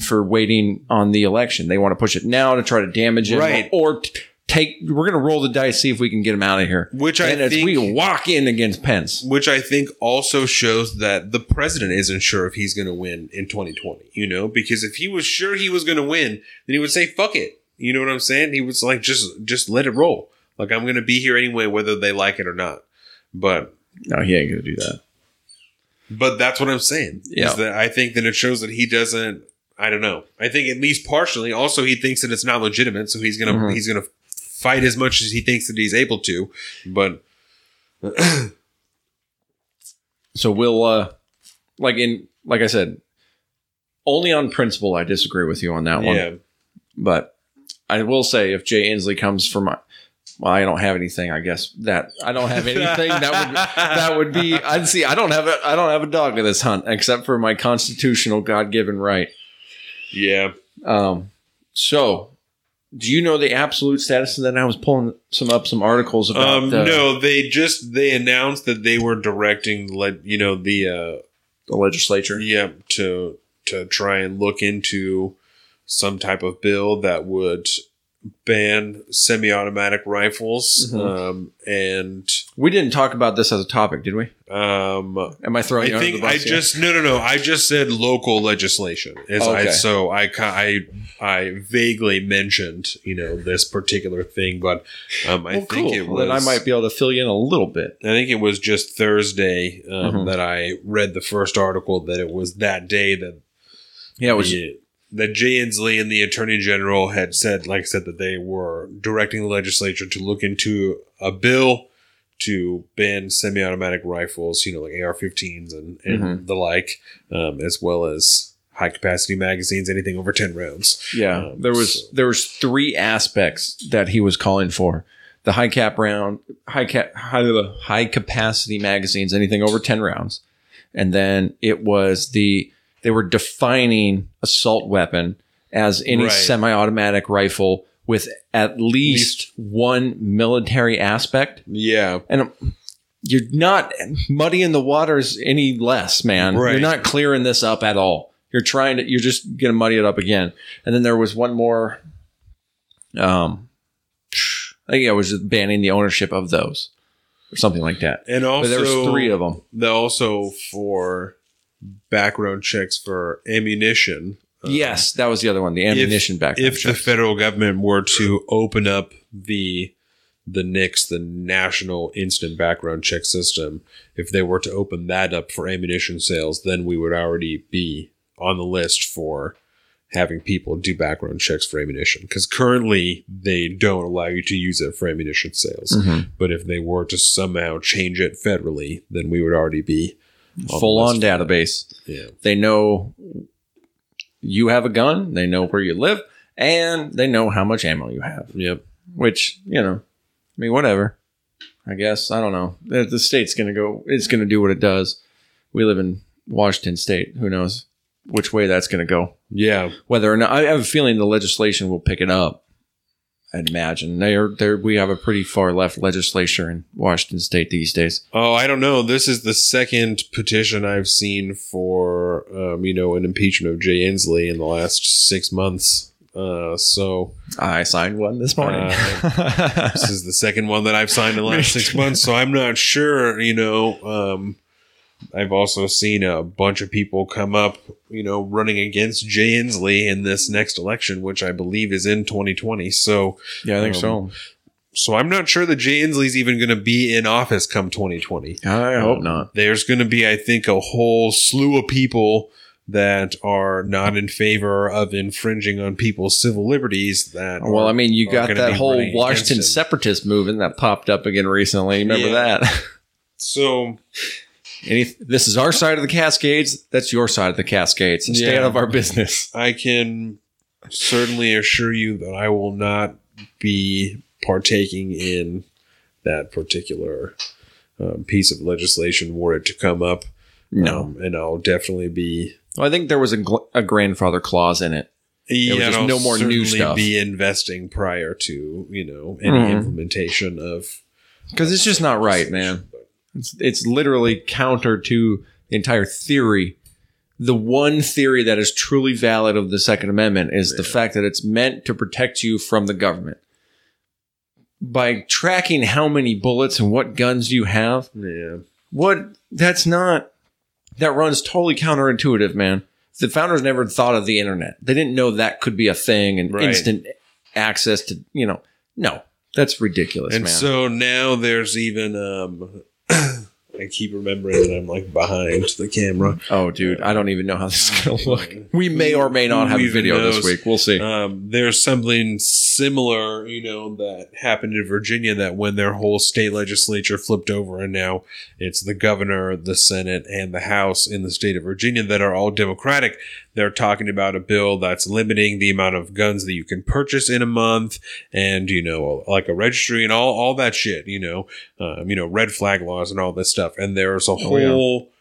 for waiting on the election. They want to push it now to try to damage it, Right. Or t- take. We're going to roll the dice, see if we can get him out of here. Which I and as think- we walk in against Pence. Which I think also shows that the president isn't sure if he's going to win in 2020, you know, because if he was sure he was going to win, then he would say, fuck it. You know what I'm saying? He was like, just, just let it roll. Like, I'm going to be here anyway, whether they like it or not. But, No, he ain't going to do that. but that's what I'm saying. Yeah. Is that I think that it shows that he doesn't, I don't know. I think at least partially. Also, he thinks that it's not legitimate. So he's going to, Mhm. he's going to fight as much as he thinks that he's able to. But, So we'll uh like in like I said, only on principle I disagree with you on that one. yeah. But I will say if Jay Inslee comes for my well, I don't have anything, I guess that I don't have anything that would that would be I'd see I don't have a I don't have a dog in this hunt except for my constitutional God given right. Yeah. Um so do you know the absolute status of that? I was pulling some up some articles about Um, the, no, they just they announced that they were directing, let you know, the uh, the legislature. yeah, to to try and look into some type of bill that would ban semi-automatic rifles. Mhm. Um, and We didn't talk about this as a topic, did we? um, Am I throwing I you under the think bus I just no no no. I just said local legislation. As I, Okay. so I I I vaguely mentioned you know this particular thing, but um, I Well, think cool. it was Well, I might be able to fill you in a little bit. I think it was just Thursday um, Mhm. that I read the first article that it was that day that Yeah, it was the, that Jay Inslee and the Attorney General had said, like I said, that they were directing the legislature to look into a bill to ban semi-automatic rifles, you know, like AR-15s and, and Mhm. the like, um, as well as high-capacity magazines, anything over ten rounds. yeah. Um, there was so- there was three aspects that he was calling for: the high cap round, high cap, high, high capacity magazines, anything over ten rounds, and then it was the they were defining assault weapon as any Right. semi-automatic rifle with at least, one military aspect, Yeah, and you're not muddying the waters any less, man. Right. You're not clearing this up at all. You're trying to. You're just gonna muddy it up again. And then there was one more. Um, I think I was just banning the ownership of those, or something like that. and But also there was three of them. the- also for background checks for ammunition. uh, yes, that was the other one. The ammunition background if the federal government were to open up the the NICS, the National Instant Background Check System, if they were to open that up for ammunition sales, then we would already be on the list for having people do background checks for ammunition. Because currently they don't allow you to use it for ammunition sales. Mhm. But if they were to somehow change it federally, then we would already be full on database. Yeah. They know you have a gun. They know where you live, and they know how much ammo you have. Yep. which you know i mean whatever i guess i don't know the, the state's gonna go it's gonna do what it does we live in washington state who knows which way that's gonna go Yeah. whether or not i have a feeling the legislation will pick it up i'd imagine they're there we have a pretty far left legislature in washington state these days Oh, I don't know. This is the second petition I've seen for, um, you know, an impeachment of Jay Inslee in the last six months. Uh, so i signed one this morning this is the second one that I've signed in the last six months. So I'm not sure. You know, um, I've also seen a bunch of people come up, you know, running against Jay Inslee in this next election, which I believe is in 2020. So, yeah i think Um, so so I'm not sure that Jay Inslee's even going to be in office come 2020. i hope Um, not There's going to be, I think, a whole slew of people that are not in favor of infringing on people's civil liberties. That well, are- I mean, you got that whole Washington separatist movement that popped up again recently. Remember Yeah. that? So Any, this is our side of the Cascades. That's your side of the Cascades. Stay Yeah. out of our business. I can certainly assure you that I will not be partaking in that particular um, piece of legislation were it to come up. No. Um, and I'll definitely be. Well, I think there was a, gl- a grandfather clause in it. Yeah, was just no more new stuff. Be investing prior to you know any Mhm. implementation of Because it's just not right, man. It's, it's literally counter to the entire theory. The one theory that is truly valid of the Second Amendment is the fact that it's meant to protect you from the government. By tracking how many bullets and what guns you have, Yeah, what that's not that runs totally counterintuitive, man. The founders never thought of the internet. They didn't know that could be a thing and Right. instant access to, you know. No, that's ridiculous, and man. so now there's even um. I keep remembering that I'm like behind the camera. Oh, dude, I don't even know how this is going to look. We may or may not have a video this week. We'll see. Um, there's something similar, you know, that happened in Virginia that when their whole state legislature flipped over and now it's the governor, the Senate, and the House in the state of Virginia that are all Democratic. They're talking about a bill that's limiting the amount of guns that you can purchase in a month and, you know, like a registry and all, all that shit, you know, um, you know, red flag laws and all this stuff. And there's a Oh, yeah.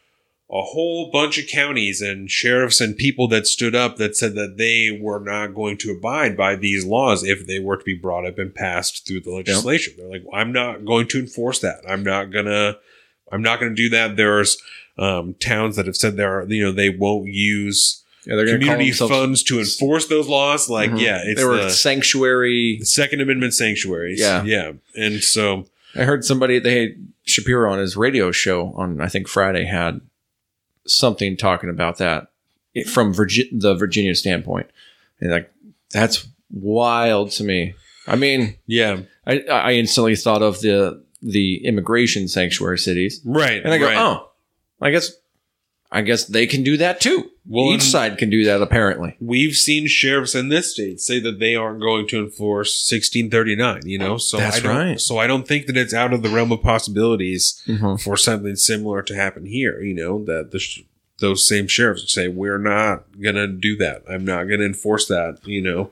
A whole bunch of counties and sheriffs and people that stood up that said that they were not going to abide by these laws if they were to be brought up and passed through the legislation. They're like, I'm not going to enforce that. I'm not gonna, I'm not gonna do that. There's um, towns that have said they're, you know, they won't use yeah, they're community funds to enforce those laws. Like, Mhm. yeah, it's they were the, sanctuary. the Second Amendment sanctuaries. Yeah. yeah, and so I heard somebody they had Shapiro on his radio show on I think Friday had something talking about that mm-hmm. from Virgi- the Virginia standpoint, and like that's wild to me. I mean, yeah, I, I instantly thought of the the immigration sanctuary cities, right. and I go, right. oh, I guess, I guess they can do that too. Well, Each side can do that apparently. we've seen sheriffs in this state say that they aren't going to enforce 1639 you know so That's I don't, right. so i don't think that it's out of the realm of possibilities Mhm. for something similar to happen here you know that the sh- those same sheriffs would say we're not gonna do that i'm not gonna enforce that you know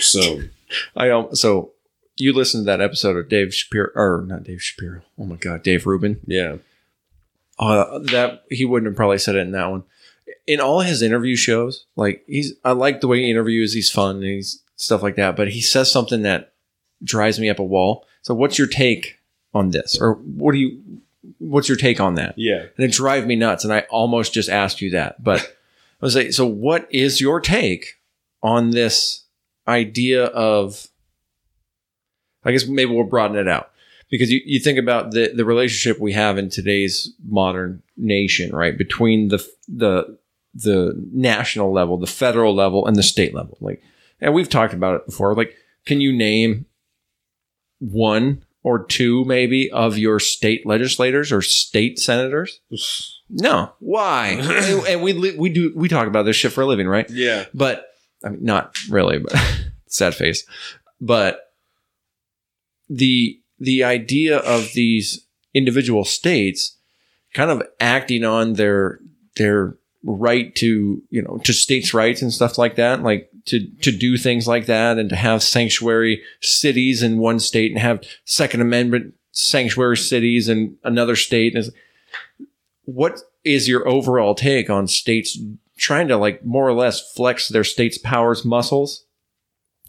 so I um, so you listened to that episode of Dave Shapiro or not Dave Shapiro? Oh my God, Dave Rubin. yeah Uh, that he wouldn't have probably said it in that one. In all his interview shows, like he's, I like the way he interviews. He's fun and he's stuff like that. But he says something that drives me up a wall. So, what's your take on this, or what do you, what's your take on that? yeah And it drives me nuts. And I almost just asked you that, but I was like, so what is your take on this idea of? I guess maybe we'll broaden it out because you, you think about the, the relationship we have in today's modern nation, right? Between the the the national level, the federal level, and the state level. Like, and we've talked about it before. Like, can you name one or two maybe of your state legislators or state senators? No. Why? and, and we we do we talk about this shit for a living, right? yeah But I mean, not really, but sad face. But the the idea of these individual states kind of acting on their their right to you know to states' rights and stuff like that, like to to do things like that, and to have sanctuary cities in one state and have Second Amendment sanctuary cities in another state. And what is your overall take on states trying to like more or less flex their state's powers muscles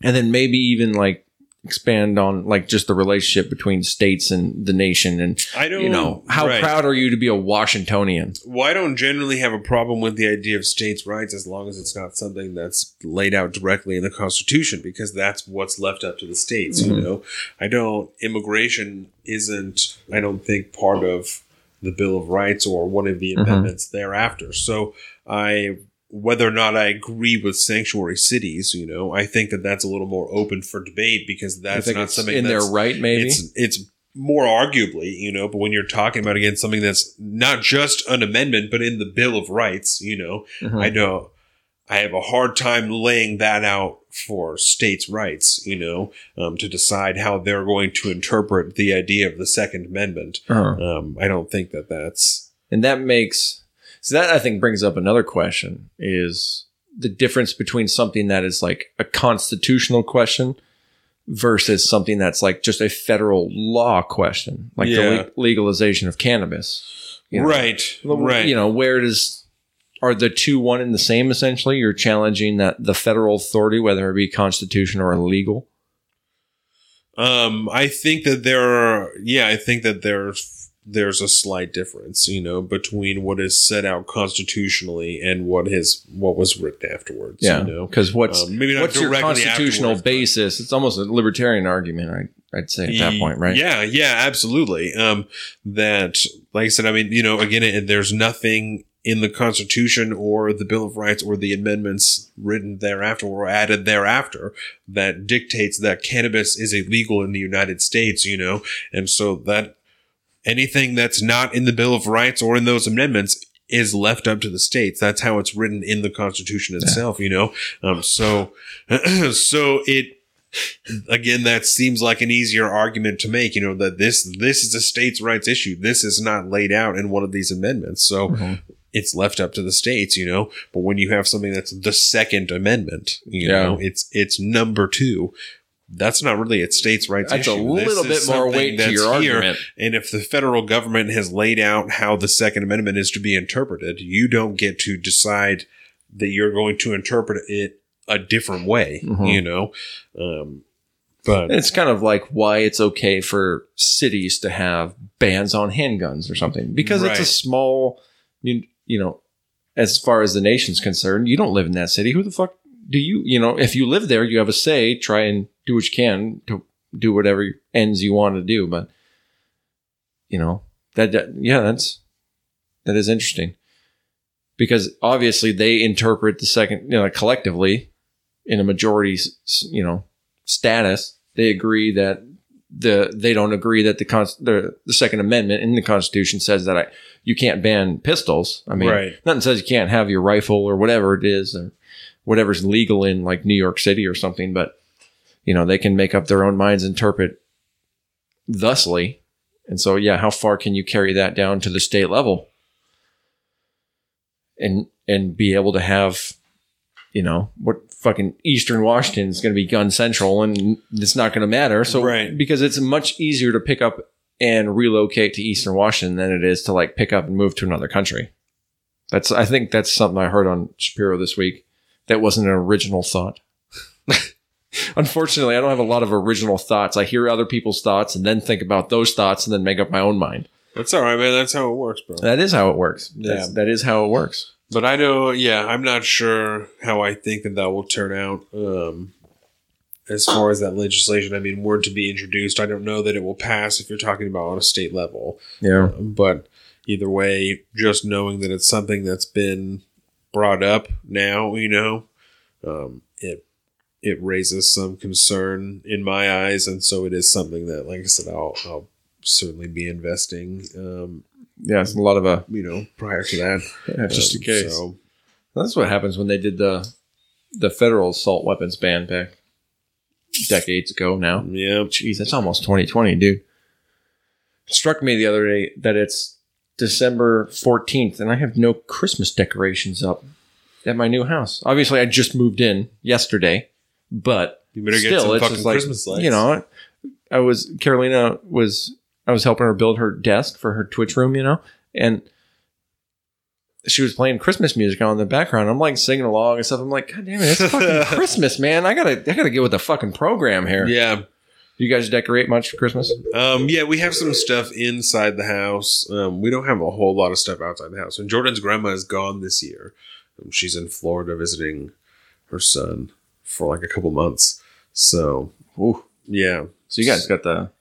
and then maybe even like expand on like just the relationship between states and the nation and i don't you know how right. proud are you to be a washingtonian well, I don't generally have a problem with the idea of states' rights as long as it's not something that's laid out directly in the Constitution, because that's what's left up to the states. Mhm. You know, I don't. Immigration isn't. I don't think part of the Bill of Rights or one of the Mhm. amendments thereafter. So I. Whether or not I agree with sanctuary cities, you know, I think that that's a little more open for debate because that's not something in their right maybe it's it's more arguably, you know, but when you're talking about again something that's not just an amendment, but in the Bill of Rights, you know, Mhm. I know I have a hard time laying that out for states' rights, you know, um, to decide how they're going to interpret the idea of the Second Amendment. Uh-huh. Um, I don't think that that's and that makes so that I think brings up another question is the difference between something that is like a constitutional question versus something that's like just a federal law question, like the le- legalization of cannabis. You know? right, right. You know, where does are the two one and the same essentially? You're challenging that the federal authority, whether it be constitutional or legal. Um, I think that there are, yeah, I think that there's there's a slight difference, you know, between what is set out constitutionally and what is what was written afterwards. Yeah, you know, because what's Um, maybe not what's your constitutional basis? It's almost a libertarian argument. I, I'd say at that point, right? Yeah, yeah, absolutely. Um, that, like I said, I mean, you know, again, it, there's nothing in the Constitution or the Bill of Rights or the amendments written thereafter or added thereafter that dictates that cannabis is illegal in the United States, you know, and so that anything that's not in the Bill of Rights or in those amendments is left up to the states. That's how it's written in the Constitution itself, you know. Um, so, so it again that seems like an easier argument to make you know that this this is a states rights issue this is not laid out in one of these amendments so Mhm. it's left up to the states you know but when you have something that's the second amendment you Yeah. know it's it's number two that's not really a states rights That's a issue. This little is bit more weight to your here, argument. and if the federal government has laid out how the second amendment is to be interpreted you don't get to decide that you're going to interpret it a different way Mhm. you know um but It's kind of like why it's okay for cities to have bans on handguns or something because it's a small, you, you know, as far as the nation's concerned, you don't live in that city. Who the fuck do you, you know, if you live there, you have a say, try and do what you can to do whatever ends you want to do. But, you know, that, that yeah, that's, that is interesting because obviously they interpret the second, you know, collectively in a majority, you know, status, they agree that the they don't agree that the cons- the, the Second Amendment in the Constitution says that I, you can't ban pistols. I mean, Right. nothing says you can't have your rifle or whatever it is or whatever's legal in like New York City or something. But you know, they can make up their own minds, interpret thusly, and so yeah, how far can you carry that down to the state level? And and be able to have you know, what fucking Eastern Washington is going to be gun central and it's not going to matter. So, Right. because it's much easier to pick up and relocate to Eastern Washington than it is to like pick up and move to another country. That's, I think that's something I heard on Shapiro this week. That wasn't an original thought. Unfortunately, I don't have a lot of original thoughts. I hear other people's thoughts and then think about those thoughts and then make up my own mind. That's all right, man. That's how it works, bro. That is how it works. That's- Yeah. that is how it works. But I know, yeah, I'm not sure how I think that that will turn out. Um, as far as that legislation, I mean, were to be introduced, I don't know that it will pass if you're talking about on a state level. Yeah. But either way, just knowing that it's something that's been brought up now, you know, um, it it raises some concern in my eyes, and so it is something that, like I said, I'll, I'll certainly be investing. Um, Yeah. It's a lot of a, you know, prior to that, yeah, just in Um, case. So, That's what happens when they did the the federal assault weapons ban back decades ago now. yeah, Jeez, that's almost 2020, dude. It struck me the other day that it's December 14th and I have no Christmas decorations up at my new house. Obviously, I just moved in yesterday, but you better get still, some it's fucking just like, Christmas lights. you know, I was, Carolina was, I was helping her build her desk for her Twitch room, you know, and she was playing Christmas music on the background. I'm like singing along and stuff. I'm like, God damn it, it's fucking Christmas, man. I gotta, I gotta get with the fucking program here. yeah, You guys decorate much for Christmas? um, yeah. We have some stuff inside the house. Um, we don't have a whole lot of stuff outside the house. And Jordan's grandma is gone this year. Um, she's in Florida visiting her son for like a couple months. So Ooh. yeah, So you guys got the,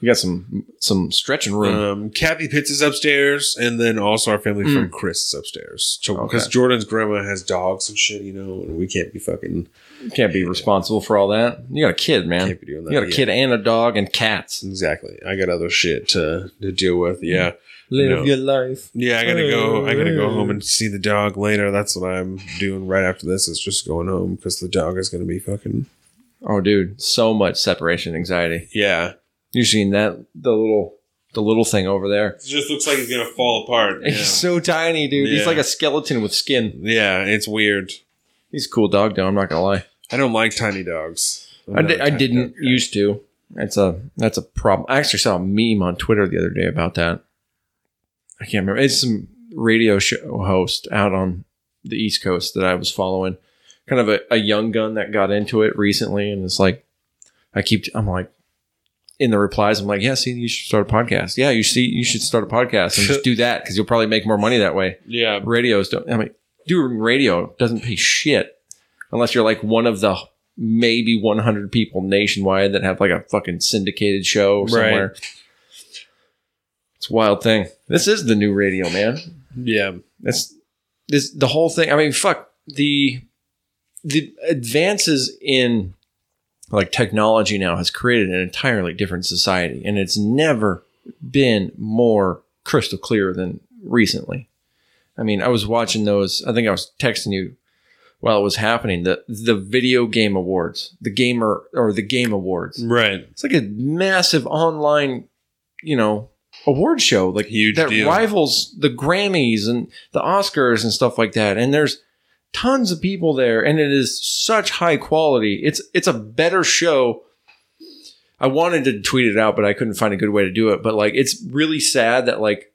you got some, some stretching room. Um, Kathy Pitts is upstairs, and then also our family Mm. friend Chris is upstairs. Because Okay. Jordan's grandma has dogs and shit, you know, and we can't be fucking can't be responsible for all that. You got a kid, man. can't be doing that. You got a Yeah. kid and a dog and cats. Exactly. I got other shit to to deal with. Yeah. Live No. your life. Yeah, I gotta go. I gotta go home and see the dog later. That's what I'm doing right after this. Is just going home because the dog is gonna be fucking. Oh, dude, so much separation anxiety. Yeah, You seen that the little the little thing over there. It just looks like he's gonna fall apart. Yeah, He's so tiny, dude. He's like a skeleton with skin. yeah it's weird. He's a cool dog, though. I'm not gonna lie. I don't like tiny dogs. I'm I, di- I didn't used to. That's a that's a problem. I actually saw a meme on Twitter the other day about that. I can't remember. It's some radio show host out on the East Coast that I was following. Kind of a, a young gun that got into it recently, and it's like I keep. I'm like in the replies. I'm like, yeah, see, you should start a podcast. Yeah, you see, you should start a podcast and just do that because you'll probably make more money that way. Yeah, Radios don't. I mean, doing radio doesn't pay shit unless you're like one of the maybe 100 people nationwide that have like a fucking syndicated show somewhere. It's a wild thing. This is the new radio, man. yeah. That's this the whole thing. I mean, fuck the the advances in like technology now has created an entirely different society, and it's never been more crystal clear than recently. I mean, I was watching those. I think I was texting you while it was happening. The the video game awards, the gamer or the game awards. Right. It's like a massive online, you know, award show, like Huge that deal. rivals the Grammys and the Oscars and stuff like that. And there's tons of people there, and it is such high quality. It's it's a better show. I wanted to tweet it out, but I couldn't find a good way to do it. But like, it's really sad that like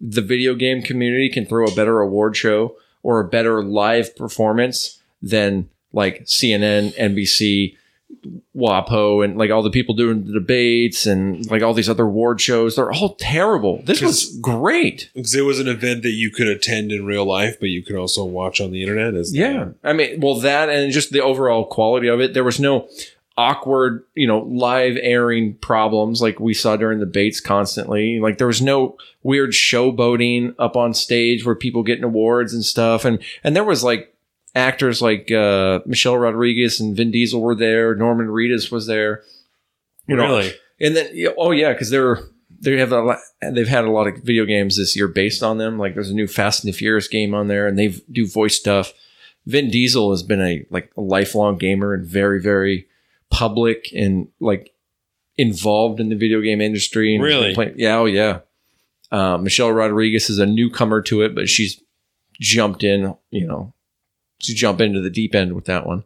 the video game community can throw a better award show or a better live performance than like CNN, NBC, WAPO, and like all the people doing the debates and like all these other award shows. They're all terrible. This was great. Because it was an event that you could attend in real life, but you could also watch on the internet. Is Yeah. I mean, well, that and just the overall quality of it. There was no awkward, you know, live airing problems like we saw during the debates constantly. Like there was no weird showboating up on stage where people getting awards and stuff. And and there was like actors like uh Michelle Rodriguez and Vin Diesel were there. Norman Reedus was there. You know, really. and then oh yeah, because they're they have a lot. They've had a lot of video games this year based on them. Like there's a new Fast and the Furious game on there, and they do voice stuff. Vin Diesel has been a like a lifelong gamer and very very public and like involved in the video game industry. And Really? play- yeah, oh yeah. Uh, Michelle Rodriguez is a newcomer to it, but she's jumped in. You know, she jump into the deep end with that one.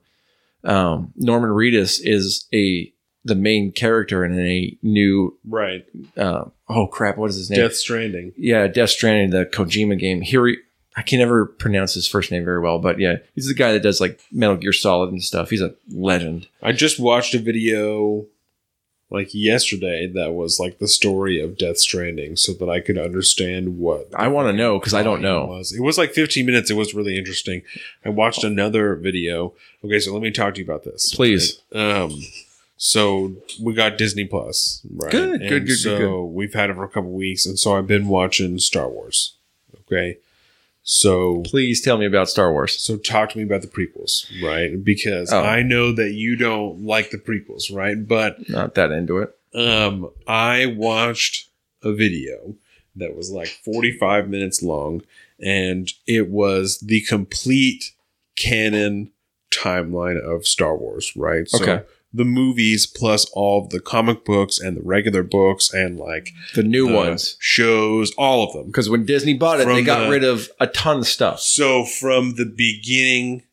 Um, Norman Reedus is a the main character in a new Right. uh, oh crap, what is his name? Death Stranding. Yeah, Death Stranding, the Kojima game. Hiri, I can never pronounce his first name very well, but yeah, he's the guy that does like Metal Gear Solid and stuff. He's a legend. I just watched a video like yesterday that was like the story of Death Stranding so that I could understand what I want to know because I don't know. was. It was like 15 minutes. It was really interesting. I watched another video. Okay, so let me talk to you about this. Please. right? Um so we got Disney Plus, right? Good, good, And good, good, So we've had it for a couple weeks and so I've been watching Star Wars. Okay. So Please tell me about Star Wars. so talk to me about the prequels, right? Because Oh. I know that you don't like the prequels, right? But Not that into it. um I watched a video that was like 45 minutes long and it was the complete canon timeline of Star Wars, right? So Okay. The movies plus all of the comic books and the regular books and like The new the ones. shows, all of them. Because when Disney bought it, From they got the- rid of a ton of stuff. So from the beginning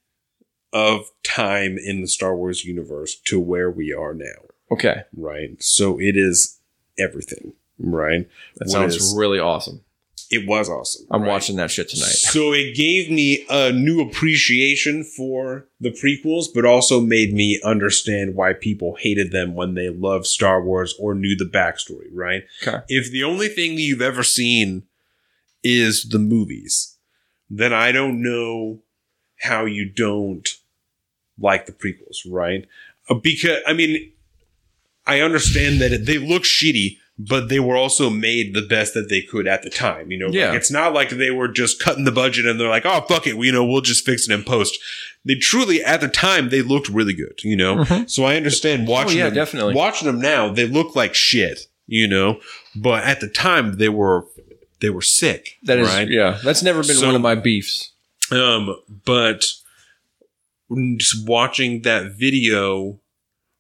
of time in the Star Wars universe to where we are now, Okay. right? So it is everything, right? That What sounds is- really awesome. It was awesome. I'm right? watching that shit tonight. So it gave me a new appreciation for the prequels, but also made me understand why people hated them when they loved Star Wars or knew the backstory, right? Okay. If the only thing that you've ever seen is the movies, then I don't know how you don't like the prequels, right? Uh, Because, I mean, I understand that they look shitty, but they were also made the best that they could at the time. You know, Yeah. like, it's not like they were just cutting the budget and they're like, oh, fuck it, we, you know, we'll just fix it in post. They truly, at the time, they looked really good, you know? Mhm. So I understand watching Oh, yeah, them, definitely. watching them now, they look like shit, you know? But at the time, they were, they were sick. That is, right? yeah, that's never been So- one of my beefs. Um, but just watching that video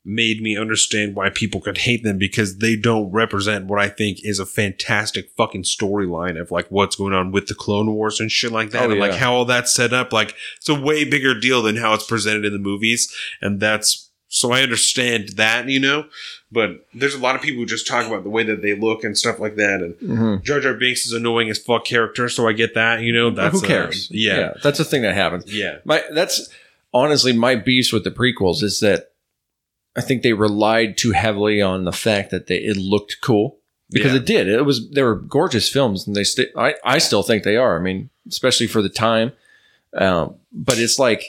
made me understand why people could hate them because they don't represent what I think is a fantastic fucking storyline of like what's going on with the Clone Wars and shit like that, Oh, and like how all that's set up. Like it's a way bigger deal than how it's presented in the movies, and that's so I understand that, you know. But there's a lot of people who just talk about the way that they look and stuff like that, and Mhm. Jar Jar Binks is annoying as fuck character, so I get that, you know. That's Who cares? um, yeah, that's a thing that happens. yeah, My that's honestly my beast with the prequels is that I think they relied too heavily on the fact that they it looked cool because Yeah. it did. It was they were gorgeous films, and they st- I I still think they are. I mean, especially for the time. Um, but it's like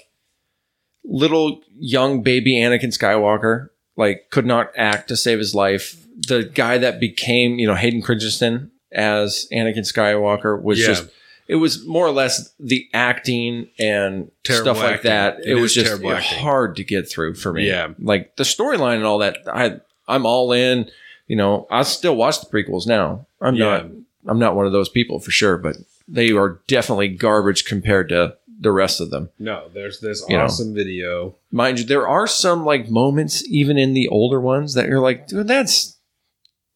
little young baby Anakin Skywalker like could not act to save his life. The guy that became you know Hayden Christensen as Anakin Skywalker was Yeah. just it was more or less the acting and Terrible stuff like acting. that. It It, was just hard to get through for me. Yeah. like the storyline and all that. I I'm all in. You know, I still watch the prequels now. I'm Yeah. not. I'm not one of those people for sure, but they are definitely garbage compared to the rest of them. no. There's this You know. awesome video. Mind you, there are some like moments even in the older ones that you're like, dude, that's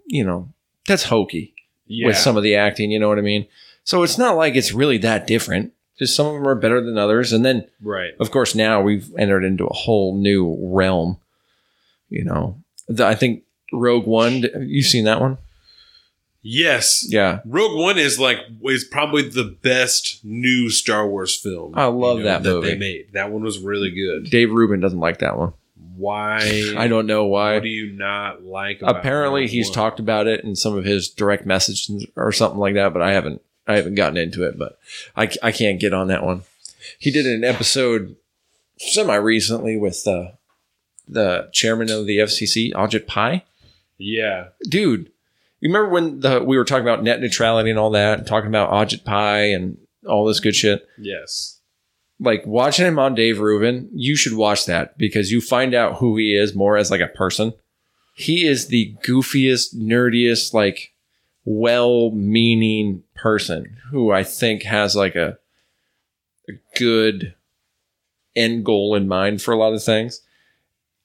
you know, that's hokey Yeah, with some of the acting. You know what I mean? So it's not like it's really that different. Just some of them are better than others, and then right. of course now we've entered into a whole new realm. You know, the, I think Rogue One. You've seen that one? Yes, Yeah, Rogue One is like is probably the best new Star Wars film. I love that that movie. they made. That one was really good. Dave Rubin doesn't like that one. Why? I don't know why. What do you not like? About apparently Rogue he's One? talked about it in some of his direct messages or something like that but i haven't i haven't gotten into it but i, I can't get on that one. He did an episode semi recently with uh, the chairman of the fcc ajit pai. Yeah, dude you remember when the we were talking about net neutrality and all that and talking about ajit pai and all this good shit? Yes, like watching him on Dave Rubin, you should watch that because you find out who he is more as like a person. He is the goofiest, nerdiest, like well-meaning person who I think has like a, a good end goal in mind for a lot of things.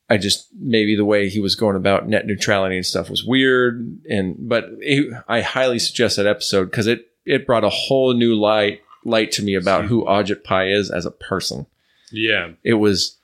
I just maybe the way he was going about net neutrality and stuff was weird, and but it, I highly suggest that episode because it it brought a whole new light light to me about who Ajit Pai is as a person. yeah. It was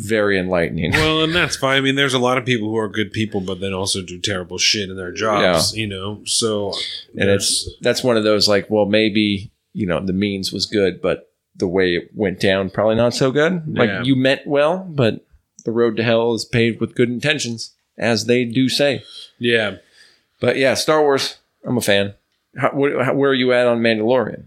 very enlightening. Well, and that's fine. I mean, there's a lot of people who are good people, but then also do terrible shit in their jobs. You know, so and it's that's one of those like, well, maybe you know the means was good, but the way it went down probably not so good. Like Yeah. you meant well, but the road to hell is paved with good intentions, as they do say. yeah. But yeah, Star Wars, I'm a fan. How, wh- how, where are you at on Mandalorian?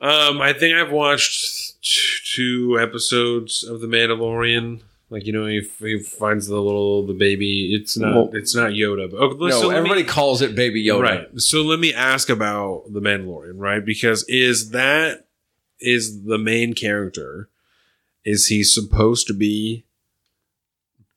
Um, I think I've watched t- two episodes of The Mandalorian. Like you know, he, he finds the little the baby. It's not. Well- it's not Yoda. But, okay, No, so let me- everybody calls it Baby Yoda. Right. So let me ask about the Mandalorian, right? Because is that is the main character? Is he supposed to be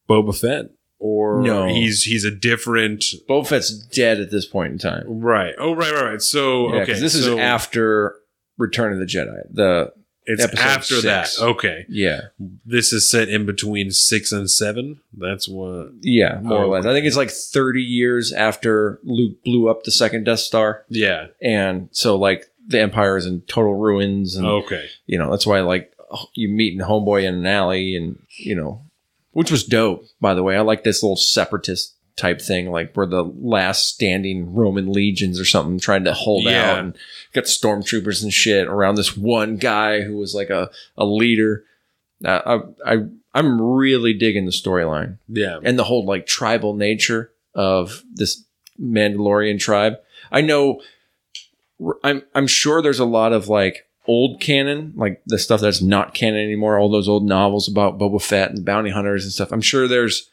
Boba Fett, or No. he's he's a different? Boba Fett's dead at this point in time. Right. Oh, right, right, right. So Yeah, okay, this so is after Return of the Jedi. The It's after that. Okay, yeah, this is set in between six and seven. That's what. yeah, more Oh, or less. I think it's like 30 years after Luke blew up the second Death Star, Yeah. and so like the Empire is in total ruins, and Okay. you know that's why like you meet in Homeboy in an alley, and you know, which was dope by the way. I like this little separatist type thing, like we're the last standing Roman legions or something, trying to hold Yeah. out, and got stormtroopers and shit around this one guy who was like a a leader. Uh, I, I I'm really digging the storyline Yeah. and the whole like tribal nature of this Mandalorian tribe. I know I'm I'm sure there's a lot of like old canon, like the stuff that's not canon anymore, all those old novels about Boba Fett and bounty hunters and stuff. I'm sure there's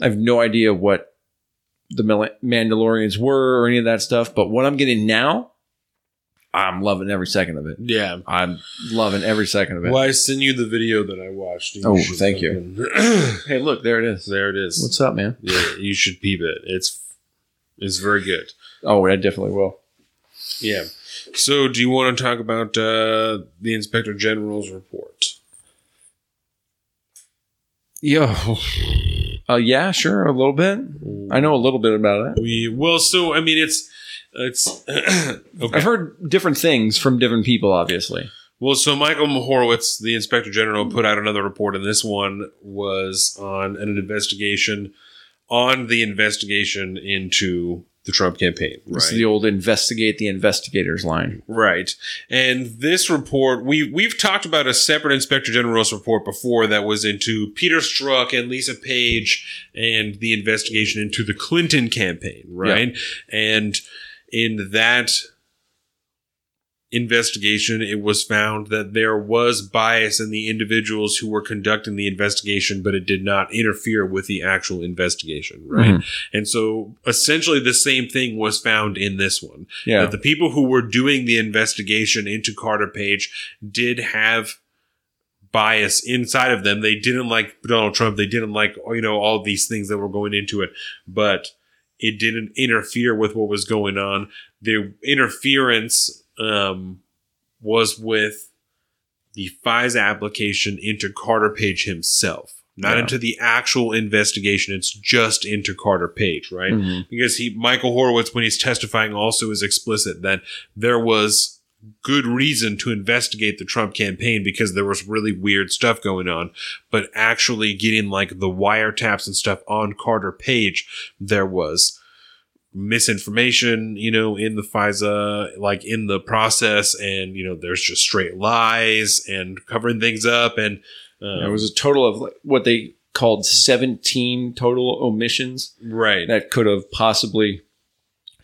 I have no idea what the Mandalorians were or any of that stuff, but what I'm getting now, I'm loving every second of it. Yeah. I'm loving every second of it. Well, I sent you the video that I watched. Oh, thank you. Hey, look, there it is. there it is. What's up, man? Yeah, you should peep it. It's it's very good. Oh, I definitely will. Yeah. So, do you want to talk about uh, the Inspector General's report? Yeah. Uh, yeah, sure, a little bit. I know a little bit about it. We well, so I mean, it's it's okay. I've heard different things from different people, obviously. Well, so Michael Horowitz, the inspector general, put out another report, and this one was on an investigation on the investigation into the Trump campaign. This is the old investigate the investigators line. Right. And this report, we we've talked about a separate inspector general's report before that was into Peter Strzok and Lisa Page and the investigation into the Clinton campaign, right? And in that investigation, it was found that there was bias in the individuals who were conducting the investigation, but it did not interfere with the actual investigation, right? Mm-hmm. And so essentially the same thing was found in this one Yeah. that the people who were doing the investigation into Carter Page did have bias inside of them. They didn't like Donald Trump. They didn't like, you know, all these things that were going into it, but it didn't interfere with what was going on. The interference um, was with the FISA application into Carter Page himself, not Yeah. into the actual investigation. It's just into Carter Page, right? Mhm. because he Michael Horowitz when he's testifying also is explicit that there was good reason to investigate the Trump campaign because there was really weird stuff going on but actually getting like the wiretaps and stuff on Carter Page there was misinformation you know in the FISA like in the process and you know there's just straight lies and covering things up and um, it was a total of like, what they called 17 total omissions right that could have possibly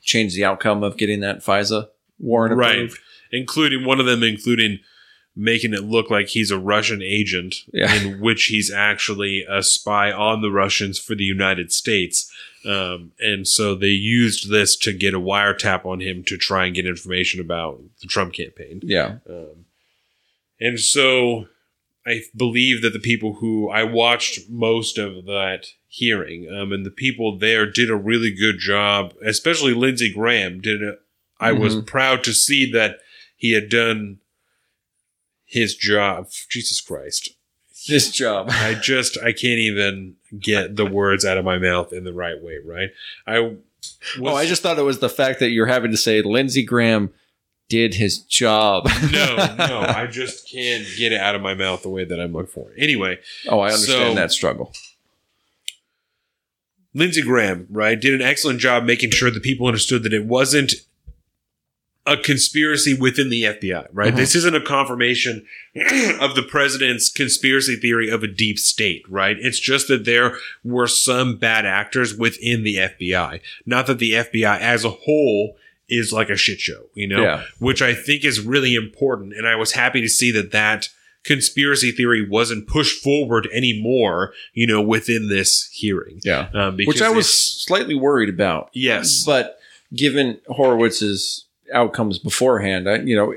changed the outcome of getting that FISA warrant right approved. including one of them including making it look like he's a russian agent Yeah. in which he's actually a spy on the russians for the united states um, and so they used this to get a wiretap on him to try and get information about the trump campaign Yeah. um, and so I believe that the people who I watched most of that hearing, um, and the people there did a really good job, especially Lindsey Graham did a, I was proud to see that he had done his job. Jesus Christ. This job. I just I can't even get the words out of my mouth in the right way, right? I was, Oh, I just thought it was the fact that you're having to say Lindsey Graham did his job. no, no, I just can't get it out of my mouth the way that I'm looking for. Anyway, oh, I understand So- that struggle. Lindsey Graham, right, did an excellent job making sure the people understood that it wasn't a conspiracy within the FBI, right? Mhm. This isn't a confirmation of the president's conspiracy theory of a deep state, right? It's just that there were some bad actors within the FBI. Not that the FBI as a whole is like a shit show, you know? Yeah. Which I think is really important. And I was happy to see that that conspiracy theory wasn't pushed forward anymore, you know, within this hearing. Yeah. Um, because Which I was slightly worried about. yes, But given Horowitz's outcomes beforehand, I, you know, I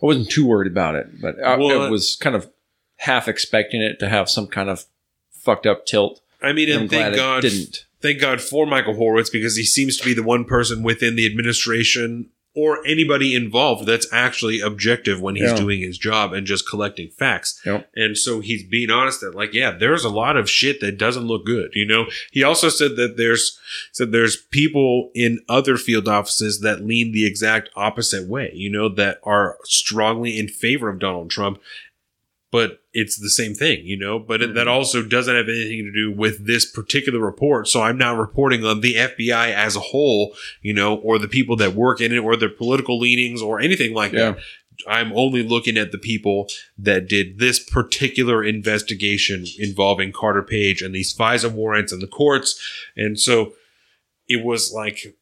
wasn't too worried about it. But I, Well, I was kind of half expecting it to have some kind of fucked up tilt. I mean, and I'm thank God, didn't. thank God for Michael Horowitz because he seems to be the one person within the administration or anybody involved that's actually objective when he's Yeah. doing his job and just collecting facts. Yep. And so he's being honest that like, yeah, there's a lot of shit that doesn't look good. You know, he also said that there's said there's people in other field offices that lean the exact opposite way, you know, that are strongly in favor of Donald Trump but it's the same thing, you know. But it, that mm-hmm. also doesn't have anything to do with this particular report. So I'm not reporting on the FBI as a whole, you know, or the people that work in it, or their political leanings, or anything like Yeah. that. I'm only looking at the people that did this particular investigation involving Carter Page and these FISA warrants and the courts. And so it was like,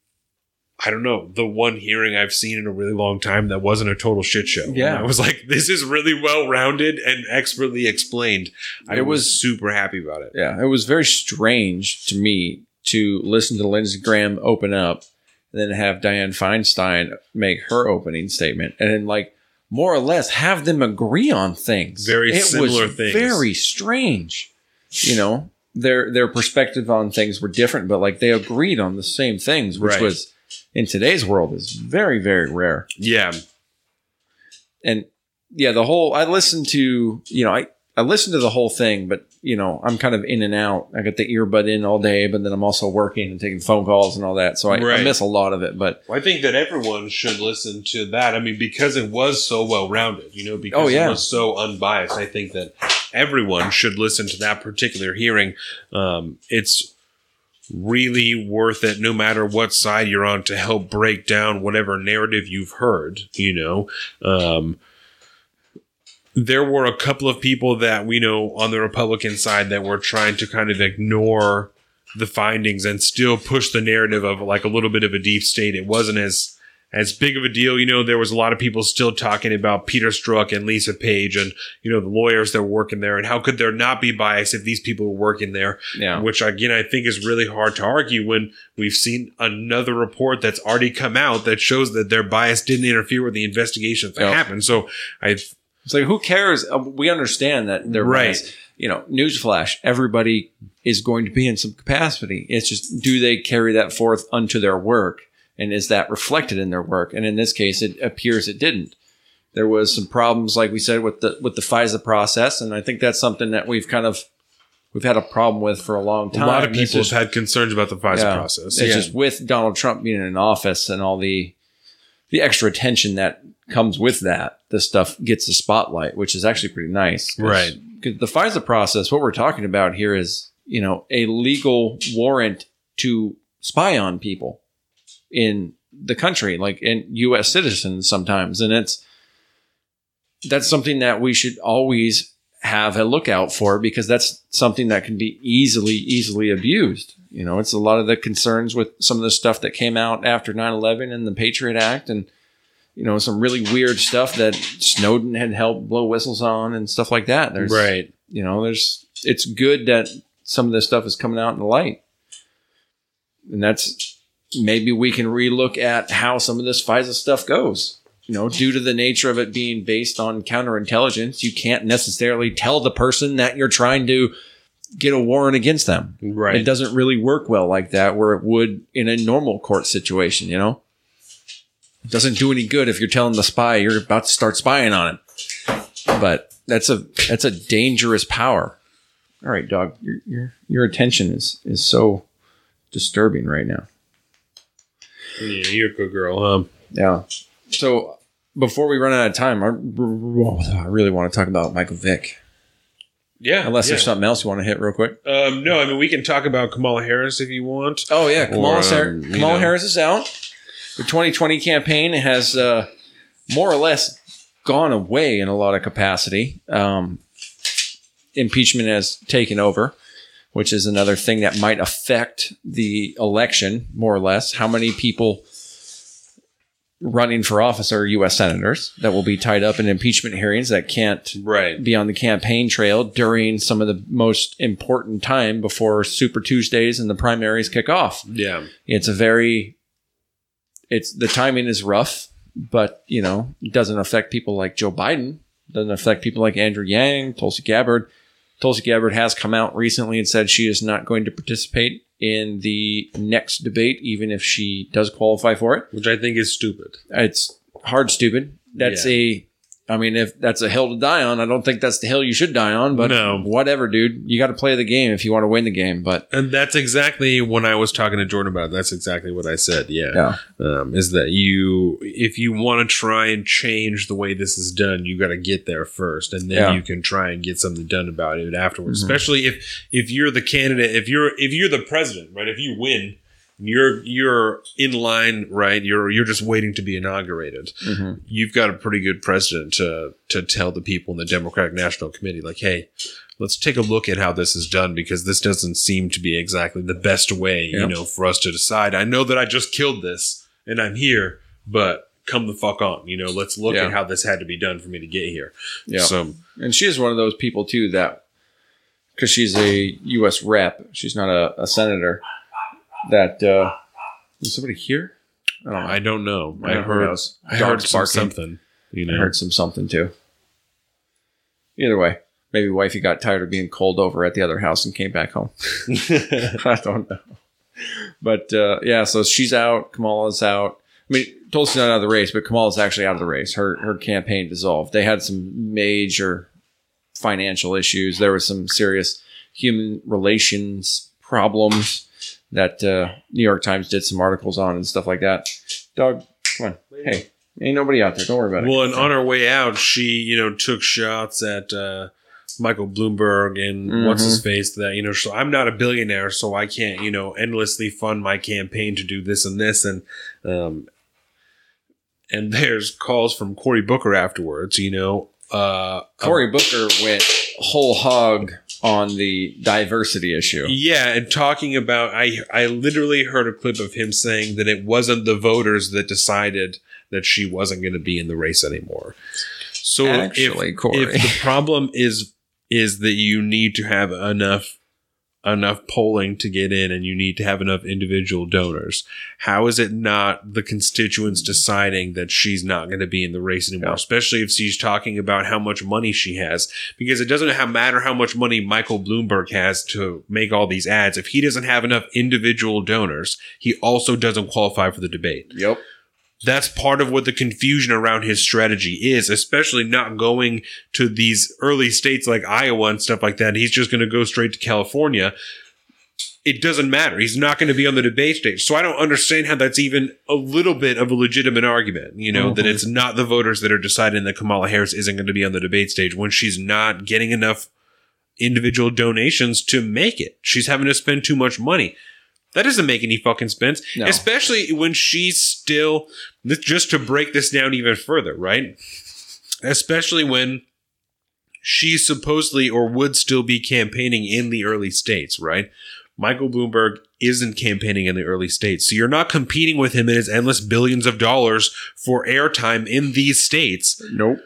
I don't know, the one hearing I've seen in a really long time that wasn't a total shit show. Yeah. And I was like, this is really well rounded and expertly explained. I It was, was- super happy about it. Yeah, it was very strange to me to listen to Lindsey Graham open up and then have Dianne Feinstein make her opening statement and then like more or less have them agree on things. Very it similar was things. Very strange. You know, their their perspective on things were different, but like they agreed on the same things, which Right. was in today's world is very, very rare Yeah. and yeah, the whole I listened to, you know, I I listened to the whole thing, but you know, I'm kind of in and out. I got the earbud in all day, but then I'm also working and taking phone calls and all that, so I, I miss a lot of it. But Well, I think that everyone should listen to that. I mean, because it was so well rounded, you know, because Oh, yeah. it was so unbiased. I think that everyone should listen to that particular hearing. Um, it's really worth it, no matter what side you're on, to help break down whatever narrative you've heard. You know, um, there were a couple of people that we know on the Republican side that were trying to kind of ignore the findings and still push the narrative of like a little bit of a deep state. It wasn't as as big of a deal. You know, there was a lot of people still talking about Peter Strzok and Lisa Page and, you know, the lawyers that were working there and how could there not be bias if these people were working there? yeah, Which again, I think is really hard to argue when we've seen another report that's already come out that shows that their bias didn't interfere with the investigation that Yep. happened. So I, it's like who cares? Uh, We understand that they're Right. biased. You know, newsflash: everybody is going to be in some capacity. It's just do they carry that forth unto their work, and is that reflected in their work? And in this case, it appears it didn't. There was some problems, like we said, with the with the FISA process, and I think that's something that we've kind of we've had a problem with for a long time. a lot of people just- have had concerns about the FISA yeah. process. It's Yeah. just with Donald Trump being in office and all the the extra attention that comes with that, this stuff gets the spotlight, which is actually pretty nice, right? Because the FISA process, what we're talking about here is, you know, a legal warrant to spy on people in the country, like in U.S. citizens sometimes, and it's that's something that we should always have a lookout for because that's something that can be easily easily abused you know it's a lot of the concerns with some of the stuff that came out after 9-11 and the patriot act and you know some really weird stuff that snowden had helped blow whistles on and stuff like that there's right. you know there's it's good that some of this stuff is coming out in the light and that's maybe we can relook at how some of this FISA stuff goes. You know due to the nature of it being based on counterintelligence you can't necessarily tell the person that you're trying to get a warrant against them. Right. it doesn't really work well like that where it would in a normal court situation you know? It doesn't do any good if you're telling the spy you're about to start spying on him. But that's a that's a dangerous power. All right dog your your, your attention is is so disturbing right now Yeah, you're a good girl. Um, yeah so before we run out of time i, I really want to talk about michael vick yeah. unless yeah. there's something else you want to hit real quick Um, no, I mean we can talk about Kamala Harris if you want. Oh yeah, Kamala, Or, Har- um, you Kamala know. Harris is out. The 2020 campaign has uh, more or less gone away in a lot of capacity. Um, impeachment has taken over, which is another thing that might affect the election more or less. How many people running for office are U.S. senators that will be tied up in impeachment hearings that can't Right. be on the campaign trail during some of the most important time before Super Tuesdays and the primaries kick off. Yeah. It's a very it's the timing is rough, but you know, it doesn't affect people like Joe Biden, doesn't affect people like Andrew Yang, Tulsi Gabbard. Tulsi Gabbard has come out recently and said she is not going to participate in the next debate, even if she does qualify for it. Which I think is stupid. It's hard stupid. That's a I mean, if that's a hill to die on, I don't think that's the hill you should die on, but No. whatever, dude. You got to play the game if you want to win the game. But And that's exactly when I was talking to Jordan about it, that's exactly what I said. Yeah. yeah, Um, is that you, if you want to try and change the way this is done, you got to get there first, and then Yeah. you can try and get something done about it afterwards. Mhm. Especially if if you're the candidate, if you're if you're the president, right? If you win, you're you're in line, right? You're you're just waiting to be inaugurated. hmm You've got a pretty good president to to tell the people in the Democratic National Committee, like, hey. Let's take a look at how this is done because this doesn't seem to be exactly the best way, Yeah. you know, for us to decide. I know that I just killed this and I'm here, but come the fuck on. You know, let's look Yeah. at how this had to be done for me to get here. yeah. So And she is one of those people too that, because she's a U.S. rep, she's not a, a senator. That uh, is somebody here? I don't know. I don't know. I Yeah, who heard knows? I heard some something. You I heard some something too. Either way, maybe wifey got tired of being cold over at the other house and came back home. I don't know. But uh, yeah, so she's out. Kamala's out. I mean, Tulsi's not out of the race, but Kamala's actually out of the race. Her her campaign dissolved. They had some major financial issues. There was some serious human relations problems that uh, New York Times did some articles on and stuff like that. Dog, come on. Hey, ain't nobody out there. Don't worry about it. Well, and on her way out, she you know took shots at uh, Michael Bloomberg and what's his face that you know. So I'm not a billionaire, so I can't you know endlessly fund my campaign to do this and this and um, and there's calls from Cory Booker afterwards. You know, uh, Cory Booker went whole hog on the diversity issue. Yeah, and talking about I I literally heard a clip of him saying that it wasn't the voters that decided that she wasn't going to be in the race anymore. So Actually, if, Cory. if the problem is is that you need to have enough enough polling to get in and you need to have enough individual donors. How is it not the constituents deciding that she's not going to be in the race anymore, Yeah. especially if she's talking about how much money she has? Because it doesn't matter how much money Michael Bloomberg has to make all these ads. If he doesn't have enough individual donors, he also doesn't qualify for the debate Yep. That's part of what the confusion around his strategy is, especially not going to these early states like Iowa and stuff like that. He's just going to go straight to California. It doesn't matter. He's not going to be on the debate stage. So I don't understand how that's even a little bit of a legitimate argument, you know, that Mhm. it's not the voters that are deciding that Kamala Harris isn't going to be on the debate stage when she's not getting enough individual donations to make it. She's having to spend too much money. That doesn't make any fucking sense. No. Especially when she's still just to break this down even further, right? Especially when she's supposedly or would still be campaigning in the early states, right? Michael Bloomberg isn't campaigning in the early states. So you're not competing with him in his endless billions of dollars for airtime in these states. Nope.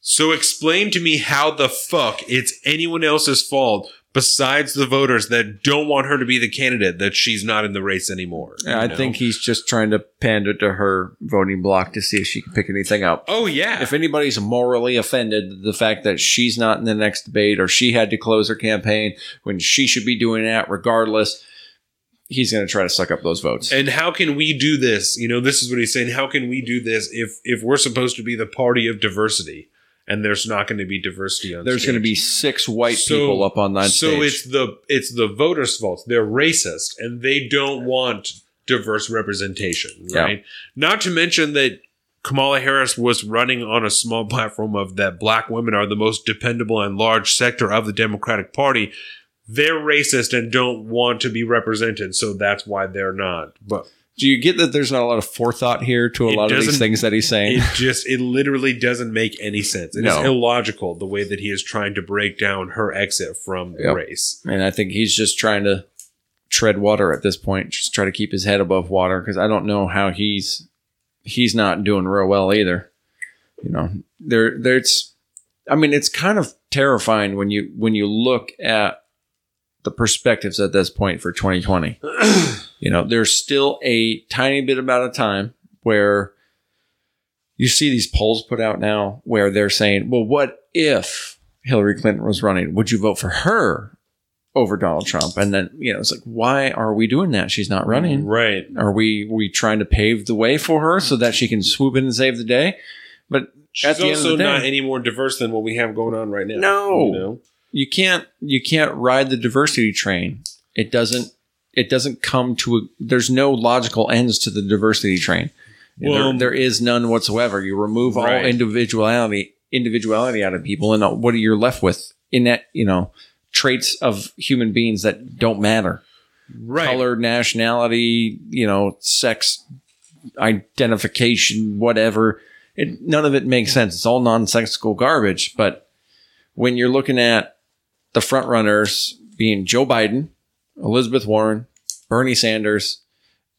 So explain to me how the fuck it's anyone else's fault besides the voters that don't want her to be the candidate that she's not in the race anymore. Yeah, I know? think he's just trying to pander to her voting block to see if she can pick anything up. Oh yeah. If anybody's morally offended the fact that she's not in the next debate or she had to close her campaign when she should be doing that regardless, he's going to try to suck up those votes. and how can we do this? You know, this is what he's saying. How can we do this if if we're supposed to be the party of diversity and there's not going to be diversity on There's going to be six white So- people up on that so stage. it's the it's the voters' fault. They're racist and they don't want diverse representation, Yeah. right? Not to mention that Kamala Harris was running on a small platform of that black women are the most dependable and large sector of the Democratic Party. They're racist and don't want to be represented, so that's why they're not. But Do you get that there's not a lot of forethought here to a It lot of these things that he's saying? it just it literally doesn't make any sense. It is No. illogical the way that he is trying to break down her exit from the Yep. race. and I think he's just trying to tread water at this point, just try to keep his head above water because I don't know how he's he's not doing real well either. You know, there there's I mean it's kind of terrifying when you when you look at the perspectives at this point for 2020. you know, there's still a tiny bit amount of time where you see these polls put out now where they're saying, well, what if Hillary Clinton was running? Would you vote for her over Donald Trump? And then, you know, it's like, why are we doing that? She's not running. Right. Are we we trying to pave the way for her so that she can swoop in and save the day? But She's at the end of also day, not any more diverse than what we have going on right now. No. You know? you can't you can't ride the diversity train. It doesn't it doesn't come to a, there's no logical ends to the diversity train. There- Well- there is none whatsoever. You remove all Right. individuality individuality out of people, and uh, what are you left with? In that you know traits of human beings that don't matter. Right. Color, nationality, you know, sex, identification, whatever. It, none of it makes sense. It's all nonsensical garbage. But when you're looking at the front runners being Joe Biden, Elizabeth Warren, Bernie Sanders,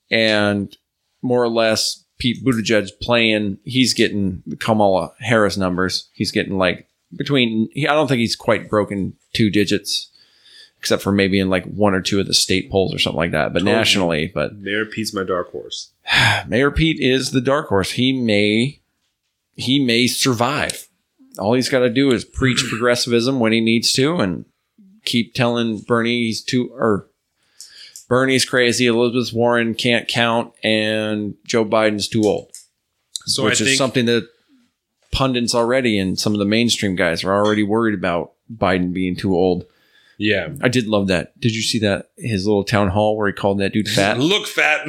and more or less Pete Buttigieg playing, he's getting Kamala Harris numbers. He's getting like between, I don't think he's quite broken two digits, except for maybe in like one or two of the state polls or something like that. But Totally. nationally, but Mayor Pete's my dark horse. Mayor Pete is the dark horse. He may he may survive. All he's got to do is preach progressivism when he needs to and keep telling Bernie he's too or Bernie's crazy, Elizabeth Warren can't count, and Joe Biden's too old. So which I is think something that pundits already and some of the mainstream guys are already worried about Biden being too old. Yeah. I did love that. Did you see that his little town hall where he called that dude fat? Look fat.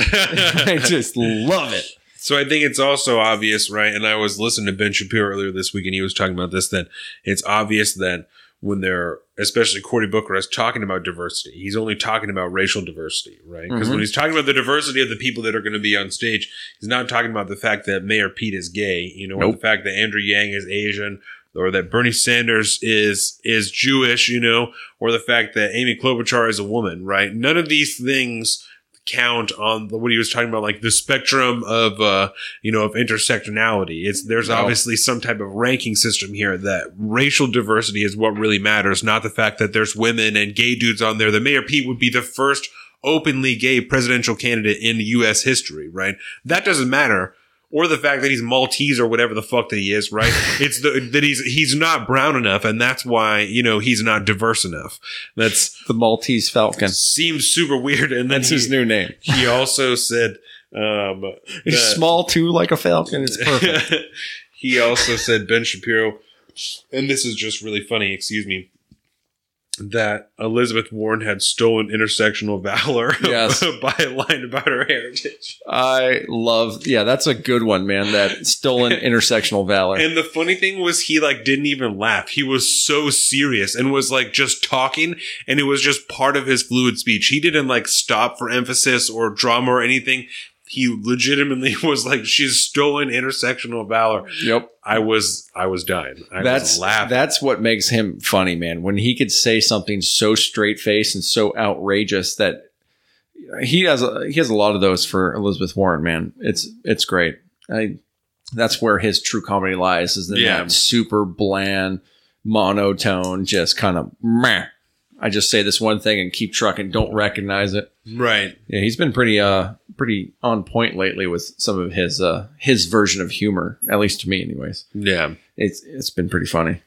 I just love it. So I think it's also obvious, right? And I was listening to Ben Shapiro earlier this week, and he was talking about this. That it's obvious that when they're, especially Cory Booker, is talking about diversity, he's only talking about racial diversity, right? Because Mhm. when he's talking about the diversity of the people that are going to be on stage, he's not talking about the fact that Mayor Pete is gay, you know, or the fact that Andrew Yang is Asian, or that Bernie Sanders is is Jewish, you know, or the fact that Amy Klobuchar is a woman, right? None of these things count on the, what he was talking about, like the spectrum of, uh, you know, of intersectionality. It's there's obviously some type of ranking system here that racial diversity is what really matters, not the fact that there's women and gay dudes on there. The Mayor Pete would be the first openly gay presidential candidate in U.S. history, right? That doesn't matter. Or the fact that he's Maltese or whatever the fuck that he is, right? it's the that he's he's not brown enough, and that's why you know he's not diverse enough. That's The Maltese Falcon. seems super weird. And That's he, his new name. he also said, um, He's that- small too, like a falcon. It's perfect. he also said Ben Shapiro, and this is just really funny. Excuse me. That Elizabeth Warren had stolen intersectional valor Yes. by a line about her heritage. I love. Yeah, that's a good one, man. That stolen intersectional valor. And the funny thing was, he like didn't even laugh. He was so serious and was like just talking, and it was just part of his fluid speech. He didn't like stop for emphasis or drama or anything. He legitimately was like, "She's stolen intersectional valor." yep. I was, I was dying. I that's was laughing. that's what makes him funny, man. When he could say something so straight faced and so outrageous that he has a, he has a lot of those for Elizabeth Warren, man. It's it's great. I that's where his true comedy lies is in Yeah. that super bland monotone, just kind of meh. I just say this one thing and keep trucking, don't recognize it. Right. Yeah, he's been pretty uh pretty on point lately with some of his uh his version of humor, at least to me anyways Yeah. it's it's been pretty funny.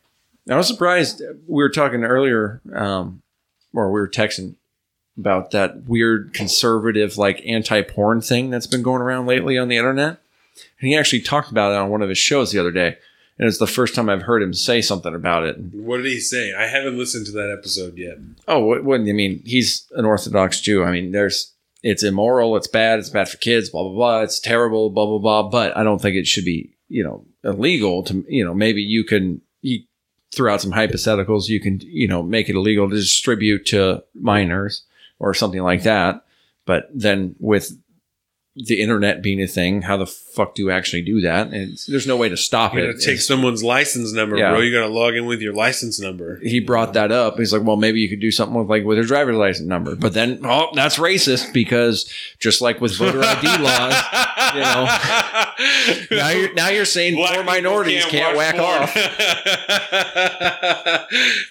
I was surprised. We were talking earlier, um, or we were texting about that weird conservative, like anti-porn thing that's been going around lately on the internet. And he actually talked about it on one of his shows the other day. And it's the first time I've heard him say something about it. What did he say? I haven't listened to that episode yet. Oh, what, what I mean, he's an Orthodox Jew. I mean, there's it's immoral, it's bad, it's bad for kids, blah blah blah. It's terrible, blah blah blah. But I don't think it should be, you know, illegal to, you know, maybe you can he threw out some hypotheticals. You can, you know, make it illegal to distribute to minors or something like that. But then with the internet being a thing, how the fuck do you actually do that? And there's no way to stop You it. gotta take It's- someone's license number, Yeah. bro. You gotta log in with your license number. he brought that up. He's like, well, maybe you could do something with like with your driver's license number. But then, oh, that's racist because just like with voter ID laws, you know, now you're now you're saying Black poor minorities can't, watch whack off. off.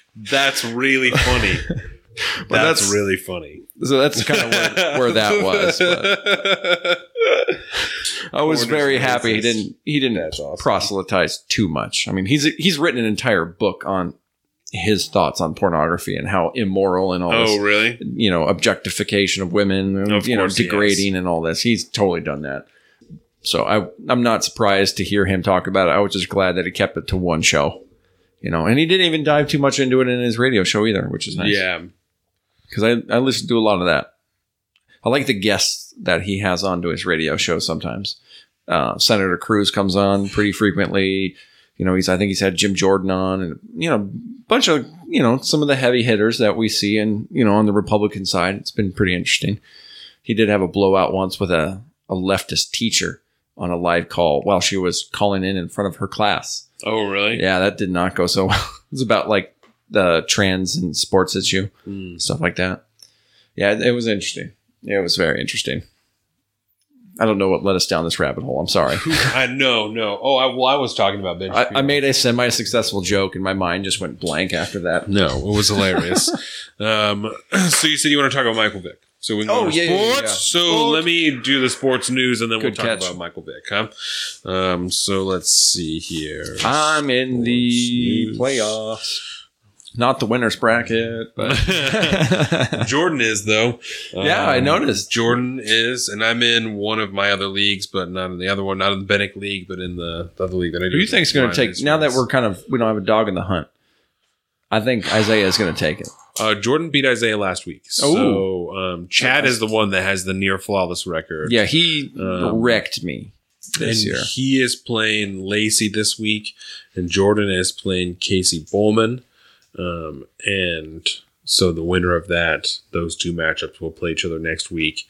that's really funny. that's, that's- really funny. So that's kind of where, where that was. But I was very happy he didn't he didn't awesome. proselytize too much. I mean, he's he's written an entire book on his thoughts on pornography and how immoral and all this Oh, really? you know objectification of women and Of you know degrading and all this he's totally done that so i i'm not surprised to hear him talk about it i was just glad that he kept it to one show you know and he didn't even dive too much into it in his radio show either which is nice Yeah. Because I, I listen to a lot of that. I like the guests that he has on to his radio show sometimes. Uh, senator cruz comes on pretty frequently. You know he's i think he's had jim jordan on and you know a bunch of you know some of the heavy hitters that we see and you know on the republican side. It's been pretty interesting. He did have a blowout once with a, a leftist teacher on a live call while she was calling in in front of her class. Oh, really? yeah that did not go so well. It was about like the trans and sports issue Hmm. stuff like that. Yeah, it was interesting. Yeah, it was very interesting. I don't know what led us down this rabbit hole. I'm sorry. I know, no. Oh, I, well, I was talking about Ben. I, I made a semi-successful joke, and my mind just went blank after that. no. It was hilarious. um, so you said you want to talk about Michael Vick. So we Oh, go to yeah, yeah, sports. So Sports. let me do the sports news, and then Good we'll talk catch. about Michael Vick. Huh? Um, so let's see here. I'm in the news. playoffs, not the winners bracket, but Jordan is though. yeah, I Um, noticed. Jordan is, and I'm in one of my other leagues, but not in the other one, not in the Bennick League, but in the, the other league that I do. Who do you think's going to take now that we're kind of we don't have a dog in the hunt? I think Isaiah is going to take it. Uh, Jordan beat Isaiah last week. So um, Chad is the one that has the near flawless record. Yeah, he Um, wrecked me and this year. he is playing Lacey this week, and Jordan is playing Casey Bowman. Um, and so the winner of that, those two matchups will play each other next week.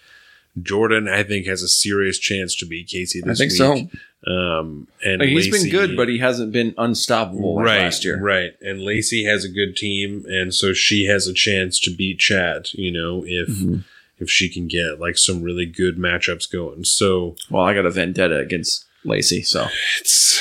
Jordan, I think, has a serious chance to beat Casey I this think week. so. Um, and Like, he's Lacey- been good, but he hasn't been unstoppable like right last year. Right, and Lacey has a good team, and so she has a chance to beat Chad. You know, if Mm-hmm. if she can get like some really good matchups going. So Well, I got a vendetta against Lacey, so it's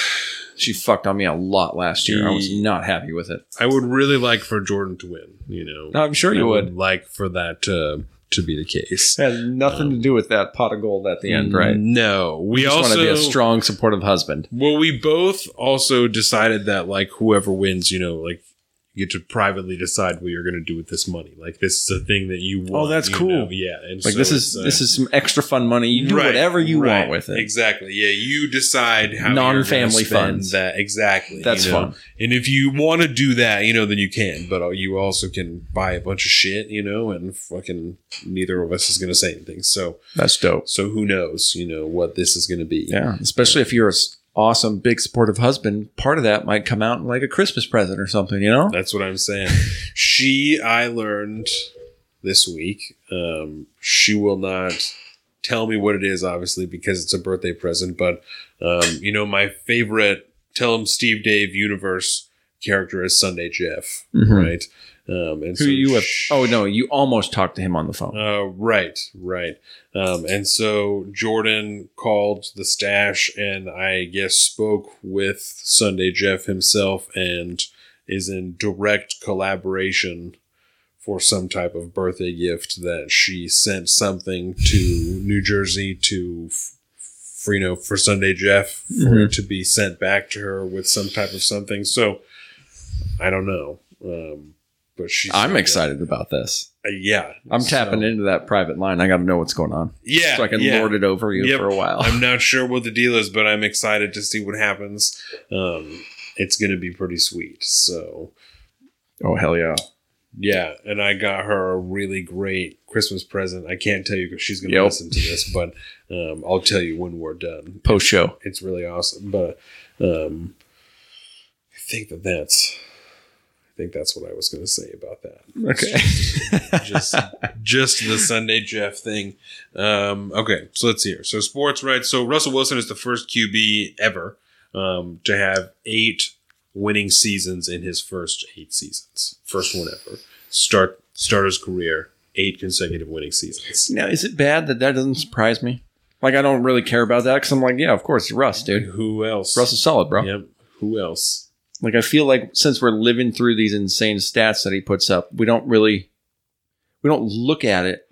she fucked on me a lot last year. I was not happy with it. I would really like for Jordan to win. You know, I'm sure you I would. like for that to to be the case. It has nothing to um, do with that pot of gold at the end, right? No, we just want also to be a strong, supportive husband. Well, we both also decided that like whoever wins, you know, like you get to privately decide what you're going to do with this money. Like this is a thing that you want. Oh, that's cool. know? Yeah, and Like so this is uh, this is some extra fun money. You do Right, whatever you right. want with it. Exactly. Yeah, you decide how Non-family you're gonna spend funds. That exactly. That's you know? fun. And if you want to do that, you know, then you can. But uh, you also can buy a bunch of shit, you know, and fucking neither of us is going to say anything. So That's dope. so who knows, you know, what this is going to be. Yeah, especially if you're an awesome, big, supportive husband. Part of that might come out in like a Christmas present or something. You know? That's what I'm saying. she, I learned this week. Um, she will not tell me what it is, obviously, because it's a birthday present. But um, you know, my favorite "Tell 'Em Steve-Dave" universe character is Sunday Jeff, Mhm. right? Um, and Who so you have? sh- Oh no, you almost talked to him on the phone. uh, right, right. Um, and so Jordan called the stash and I guess spoke with Sunday Jeff himself and is in direct collaboration for some type of birthday gift that she sent something to New Jersey to f- for you know for Sunday Jeff for Mhm. it to be sent back to her with some type of something. So I don't know. Um, but she's I'm excited about this. uh, yeah, I'm So- tapping into that private line. I got to know what's going on, Yeah, so I can yeah. lord it over you Yep. for a while. I'm not sure what the deal is, but I'm excited to see what happens. Um, it's going to be pretty sweet. So oh hell yeah! yeah, and I got her a really great Christmas present. I can't tell you because she's going to Yep. listen to this, but um, I'll tell you when we're done. Post show. It's really awesome. But um, I think that that's. I think that's what I was going to say about that. Okay. just just the Sunday Jeff thing. Um, okay, so let's see here. So sports, right? So Russell Wilson is the first QB ever um, to have eight winning seasons in his first eight seasons. First one ever. Start starter's career eight consecutive winning seasons. now, is it bad that that doesn't surprise me? Like I don't really care about that because I'm like, yeah, of course, Russ, dude. Who else? Russ is solid, bro. Yep. Who else? Like I feel like since we're living through these insane stats that he puts up, we don't really we don't look at it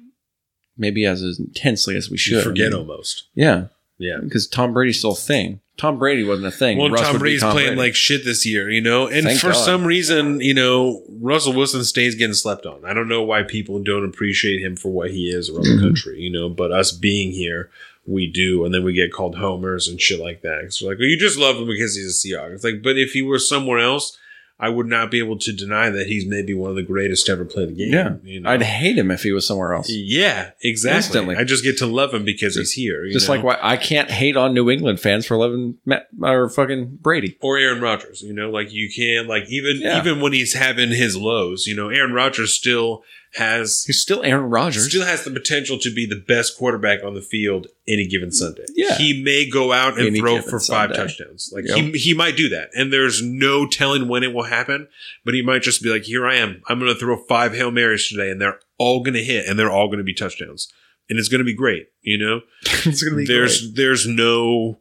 maybe as intensely as we should. You forget almost. Yeah, Yeah. because Tom Brady's still a thing. Tom Brady wasn't a thing. Well, Russ Tom Brady's Tom playing Brady. like shit this year, you know, and Thank for God. some reason, you know, Russell Wilson stays getting slept on. I don't know why people don't appreciate him for what he is around the country, you know, but us being here, we do, and then we get called homers and shit like that. So like, well, you just love him because he's a Seahawks. It's like, but if he were somewhere else, I would not be able to deny that he's maybe one of the greatest to ever play the game. yeah, you know? I'd hate him if he was somewhere else. yeah, exactly. Instantly. I just get to love him because he's here. you Just know? like why I can't hate on New England fans for loving Matt, or fucking Brady. or Aaron Rodgers. You know, like you can like even Yeah. even when he's having his lows, you know, Aaron Rodgers still has He's still Aaron Rodgers. still has the potential to be the best quarterback on the field any given Sunday. Yeah. He may go out and Any throw for five Sunday. touchdowns. Like Yep. he he might do that. And there's no telling when it will happen, but he might just be like, "Here I am. I'm going to throw five Hail Marys today and they're all going to hit and they're all going to be touchdowns." And it's going to be great, you know? it's gonna be there's great. there's no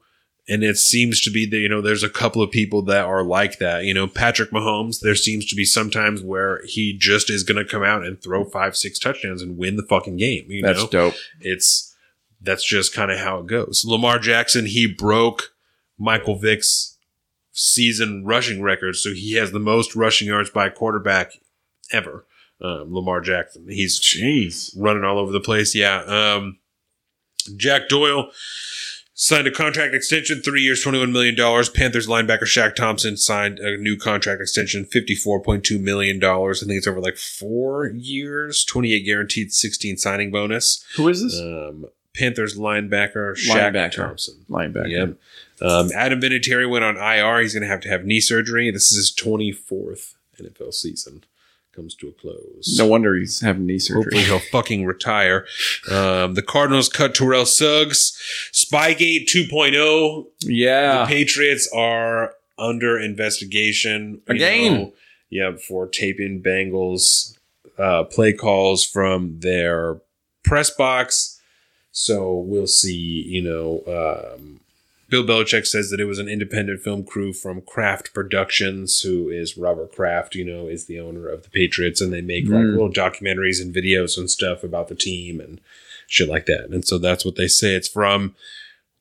and it seems to be that you know there's a couple of people that are like that you know patrick mahomes there seems to be sometimes where he just is going to come out and throw five six touchdowns and win the fucking game you That's know dope. it's that's just kind of how it goes lamar jackson he broke michael vick's season rushing record so he has the most rushing yards by a quarterback ever um, lamar jackson he's Jeez. running all over the place. Yeah. Um, Jack Doyle Signed a contract extension, three years, $21 million. Panthers linebacker Shaq Thompson signed a new contract extension, $54.2 million. I think it's over like four years, 28 guaranteed, 16 signing bonus. Who is this? Um, Panthers linebacker Shaq Linebacker. Thompson. Linebacker. Yep. Um, Adam Vinatieri went on IR. He's going to have to have knee surgery. This is his 24th NFL season. Comes to a close. No wonder he's having knee surgery. Hopefully he'll fucking retire. Um, the Cardinals cut Terrell Suggs. Spygate 2.0. Yeah. The Patriots are under investigation Again. know, yeah, for taping Bengals uh, play calls from their press box. So we'll see. You know, um, Bill Belichick says that it was an independent film crew from Kraft Productions, who is Robert Kraft. You know, is the owner of the Patriots, and they make like Mm. little documentaries and videos and stuff about the team and shit like that. And so that's what they say it's from.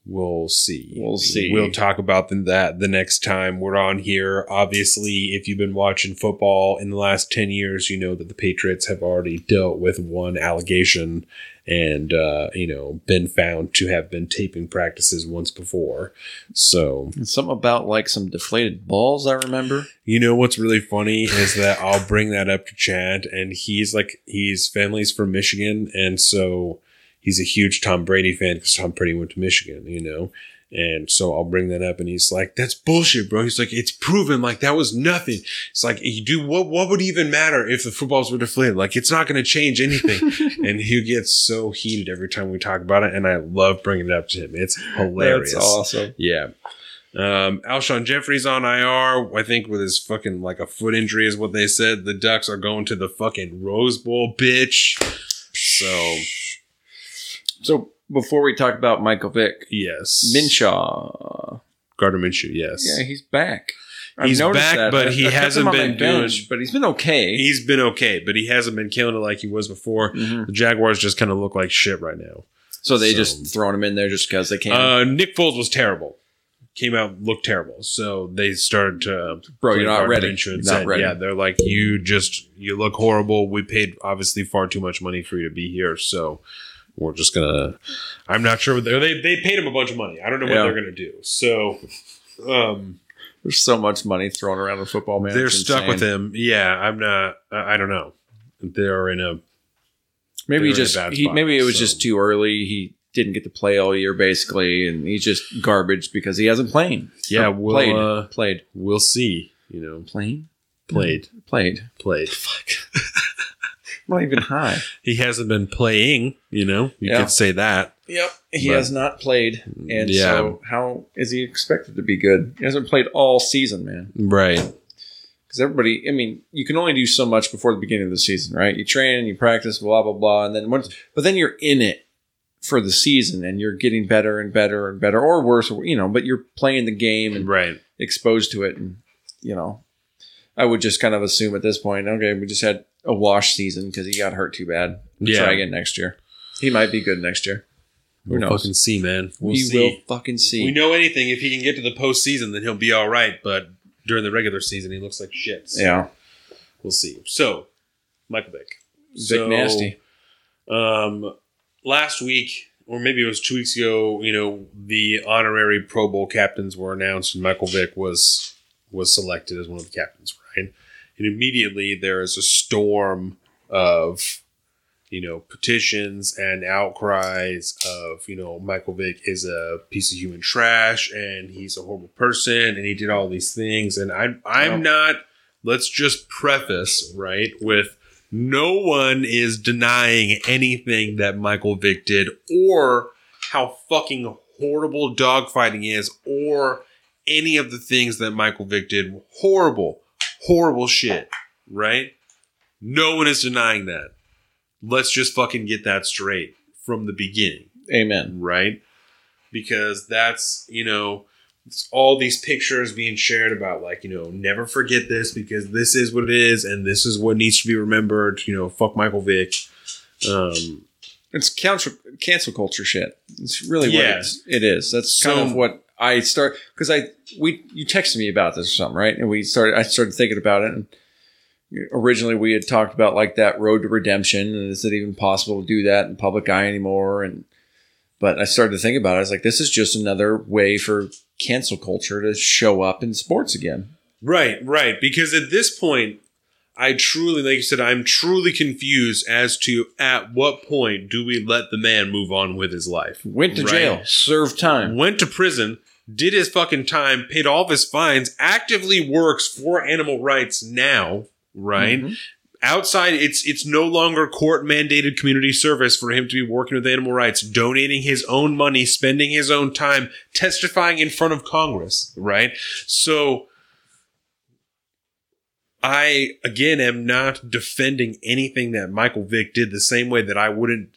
We'll see. We'll see. We'll talk about that the next time we're on here. Obviously, if you've been watching football in the last 10 years, you know that the Patriots have already dealt with one allegation and, uh, you know, been found to have been taping practices once before. So, Something about like some deflated balls, I remember. you know what's really funny is that I'll bring that up to Chad, and he's like, he's family's from Michigan, and so he's a huge Tom Brady fan because Tom Brady went to Michigan, you know. And so I'll bring that up, and he's like, "That's bullshit, bro." He's like, "It's proven. Like that was nothing." It's like, "You do what? What would even matter if the footballs were deflated? Like it's not going to change anything." and he gets so heated every time we talk about it, and I love bringing it up to him. It's hilarious. That's awesome. Yeah. Um, Alshon Jeffery's on IR. I think with his fucking like a foot injury is what they said. The Ducks are going to the fucking Rose Bowl, bitch. So So before we talk about Michael Vick, yes, Minshew, Gardner Minshew. Yes, yeah, he's back. He's noticed back, but he kept him hasn't been bench, doing- But he's been okay. he's been okay, but he hasn't been killing it like he was before. Mhm. The Jaguars just kind of look like shit right now. So they So- just throwing him in there just because they can. Uh, Nick Foles was terrible. Came out looked terrible, so they started to Bro, you're not ready. You're not said, ready. Yeah, they're like you just you look horrible. We paid obviously far too much money for you to be here, so we're just gonna. I'm not sure what they they paid him a bunch of money. I don't know what Yeah. they're gonna do. So, um, There's so much money thrown around in football, man. they're It's stuck with him. Yeah, I'm not. I don't know. They're in a Maybe a just he, spot, maybe it was so. just too early. He didn't get to play all year basically, and he's just garbage because he hasn't played. yeah. Or We'll played, uh, played, we'll see. You know, played, played, played. played. I'm not even high. He hasn't been playing. You know, you Yeah. could say that. Yep, he But- has not played, and Yeah. so how is he expected to be good? He hasn't played all season, man. Right. Because everybody, I mean, you can only do so much before the beginning of the season, right? You train, and you practice, blah blah blah, and then once, but then you're in it for the season, and you're getting better and better and better, or worse, you know. But you're playing the game and Right. exposed to it, and you know, I would just kind of assume at this point, okay, we just had a wash season because he got hurt too bad. We'll Yeah. Try again next year. He might be good next year. Who We'll knows? fucking see, man. We'll we see. will fucking see. We know anything. If he can get to the postseason, then he'll be all right. But during the regular season, he looks like shit. So yeah, we'll see. So, Michael Vick. Vic So, nasty. Um, last week, or maybe it was two weeks ago, you know, the honorary Pro Bowl captains were announced, and Michael Vick was was selected as one of the captains? And immediately there is a storm of, you know, petitions and outcries of, you know, Michael Vick is a piece of human trash and he's a horrible person and he did all these things. And I'm I'm not. Let's just preface right with no one is denying anything that Michael Vick did or how fucking horrible dogfighting is or any of the things that Michael Vick did. Horrible, horrible shit, right? No one is denying that. Let's just fucking get that straight from the beginning Amen. right? Because that's, you know, it's all these pictures being shared about, like, you know, never forget this because this is what it is and this is what needs to be remembered. You know, fuck Michael Vick. Um, It's cancel cancel culture shit. It's really Yeah. what it's, it is. That's kind So- of what I start because I we you texted me about this or something, right? And we started. I started thinking about it. And originally, we had talked about like that road to redemption, and is it even possible to do that in public eye anymore? And But I started to think about it. I was like, this is just another way for cancel culture to show up in sports again. Right, right. Because at this point, I truly, like you said, I'm truly confused as to at what point do we let the man move on with his life? Went to Right. jail, served time. Went to prison, did his fucking time, paid all of his fines, actively works for animal rights now, right? Mhm. outside it's it's no longer court mandated community service for him to be working with animal rights donating his own money spending his own time testifying in front of congress right so i again am not defending anything that michael vick did the same way that i wouldn't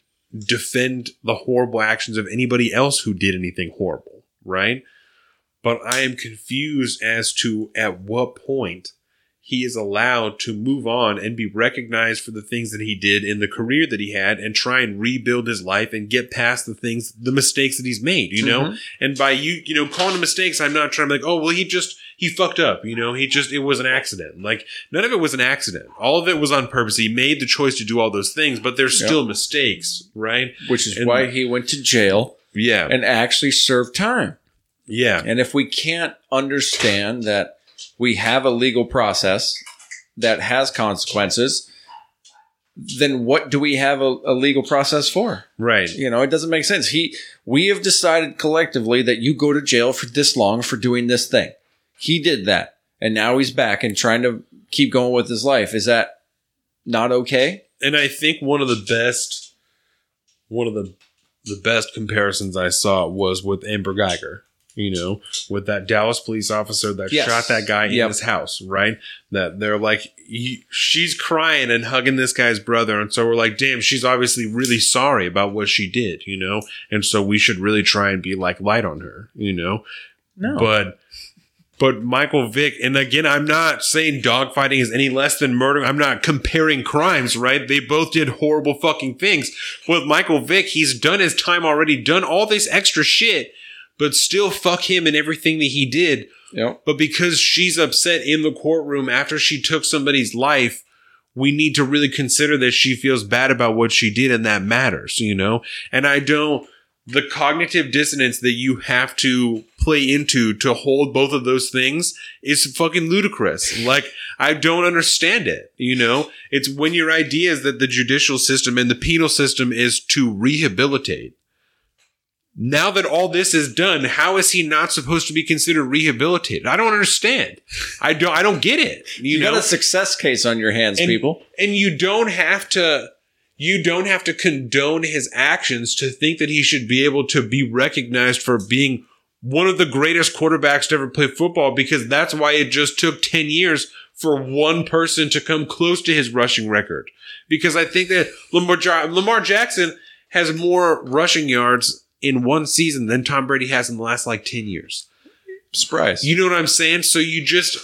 defend the horrible actions of anybody else who did anything horrible right but i am confused as to at what point he is allowed to move on and be recognized for the things that he did in the career that he had and try and rebuild his life and get past the things the mistakes that he's made you know? Mhm. and by you you know calling them mistakes i'm not trying to be like oh well he just he fucked up you know? He just it was an accident. Like none of it was an accident. All of it was on purpose. He made the choice to do all those things but there's Yeah. still mistakes right? Which is And- why he went to jail yeah. and actually served time. Yeah And if we can't understand that we have a legal process that has consequences, then what do we have a, a legal process for? right You know, it doesn't make sense. He, we have decided collectively that you go to jail for this long for doing this thing. He did that, and now he's back and trying to keep going with his life. Is that not okay? and I think one of the best, one of the the best comparisons I saw was with Amber Guyger. You know, with that Dallas police officer that Yes. shot that guy in his house, right? That they're like, he, she's crying and hugging this guy's brother, and so we're like, damn, she's obviously really sorry about what she did, you know, and so we should really try and be like light on her, you know. No. But but Michael Vick, and again, I'm not saying dogfighting is any less than murder. I'm not comparing crimes, right? They both did horrible fucking things. With Michael Vick, he's done his time already, done all this extra shit, but still fuck him and everything that he did. Yep. But because she's upset in the courtroom after she took somebody's life, we need to really consider that she feels bad about what she did and that matters, you know? And I don't, the cognitive dissonance that you have to play into to hold both of those things is fucking ludicrous. Like, I don't understand it, you know? It's when your idea is that the judicial system and the penal system is to rehabilitate. Now that all this is done, how is he not supposed to be considered rehabilitated? I don't understand. I don't. I don't get it. You, You, know, got a success case on your hands, And- people. and you don't have to. You don't have to condone his actions to think that he should be able to be recognized for being one of the greatest quarterbacks to ever play football because that's why it just took 10 years for one person to come close to his rushing record. Because I think that Lamar, Lamar Jackson has more rushing yards in one season than Tom Brady has in the last like 10 years. Surprise. You know what I'm saying? So you just,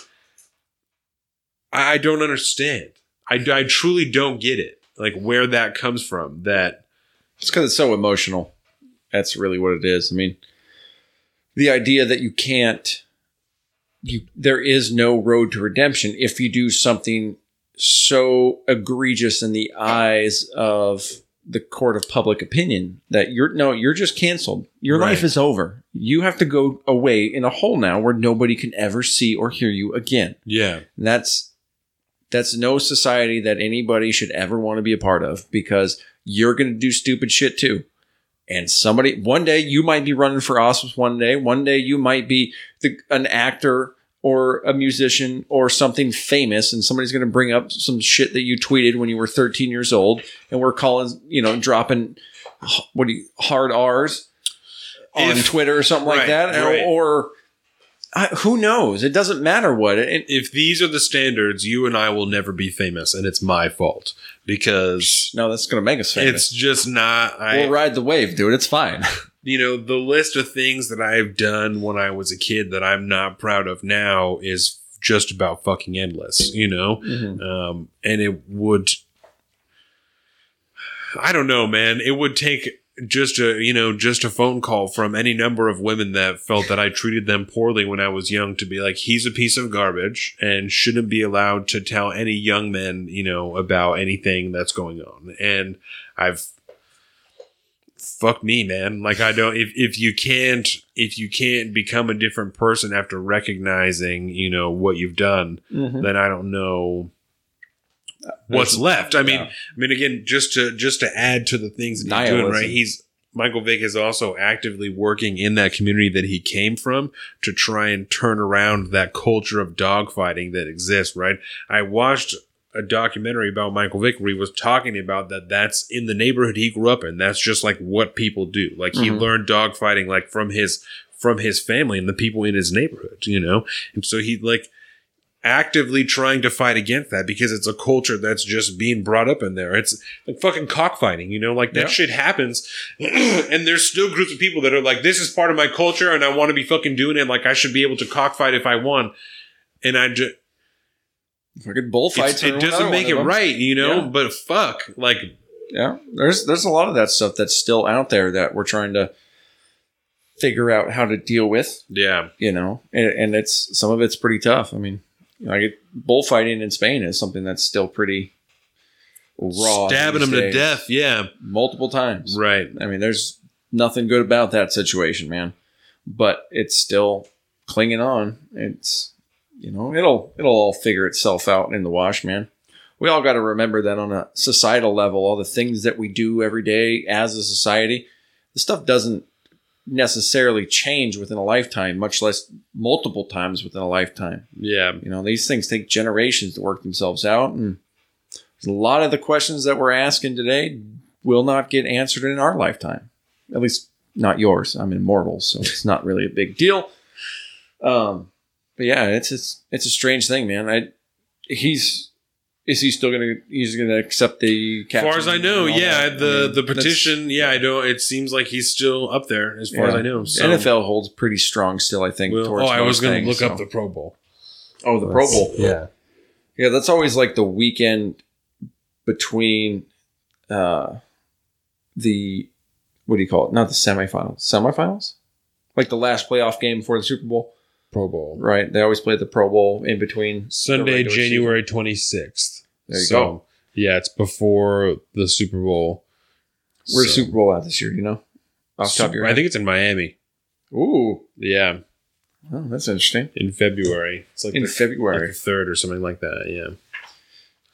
I I don't understand. I, I truly don't get it. Like where that comes from. That It's because it's so emotional. That's really what it is. I mean, the idea that you can't, you there is no road to redemption if you do something so egregious in the eyes of the court of public opinion that you're no, you're just canceled. Your Right. life is over. You have to go away in a hole now where nobody can ever see or hear you again. yeah, And that's that's no society that anybody should ever want to be a part of because you're going to do stupid shit too. And somebody one day you might be running for office one day, one day you might be the, an actor or a musician or something famous and somebody's going to bring up some shit that you tweeted when you were 13 years old and we're calling, you know, dropping what do you hard R's on If- Twitter or something like that right. or, or I, who knows? It doesn't matter what. It, if these are the standards, you and I will never be famous, and it's my fault because No, that's going to make us famous. it's just not. I we'll ride the wave, dude. It's fine. you know the list of things that I've done when I was a kid that I'm not proud of now is just about fucking endless. You know. um, and it would i don't know man it would take just a you know just a phone call from any number of women that felt that i treated them poorly when i was young to be like he's a piece of garbage and shouldn't be allowed to tell any young men you know about anything that's going on and i've fuck me, man. Like I don't if if you can't if you can't become a different person after recognizing, you know, what you've done, Mhm. then I don't know what's left. I mean, Yeah. I mean again, just to just to add to the things that he's doing, right? He's Michael Vick is also actively working in that community that he came from to try and turn around that culture of dogfighting that exists, right? I watched a documentary about Michael Vick where he was talking about that that's in the neighborhood he grew up in. That's just like what people do. Like he Mhm. learned dogfighting like from his from his family and the people in his neighborhood, you know? And so he like actively trying to fight against that because it's a culture that's just being brought up in there. It's like fucking cockfighting, you know, like that Yeah. shit happens. and there's still groups of people that are like, this is part of my culture and I want to be fucking doing it. Like I should be able to cockfight if I want. And I just, Fucking bullfights. it doesn't make it them. right, you know, Yeah. but fuck, like, Yeah, there's there's a lot of that stuff that's still out there that we're trying to figure out how to deal with. yeah, You know, and, and it's some of it's pretty tough. I mean, you know, I bullfighting in Spain is something that's still pretty raw. stabbing them to death. Yeah, multiple times. right. I mean, there's nothing good about that situation, man. But it's still clinging on. It's you know, it'll it'll all figure itself out in the wash, man. We all got to remember that on a societal level, all the things that we do every day as a society, the stuff doesn't necessarily change within a lifetime, much less multiple times within a lifetime. Yeah, You know, these things take generations to work themselves out. And a lot of the questions that we're asking today will not get answered in our lifetime. At least not yours. I'm immortal, so it's not really a big deal. Um, but yeah, it's it's it's a strange thing, man. I he's is he still gonna he's gonna accept the as far as I know, yeah, that? the I mean, the petition, yeah, I don't. It seems like he's still up there as far as I know. So. NFL holds pretty strong still, I think. Well, towards oh, I was going to things, look up the Pro Bowl. oh the Pro Bowl. Yeah, Yeah, that's always like the weekend between uh the what do you call it? Not the semifinals. Semifinals? Like the last playoff game before the Super Bowl, Pro Bowl. right? They always play the Pro Bowl in between Sunday. January twenty sixth. There you go. Yeah, it's before the Super Bowl. Where's So- Super Bowl at this year? do You know, off the top of your head? I think it's in Miami. Ooh, Yeah, oh, that's interesting. in February. It's like In the, February, like the third or something like that. Yeah,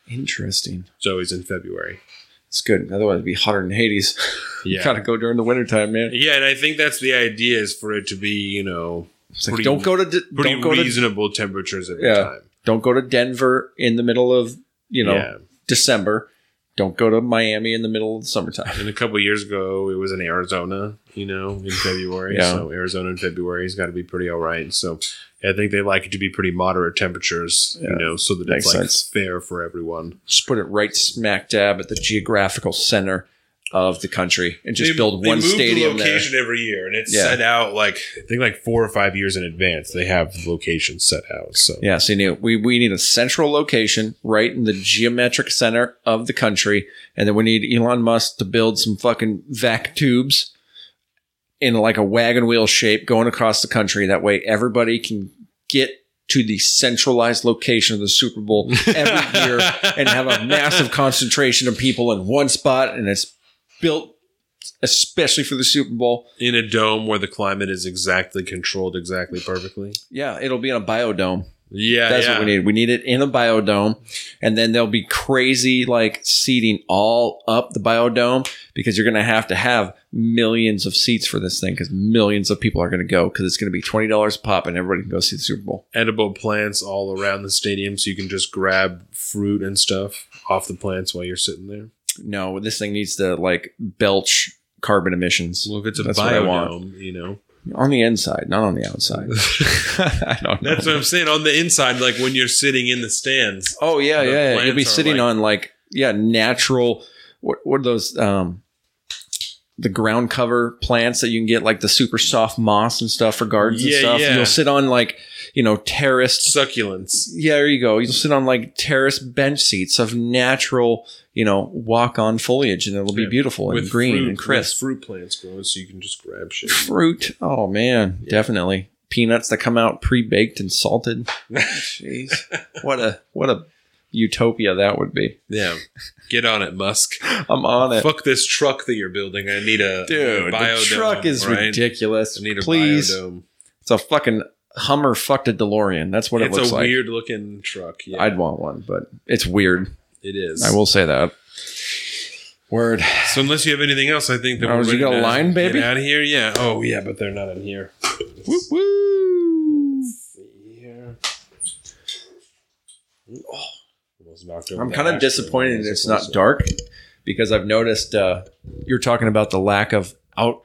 interesting. it's always in February. It's good. Otherwise, it'd be hotter than Hades. you Yeah, gotta go during the wintertime, man. yeah, and I think that's the idea is for it to be you know It's like, don't go to D- pretty don't go to reasonable temperatures every Yeah. time. don't go to Denver in the middle of you know yeah. December. Don't go to Miami in the middle of the summertime. And a couple years ago, it was in Arizona, you know, in February. Yeah. So Arizona in February has got to be pretty all right. So I think they like it to be pretty moderate temperatures, Yeah. you know, so that Makes it's like sense. fair for everyone. Just put it right smack dab at the geographical center of the country and just They- build they one move stadium the there. location every year, and it's Yeah. set out like I think like four or five years in advance. They have the location set out. So Yeah, so you need, we, we need a central location right in the geometric center of the country. And then we need Elon Musk to build some fucking vac tubes in like a wagon wheel shape going across the country. That way everybody can get to the centralized location of the Super Bowl every year and have a massive concentration of people in one spot. And it's built especially for the Super Bowl. in a dome where the climate is exactly controlled exactly perfectly. Yeah, it'll be in a biodome. Yeah, That's yeah. what we need. We need it in a biodome, and then there'll be crazy like seating all up the biodome because you're going to have to have millions of seats for this thing because millions of people are going to go because it's going to be twenty dollars a pop and everybody can go see the Super Bowl. edible plants all around the stadium so you can just grab fruit and stuff off the plants while you're sitting there. No, this thing needs to like belch carbon emissions Well, if it's a That's what I want. biodome, you know. on the inside, not on the outside. I don't know. That's what I'm saying. On the inside, like when you're sitting in the stands. Oh yeah, The yeah. You'll be plants are sitting like- on like yeah, natural. What what are those? Um, the ground cover plants that you can get like the super soft moss and stuff for gardens Yeah, and stuff. yeah. You'll sit on like you know terraced. Succulents. Yeah, there you go. You'll sit on like terraced bench seats of natural, you know, walk on foliage, and it'll be Yeah. beautiful and green fruit, and crisp. fruit plants growing so you can just grab shit. Fruit. Oh man, definitely peanuts that come out pre baked and salted. Jeez, what a what a utopia that would be. Yeah. Get on it, Musk. I'm on it. Fuck this truck that you're building. I need a Dude, the biodome, truck is right? ridiculous. I need a Please. biodome. It's a fucking Hummer fucked a DeLorean. That's what it's it looks a like. weird looking truck. Yeah, I'd want one, but it's weird. It is. I will say that. Word. So unless you have anything else, I think that Oh, we're you ready got a to line, get baby? out of here. Yeah. Oh yeah, but they're not in here. Woo woo. Here. Oh, almost knocked over I'm the kind of disappointed it's not dark because I've noticed uh, you're talking about the lack of out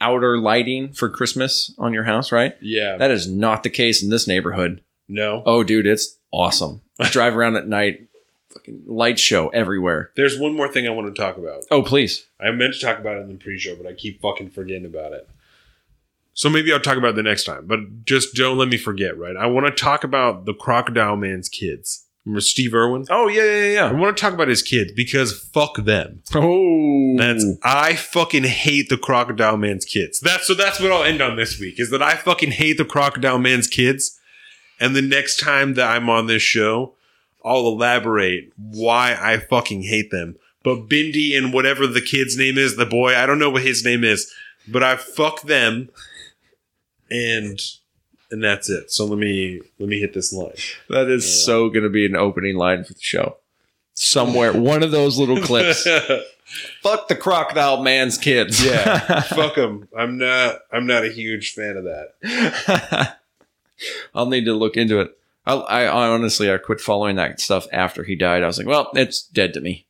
outer lighting for Christmas on your house, right? Yeah. That is not the case in this neighborhood. no. Oh, dude, it's awesome. I drive around at night, fucking light show everywhere. There's one more thing I want to talk about. Oh, please. I meant to talk about it in the pre-show, but I keep fucking forgetting about it. So maybe I'll talk about it the next time, but just don't let me forget, right? I want to talk about the Crocodile Man's kids. Remember Steve Irwin? Oh, yeah, yeah, yeah. I want to talk about his kids because fuck them. Oh, That's I fucking hate the Crocodile Man's kids. That's so that's what I'll end on this week is that I fucking hate the Crocodile Man's kids. And the next time that I'm on this show, I'll elaborate why I fucking hate them. But Bindi and whatever the kid's name is, the boy, I don't know what his name is, but I fuck them and and that's it. So let me let me hit this line. that is so going to be an opening line for the show. Somewhere, one of those little clips. Fuck the crocodile man's kids. Yeah. fuck them. I'm not I'm not a huge fan of that. I'll need to look into it. I, I, honestly, I quit following that stuff after he died. I was like, well, it's dead to me.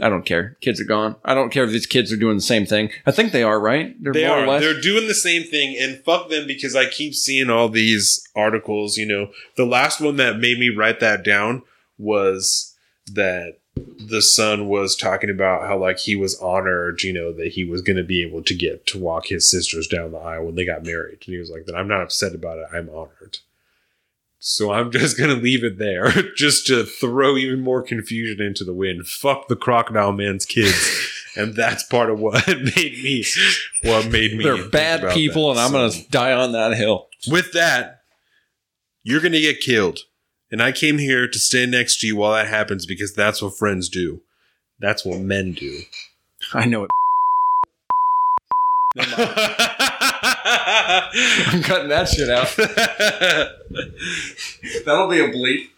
I don't care. Kids are gone. I don't care if these kids are doing the same thing. I think they are, right? They're they more are. or less. They're doing the same thing, and fuck them because I keep seeing all these articles. You know, the last one that made me write that down was that the son was talking about how like he was honored, you know, that he was going to be able to get to walk his sisters down the aisle when they got married, and he was like, "That I'm not upset about it. I'm honored." So I'm just gonna leave it there, just to throw even more confusion into the wind. Fuck the crocodile man's kids, and that's part of what made me, what made me. They're bad people, that. and I'm So, going to die on that hill. With that, you're gonna get killed, and I came here to stand next to you while that happens because that's what friends do. That's what men do. I know it. I'm cutting that shit out. That'll be a bleep.